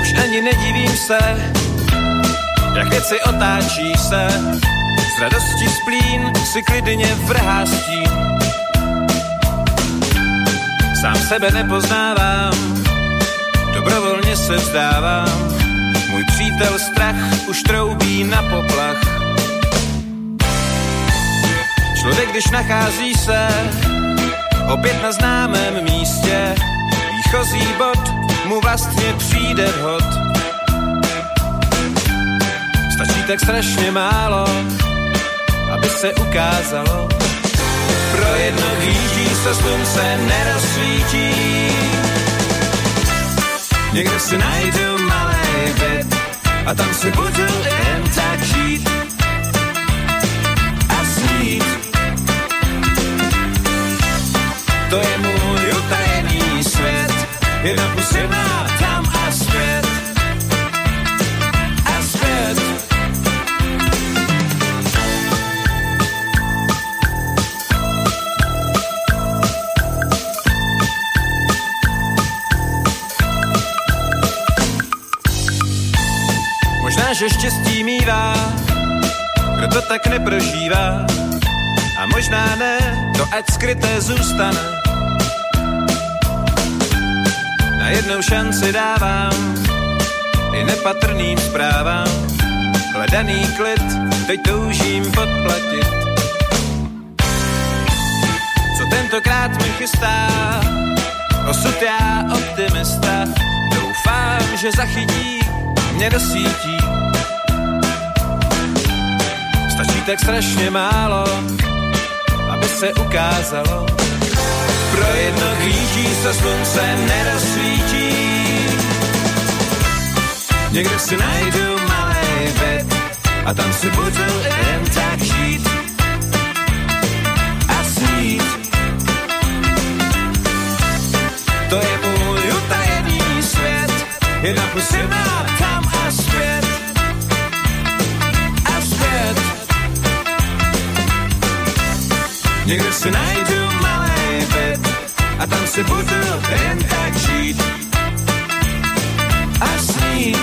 Už ani nedivím se, jak věci otáčí se, radosti splín si klidně vrhá stín. Sám sebe nepoznávám, dobrovolně se vzdávám. Můj přítel strach už troubí na poplach. Člověk, když nachází se opět na známém místě, výchozí bod mu vlastně přijde vhod. Stačí tak strašně málo, aby se ukázalo. Pro jedno kříží se slunce nerozsvítí. Někde si najdu malý byt a tam si budu jen tak žít a snít. To je můj Že štěstí mívá, kdo to tak neprožívá. A možná ne, to ať skryté zůstane. Na jednou šanci dávám i nepatrným zprávám. Hledaný klid, teď toužím podplatit. Co tentokrát mi chystá, osud já optimista. Doufám, že zachytí mě do sítí. Tak strašně málo, aby se ukázalo. Pro jedno kříží se slunce nerozsvítí. Někde si najdu malý byt a tam si budu jen tak žít a snít. To je můj utajený svět, jedna plus jedna Někde si najdu malý byt a tam si budu jen tak žít a snít.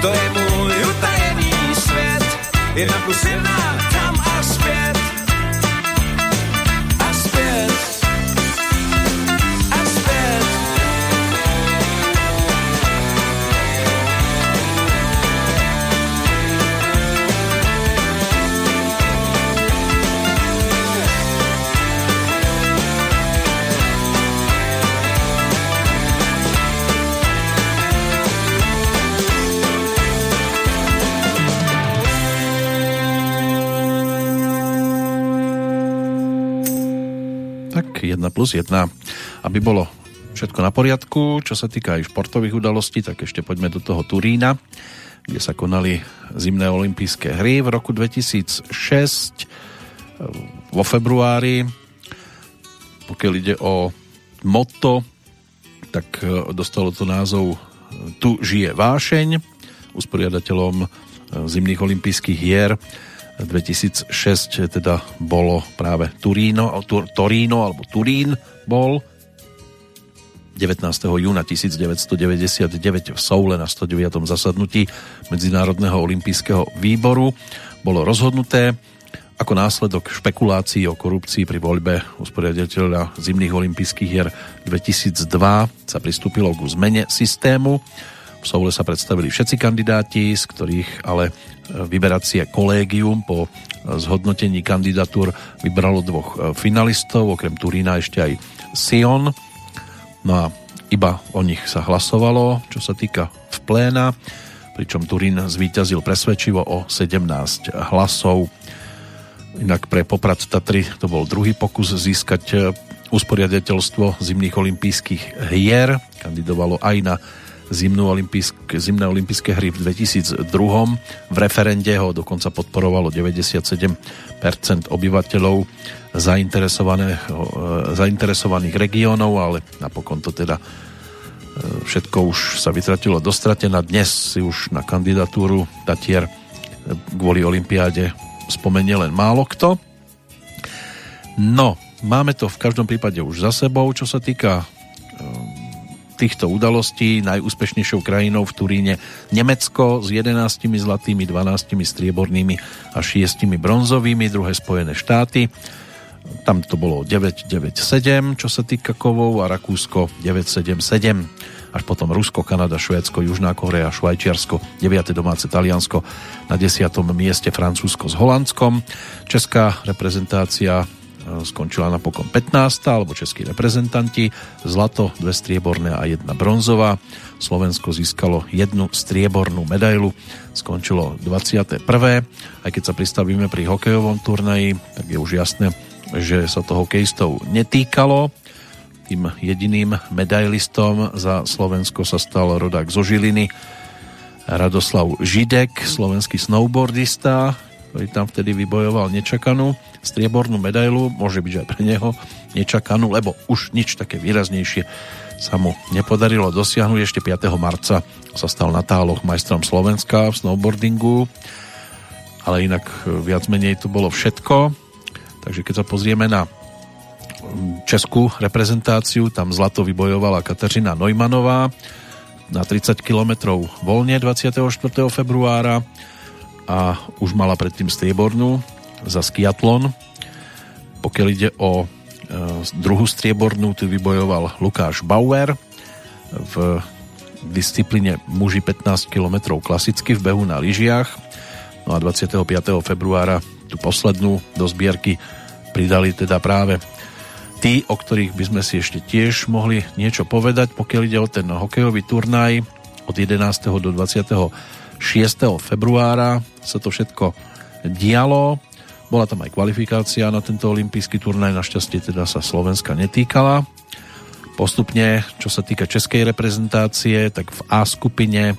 To je můj utajený svět, jedna plus jedna plus 1. Aby bolo všetko na poriadku, čo sa týka aj športových udalostí, tak ešte poďme do toho Turína, kde sa konali zimné olympijské hry v roku 2006 vo februári. Pokiaľ ide o moto, tak e, dostalo to názov Tu žije vášeň. Usporiadateľom e, zimných olympijských hier 2006 teda bolo práve Turíno, Tur, Torino alebo Turín bol 19. júna 1999 v Soule na 109. zasadnutí Medzinárodného olympijského výboru bolo rozhodnuté ako následok špekulácií o korupcii pri voľbe usporiadateľa zimných olympijských hier 2002 sa pristúpilo k zmene systému. V Soule sa predstavili všetci kandidáti, z ktorých ale vyberacie kolégium po zhodnotení kandidatúr vybralo dvoch finalistov, okrem Turína ešte aj Sion. No a iba o nich sa hlasovalo, čo sa týka v pléna, pričom Turín zvíťazil presvedčivo o 17 hlasov. Inak pre Poprad Tatry to bol druhý pokus získať usporiadateľstvo zimných olympijských hier. Kandidovalo aj na zimnú zimné olympijské hry v 2002. V referende ho dokonca podporovalo 97% obyvateľov zainteresovaných regiónov, ale napokon to teda všetko už sa vytratilo dostratená. Dnes si už na kandidatúru Tatier kvôli olympiáde spomenie len málo kto. No, máme to v každom prípade už za sebou, čo sa týka týchto udalostí najúspešnejšou krajinou v Turíne Nemecko s 11 zlatými, 12 striebornými a 6 bronzovými, druhé Spojené štáty. Tam to bolo 9-9-7, čo sa týka kovov a Rakúsko 9-7-7 až potom Rusko, Kanada, Švédsko, Južná Korea, Švajčiarsko, 9. domáce Taliansko, na 10. mieste Francúzsko s Holandskom. Česká reprezentácia skončila napokon 15. alebo českí reprezentanti. Zlato, dve strieborné a jedna bronzová. Slovensko získalo jednu striebornú medailu. Skončilo 21. Aj keď sa pristavíme pri hokejovom turnaji, tak je už jasné, že sa to hokejistov netýkalo. Tým jediným medailistom za Slovensko sa stal rodák zo Žiliny Radoslav Židek, slovenský snowboardista, ktorý tam vtedy vybojoval nečakanú striebornú medailu, môže byť aj pre neho nečakanú, lebo už nič také výraznejšie sa mu nepodarilo dosiahnuť. Ešte 5. marca sa stal na táloch majstrom Slovenska v snowboardingu, ale inak viac menej to bolo všetko. Takže keď sa pozrieme na českú reprezentáciu, tam zlato vybojovala Kateřina Neumannová, na 30 km voľne 24. februára a už mala predtým striebornú za skiatlon. Pokiaľ ide o e, druhú striebornú, tu vybojoval Lukáš Bauer v disciplíne muži 15 km klasicky v behu na lyžiach. No a 25. februára tú poslednú do zbierky pridali teda práve tí, o ktorých by sme si ešte tiež mohli niečo povedať, pokiaľ ide o ten hokejový turnaj od 11. do 26. februára sa to všetko dialo. Bola tam aj kvalifikácia na tento olimpijský turnaj, našťastie teda sa Slovenska netýkala. Postupne, čo sa týka českej reprezentácie, tak v A skupine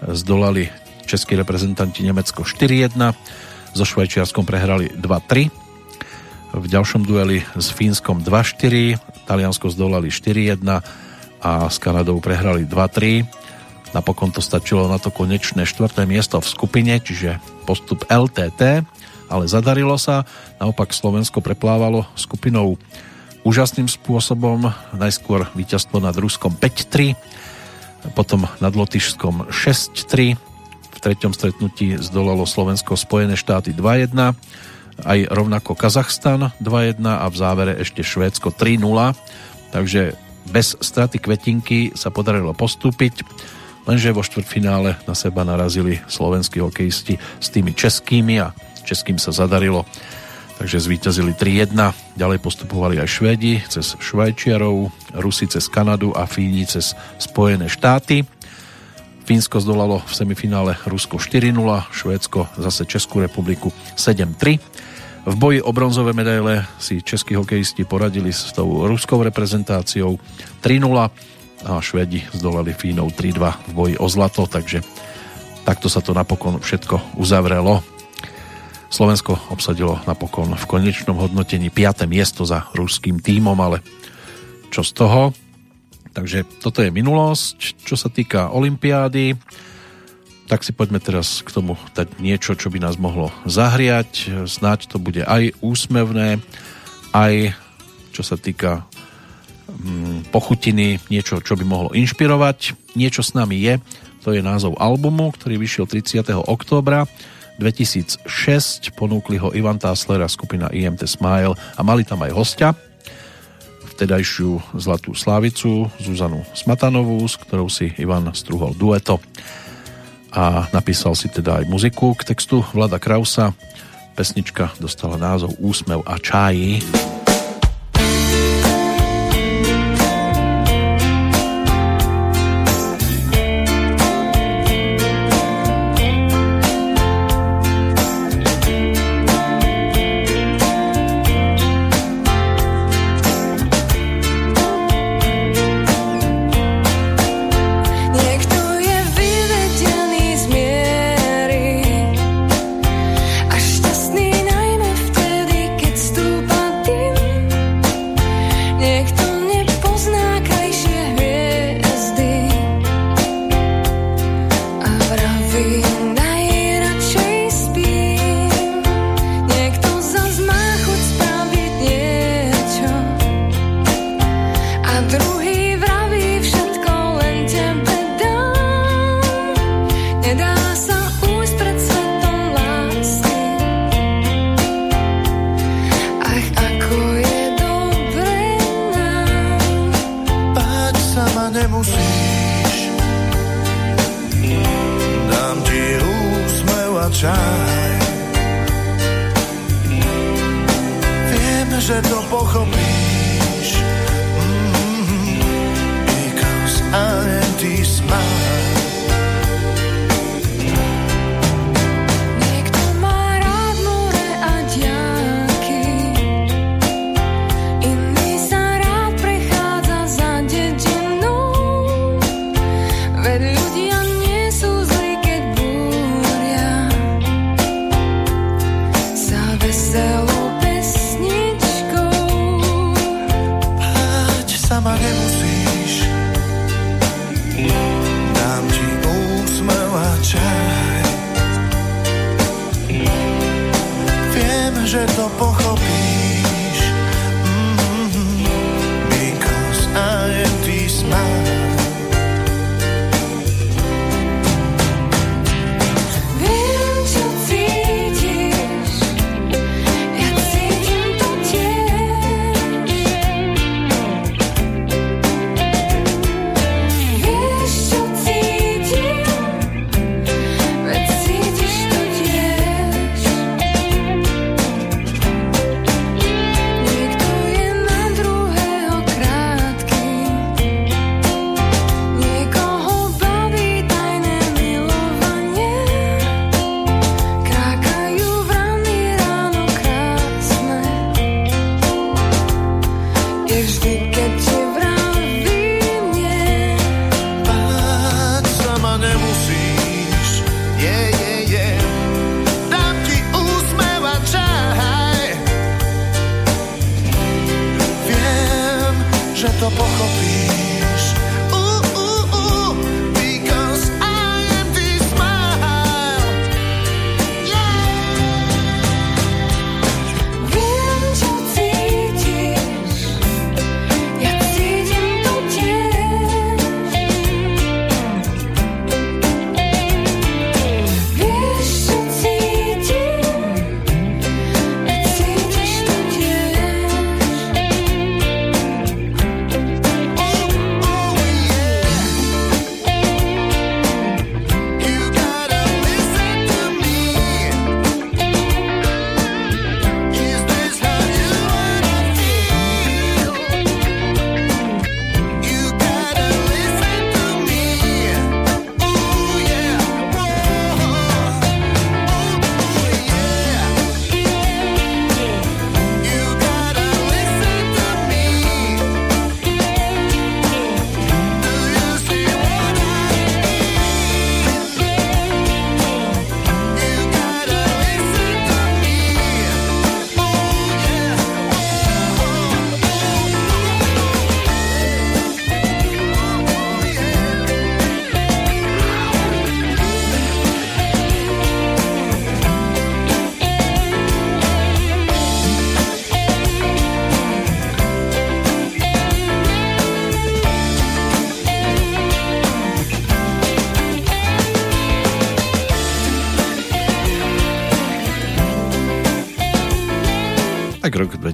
zdolali českí reprezentanti Nemecko 4-1, so Švajčiarskom prehrali 2-3, v ďalšom dueli s Fínskom 2-4, Taliansko zdolali 4-1 a s Kanadou prehrali 2-3. Napokon to stačilo na to konečné štvrté miesto v skupine, čiže postup LTT, ale zadarilo sa. Naopak Slovensko preplávalo skupinou úžasným spôsobom. Najskôr víťazstvo nad Ruskom 5-3, potom nad Lotyšskom 6-3. V treťom stretnutí zdolalo Slovensko Spojené štáty 2-1 aj rovnako Kazachstan 2-1 a v závere ešte Švédsko 3-0. Takže bez straty kvetinky sa podarilo postúpiť, lenže vo štvrtfinále na seba narazili slovenskí hokejisti s tými českými a českým sa zadarilo. Takže zvíťazili 3-1. Ďalej postupovali aj Švédi cez Švajčiarov, Rusi cez Kanadu a Fíni cez Spojené štáty. Fínsko zdolalo v semifinále Rusko 4-0, Švédsko zase Českú republiku 7-3. V boji o bronzové medaile si českí hokejisti poradili s tou ruskou reprezentáciou 3-0 a Švedi zdolali Fínov 3-2 v boji o zlato, takže takto sa to napokon všetko uzavrelo. Slovensko obsadilo napokon v konečnom hodnotení 5. miesto za ruským tímom, ale čo z toho? Takže toto je minulosť. Čo sa týka Olympiády, tak si poďme teraz k tomu dať niečo, čo by nás mohlo zahriať. Snáď to bude aj úsmevné, aj čo sa týka pochutiny, niečo, čo by mohlo inšpirovať. Niečo s nami je, to je názov albumu, ktorý vyšiel 30. októbra 2006. Ponúkli ho Ivan Tásler a skupina IMT Smile a mali tam aj hostia, vtedajšiu Zlatú Slávicu Zuzanu Smatanovú, s ktorou si Ivan struhol dueto a napísal si teda aj muziku k textu Vlada Krausa. Pesnička dostala názov Úsmev a čáji. Tak rok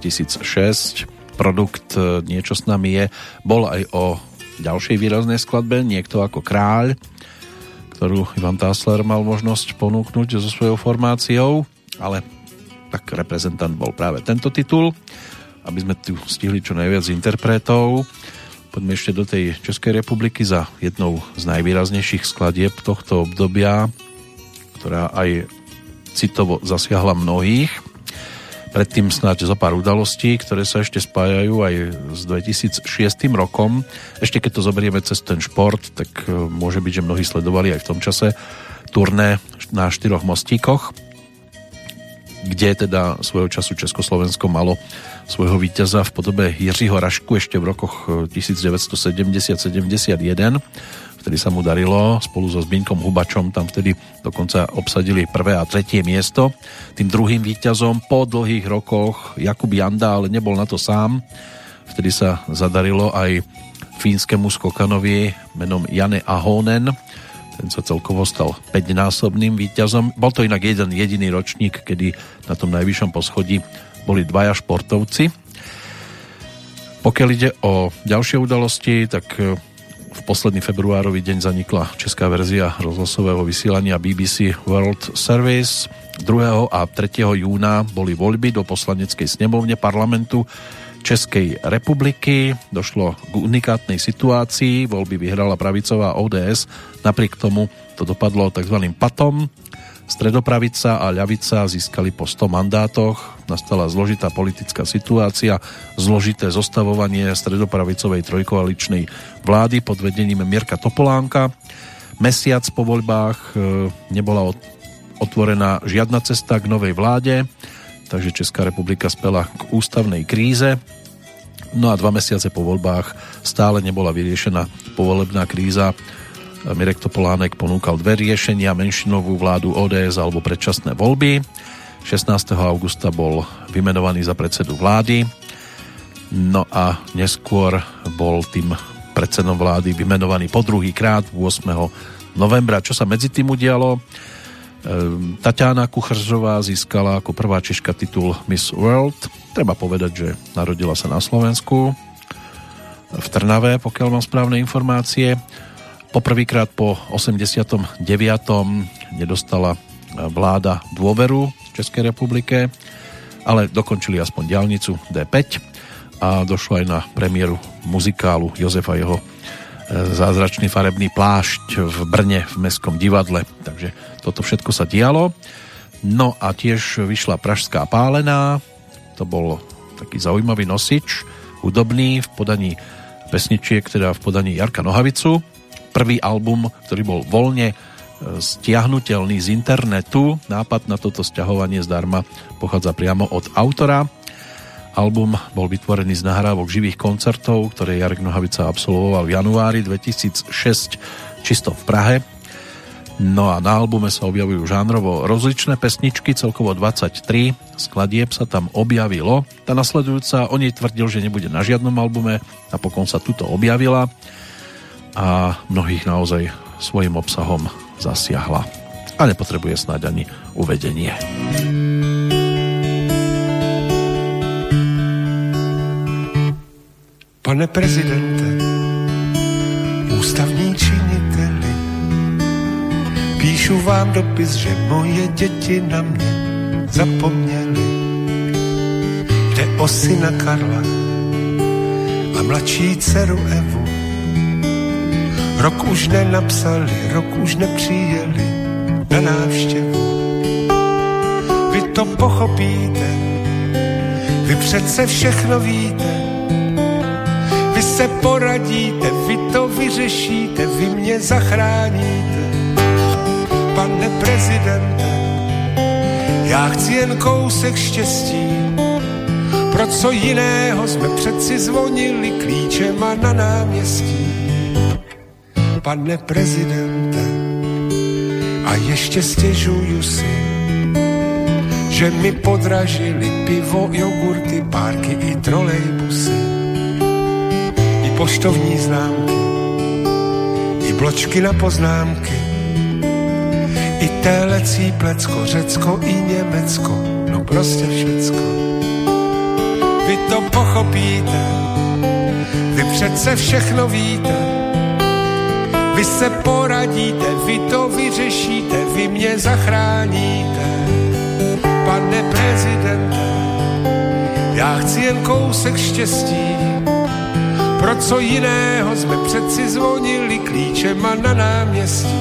2006, produkt e, Niečo s nami je, bol aj o ďalšej výraznej skladbe, Niekto ako kráľ, ktorú Ivan Tásler mal možnosť ponúknuť so svojou formáciou, ale tak reprezentant bol práve tento titul, aby sme tu stihli čo najviac interpretov. Poďme ešte do tej Českej republiky za jednou z najvýraznejších skladieb tohto obdobia, ktorá aj citovo zasiahla mnohých. Predtým snáď zo pár udalostí, ktoré sa ešte spájajú aj s 2006 rokom. Ešte keď to zoberieme cez ten šport, tak e, môže byť, že mnohí sledovali aj v tom čase turné na štyroch mostíkoch, kde teda svojho času Československo malo svojho víťaza v podobe Jiřího Rašku ešte v rokoch 1970-71 vtedy sa mu darilo spolu so Zbinkom Hubačom, tam vtedy dokonca obsadili prvé a tretie miesto. Tým druhým víťazom po dlhých rokoch Jakub Janda, ale nebol na to sám. Vtedy sa zadarilo aj fínskemu skokanovi menom Jane Ahonen. Ten sa celkovo stal 5-násobným víťazom. Bol to inak jeden jediný ročník, kedy na tom najvyššom poschodí boli dvaja športovci. Pokiaľ ide o ďalšie udalosti, tak v posledný februárový deň zanikla česká verzia rozhlasového vysielania BBC World Service. 2. a 3. júna boli voľby do poslaneckej snemovne parlamentu Českej republiky. Došlo k unikátnej situácii. Voľby vyhrala pravicová ODS. Napriek tomu to dopadlo tzv. patom. Stredopravica a ľavica získali po 100 mandátoch, nastala zložitá politická situácia, zložité zostavovanie stredopravicovej trojkoaličnej vlády pod vedením Mirka Topolánka. Mesiac po voľbách e, nebola otvorená žiadna cesta k novej vláde, takže Česká republika spela k ústavnej kríze. No a dva mesiace po voľbách stále nebola vyriešená povolebná kríza Mirek Topolánek ponúkal dve riešenia, menšinovú vládu ODS alebo predčasné voľby. 16. augusta bol vymenovaný za predsedu vlády, no a neskôr bol tým predsedom vlády vymenovaný po druhý krát 8. novembra. Čo sa medzi tým udialo? Ehm, Tatiana Kuchržová získala ako prvá Češka titul Miss World. Treba povedať, že narodila sa na Slovensku v Trnave, pokiaľ mám správne informácie. Poprvýkrát po 89. nedostala vláda dôveru Českej republike, ale dokončili aspoň diálnicu D5 a došlo aj na premiéru muzikálu Jozefa jeho e, zázračný farebný plášť v Brne v Mestskom divadle. Takže toto všetko sa dialo. No a tiež vyšla Pražská pálená, to bol taký zaujímavý nosič, hudobný v podaní pesničiek, teda v podaní Jarka Nohavicu, prvý album, ktorý bol voľne e, stiahnutelný z internetu. Nápad na toto stiahovanie zdarma pochádza priamo od autora. Album bol vytvorený z nahrávok živých koncertov, ktoré Jarek Nohavica absolvoval v januári 2006 čisto v Prahe. No a na albume sa objavujú žánrovo rozličné pesničky, celkovo 23 skladieb sa tam objavilo. Tá nasledujúca o nej tvrdil, že nebude na žiadnom albume, napokon sa tuto objavila a mnohých naozaj svojim obsahom zasiahla. A nepotrebuje snáď ani uvedenie. Pane prezidente, ústavní činiteli, píšu vám dopis, že moje děti na mě zapomněli. Jde o syna Karla a mladší dceru Evu Rok už nenapsali, rok už nepřijeli na návštěvu. Vy to pochopíte, vy přece všechno víte. Se poradíte, vy to vyřešíte, vy mě zachráníte. Pane prezidente, já chci jen kousek štěstí, pro co jiného jsme přeci zvonili klíčema na náměstí. Pane prezidente, a ještě stěžuju si, že mi podražili pivo, jogurty, párky i trolejbusy, poštovní známky, i bločky na poznámky, i telecí plecko, Řecko i Německo, no prostě všecko. pochopíte, vy přece všechno víte, vy se poradíte, vy to vyřešíte, vy mě zachráníte. Pane prezidente, já chci jen kousek štěstí, pro co jiného jsme přeci zvonili klíčema na náměstí.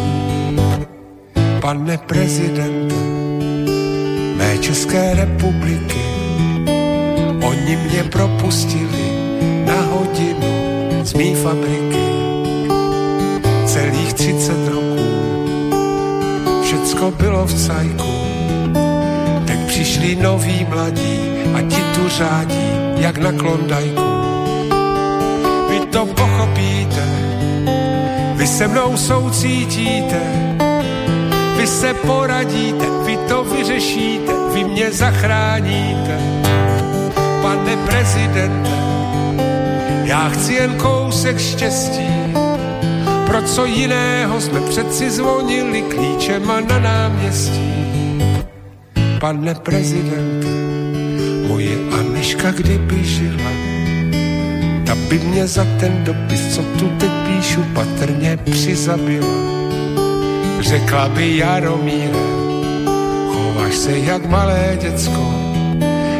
Pane prezidente, mé České republiky, oni mě propustili na hodinu z mý fabriky. Celých 30 roků, všecko bylo v cajku, teď přišli noví mladí a ti tu řádí, jak na klondajku. To pochopíte, vy se mnou soucítíte, vy se poradíte, vy to vyřešíte, vy mě zachráníte. Pane prezidente, já chci jen kousek štěstí, pro co jiného jsme přeci zvonili klíčema na náměstí. Pane prezidente, moje Aniška kdyby žila, by mě za ten dopis, co tu teď píšu, patrně přizabila. Řekla by Jaromíre, chováš se jak malé děcko,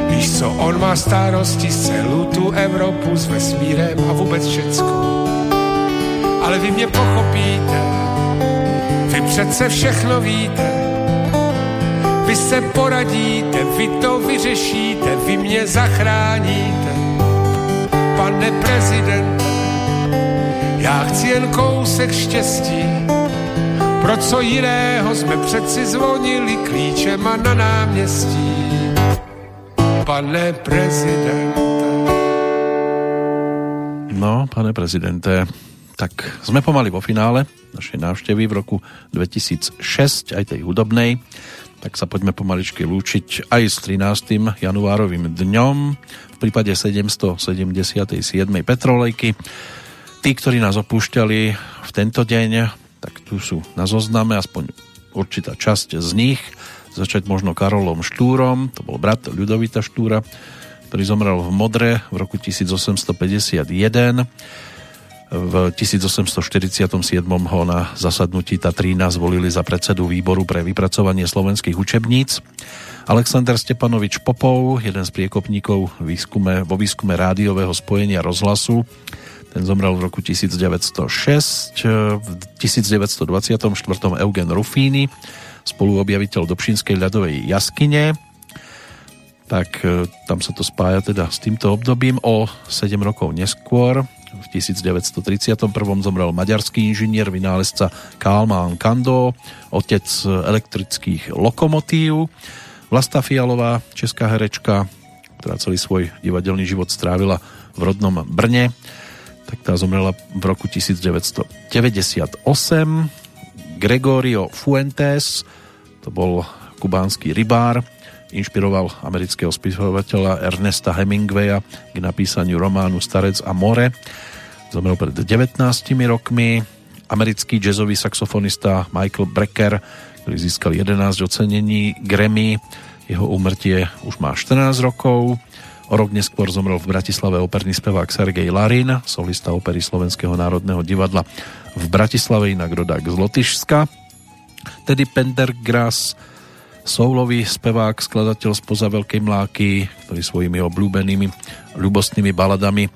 víš co, on má starosti z celou tu Evropu s vesmírem a vůbec všecko. Ale vy mě pochopíte, vy přece všechno víte, vy se poradíte, vy to vyřešíte, vy mě zachráníte. Pane prezidente, já chci jen kousek štěstí, pro co jiného jsme přeci zvonili klíčema na náměstí. Pane prezidente. No, pane prezidente, tak sme pomaly vo finále našej návštevy v roku 2006, aj tej hudobnej. Tak sa poďme pomaličky lúčiť aj s 13. januárovým dňom v prípade 777. Petrolejky. Tí, ktorí nás opúšťali v tento deň, tak tu sú na zozname, aspoň určitá časť z nich. Začať možno Karolom Štúrom, to bol brat Ľudovita Štúra, ktorý zomrel v Modre v roku 1851. V 1847 ho na zasadnutí Tatrína zvolili za predsedu výboru pre vypracovanie slovenských učebníc. Alexander Stepanovič Popov, jeden z priekopníkov výskume, vo výskume rádiového spojenia rozhlasu, ten zomrel v roku 1906. V 1924. Eugen Rufíny, spoluobjaviteľ Dobšinskej ľadovej jaskyne, tak e, tam sa to spája teda s týmto obdobím. O 7 rokov neskôr, v 1931. zomrel maďarský inžinier, vynálezca Kalmán Kando, otec elektrických lokomotív. Vlasta Fialová, česká herečka, ktorá celý svoj divadelný život strávila v rodnom Brne, tak tá zomrela v roku 1998. Gregorio Fuentes, to bol kubánsky rybár, inšpiroval amerického spisovateľa Ernesta Hemingwaya k napísaniu románu Starec a more. Zomrel pred 19 rokmi. Americký jazzový saxofonista Michael Brecker, ktorý získal 11 ocenení Grammy. Jeho úmrtie už má 14 rokov. O rok neskôr zomrel v Bratislave operný spevák Sergej Larin, solista opery Slovenského národného divadla v Bratislave, inak rodák z Lotyšska. Teddy Pendergrass, soulový spevák, skladateľ spoza Veľkej Mláky, ktorý svojimi obľúbenými ľubostnými baladami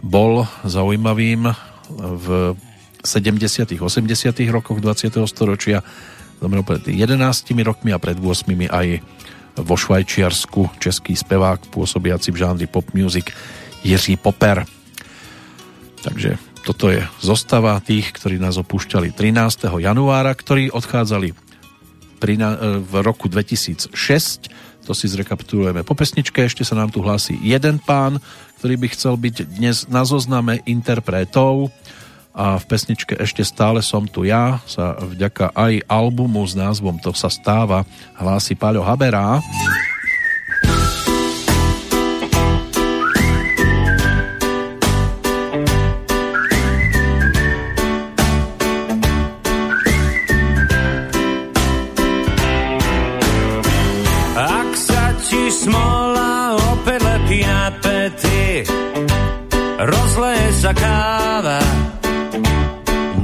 bol zaujímavým v 70. 80. rokoch 20. storočia. Zomrel pred 11 rokmi a pred 8 aj vo Švajčiarsku český spevák pôsobiaci v žánri pop music Jiří Poper. Takže toto je zostava tých, ktorí nás opúšťali 13. januára, ktorí odchádzali v roku 2006. To si zrekapitulujeme po pesničke. Ešte sa nám tu hlási jeden pán, ktorý by chcel byť dnes na zozname interpretov a v pesničke Ešte stále som tu ja sa vďaka aj albumu s názvom To sa stáva hlási Paľo Haberá. Sa káva,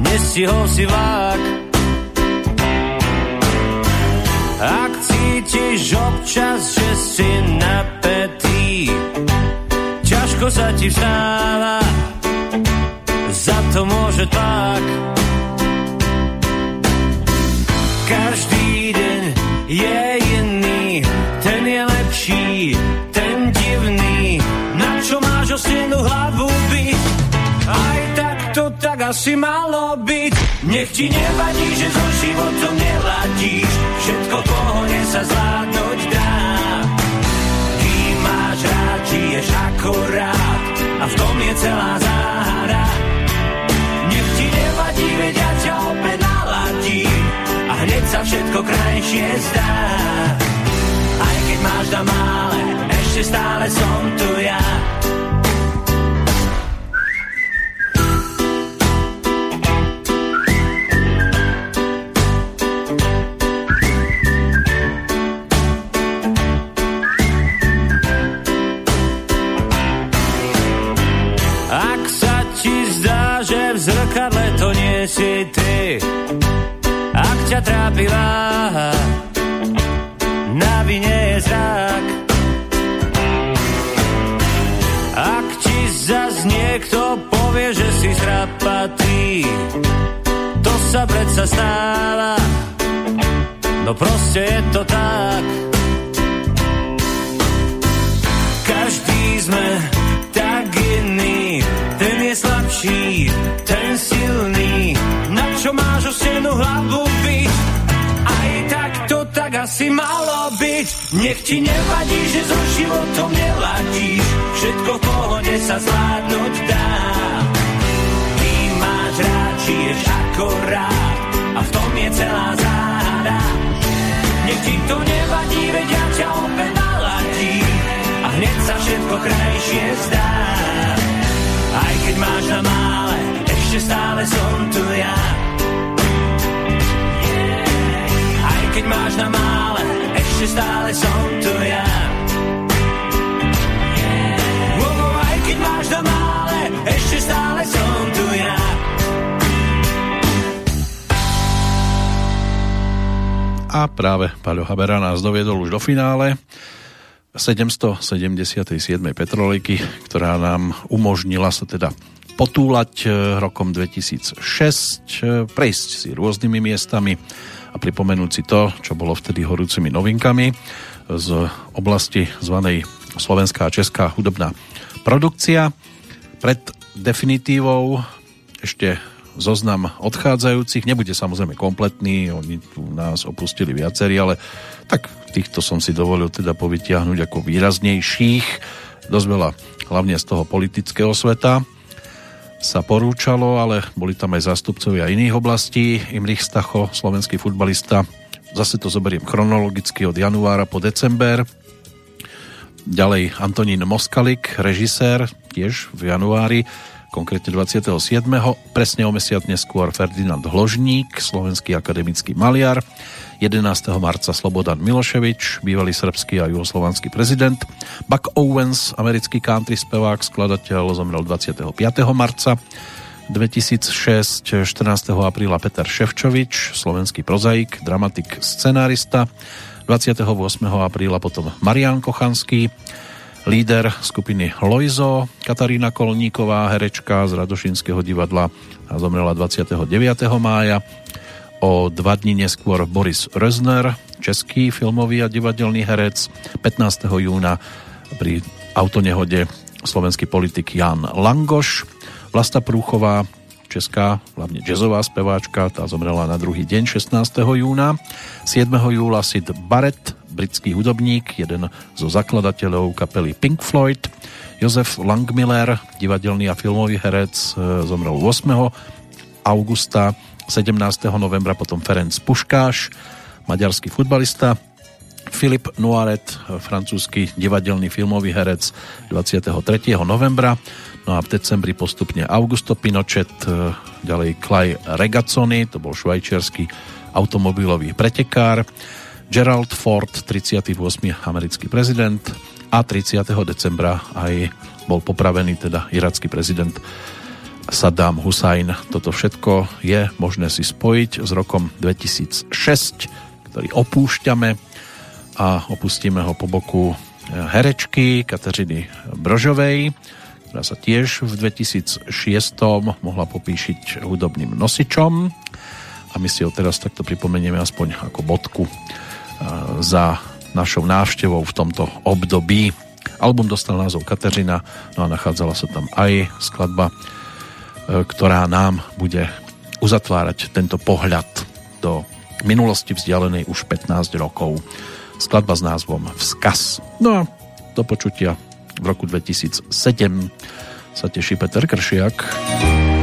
nestihol si vlak. Ak cítiš občas, že si napätý, ťažko sa ti vstáva, za to môže tlak. Každý deň je iný, ten je lepší, ten divný, na čo máš o stenu hlavu? Aj tak to tak asi malo byť. Nech ti nevadí, že so životom neladíš, všetko pohone sa zvládnuť dá. Kým máš rád, žiješ akorát a v tom je celá záhada. Nech ti nevadí, veď ja ťa opäť naladím a hneď sa všetko krajšie zdá. Aj keď máš na mále, ešte stále som tu ja. Si ty, ak ťa trápi váha, na vine je zrak. Ak ti zas niekto povie, že si zrapatý, to sa predsa stáva, no proste je to tak. Asi malo byť. Nech ti nevadí, že so životom neladíš, všetko v pohode sa zvládnuť dá. Ty máš rád, žiješ akorát a v tom je celá záhada. Nech ti to nevadí, veď ja ťa opäť naladím a hneď sa všetko krajšie zdá. Aj keď máš na mále, ešte stále som tu ja. Keď máš na mále, ešte stále som tu ja. A práve Paľo Habera nás doviedol už do finále 777. Petroliky, ktorá nám umožnila sa teda potúlať eh, rokom 2006, eh, prejsť si rôznymi miestami a pripomenúť si to, čo bolo vtedy horúcimi novinkami z oblasti zvanej Slovenská a Česká hudobná produkcia. Pred definitívou ešte zoznam odchádzajúcich. Nebude samozrejme kompletný, oni tu nás opustili viacerí, ale tak týchto som si dovolil teda povytiahnuť ako výraznejších. Dosť veľa, hlavne z toho politického sveta sa porúčalo, ale boli tam aj zástupcovia iných oblastí. Imrich Stacho, slovenský futbalista, zase to zoberiem chronologicky od januára po december. Ďalej Antonín Moskalik, režisér, tiež v januári konkrétne 27. Presne o mesiac neskôr Ferdinand Hložník, slovenský akademický maliar. 11. marca Slobodan Miloševič, bývalý srbský a juhoslovanský prezident. Buck Owens, americký country spevák, skladateľ, zomrel 25. marca. 2006, 14. apríla Peter Ševčovič, slovenský prozaik, dramatik, scenárista. 28. apríla potom Marian Kochanský, líder skupiny Lojzo, Katarína Kolníková, herečka z Radošinského divadla a zomrela 29. mája. O dva dní neskôr Boris Rözner, český filmový a divadelný herec. 15. júna pri autonehode slovenský politik Jan Langoš, Vlasta Prúchová, česká, hlavne jazzová speváčka, tá zomrela na druhý deň 16. júna. 7. júla Sid Barrett, britský hudobník, jeden zo zakladateľov kapely Pink Floyd. Jozef Langmiller, divadelný a filmový herec, e, zomrel 8. augusta, 17. novembra potom Ferenc Puškáš, maďarský futbalista, Filip Noiret, francúzsky divadelný filmový herec 23. novembra, no a v decembri postupne Augusto Pinochet, e, ďalej Clay Regazzoni, to bol švajčiarsky automobilový pretekár, Gerald Ford, 38. americký prezident a 30. decembra aj bol popravený teda iracký prezident Saddam Hussein. Toto všetko je možné si spojiť s rokom 2006, ktorý opúšťame a opustíme ho po boku herečky Kateřiny Brožovej, ktorá sa tiež v 2006 mohla popíšiť hudobným nosičom a my si ho teraz takto pripomenieme aspoň ako bodku za našou návštevou v tomto období. Album dostal názov Kateřina, no a nachádzala sa tam aj skladba, e, ktorá nám bude uzatvárať tento pohľad do minulosti vzdialenej už 15 rokov. Skladba s názvom Vzkaz. No a do počutia v roku 2007 sa teší Peter Kršiak.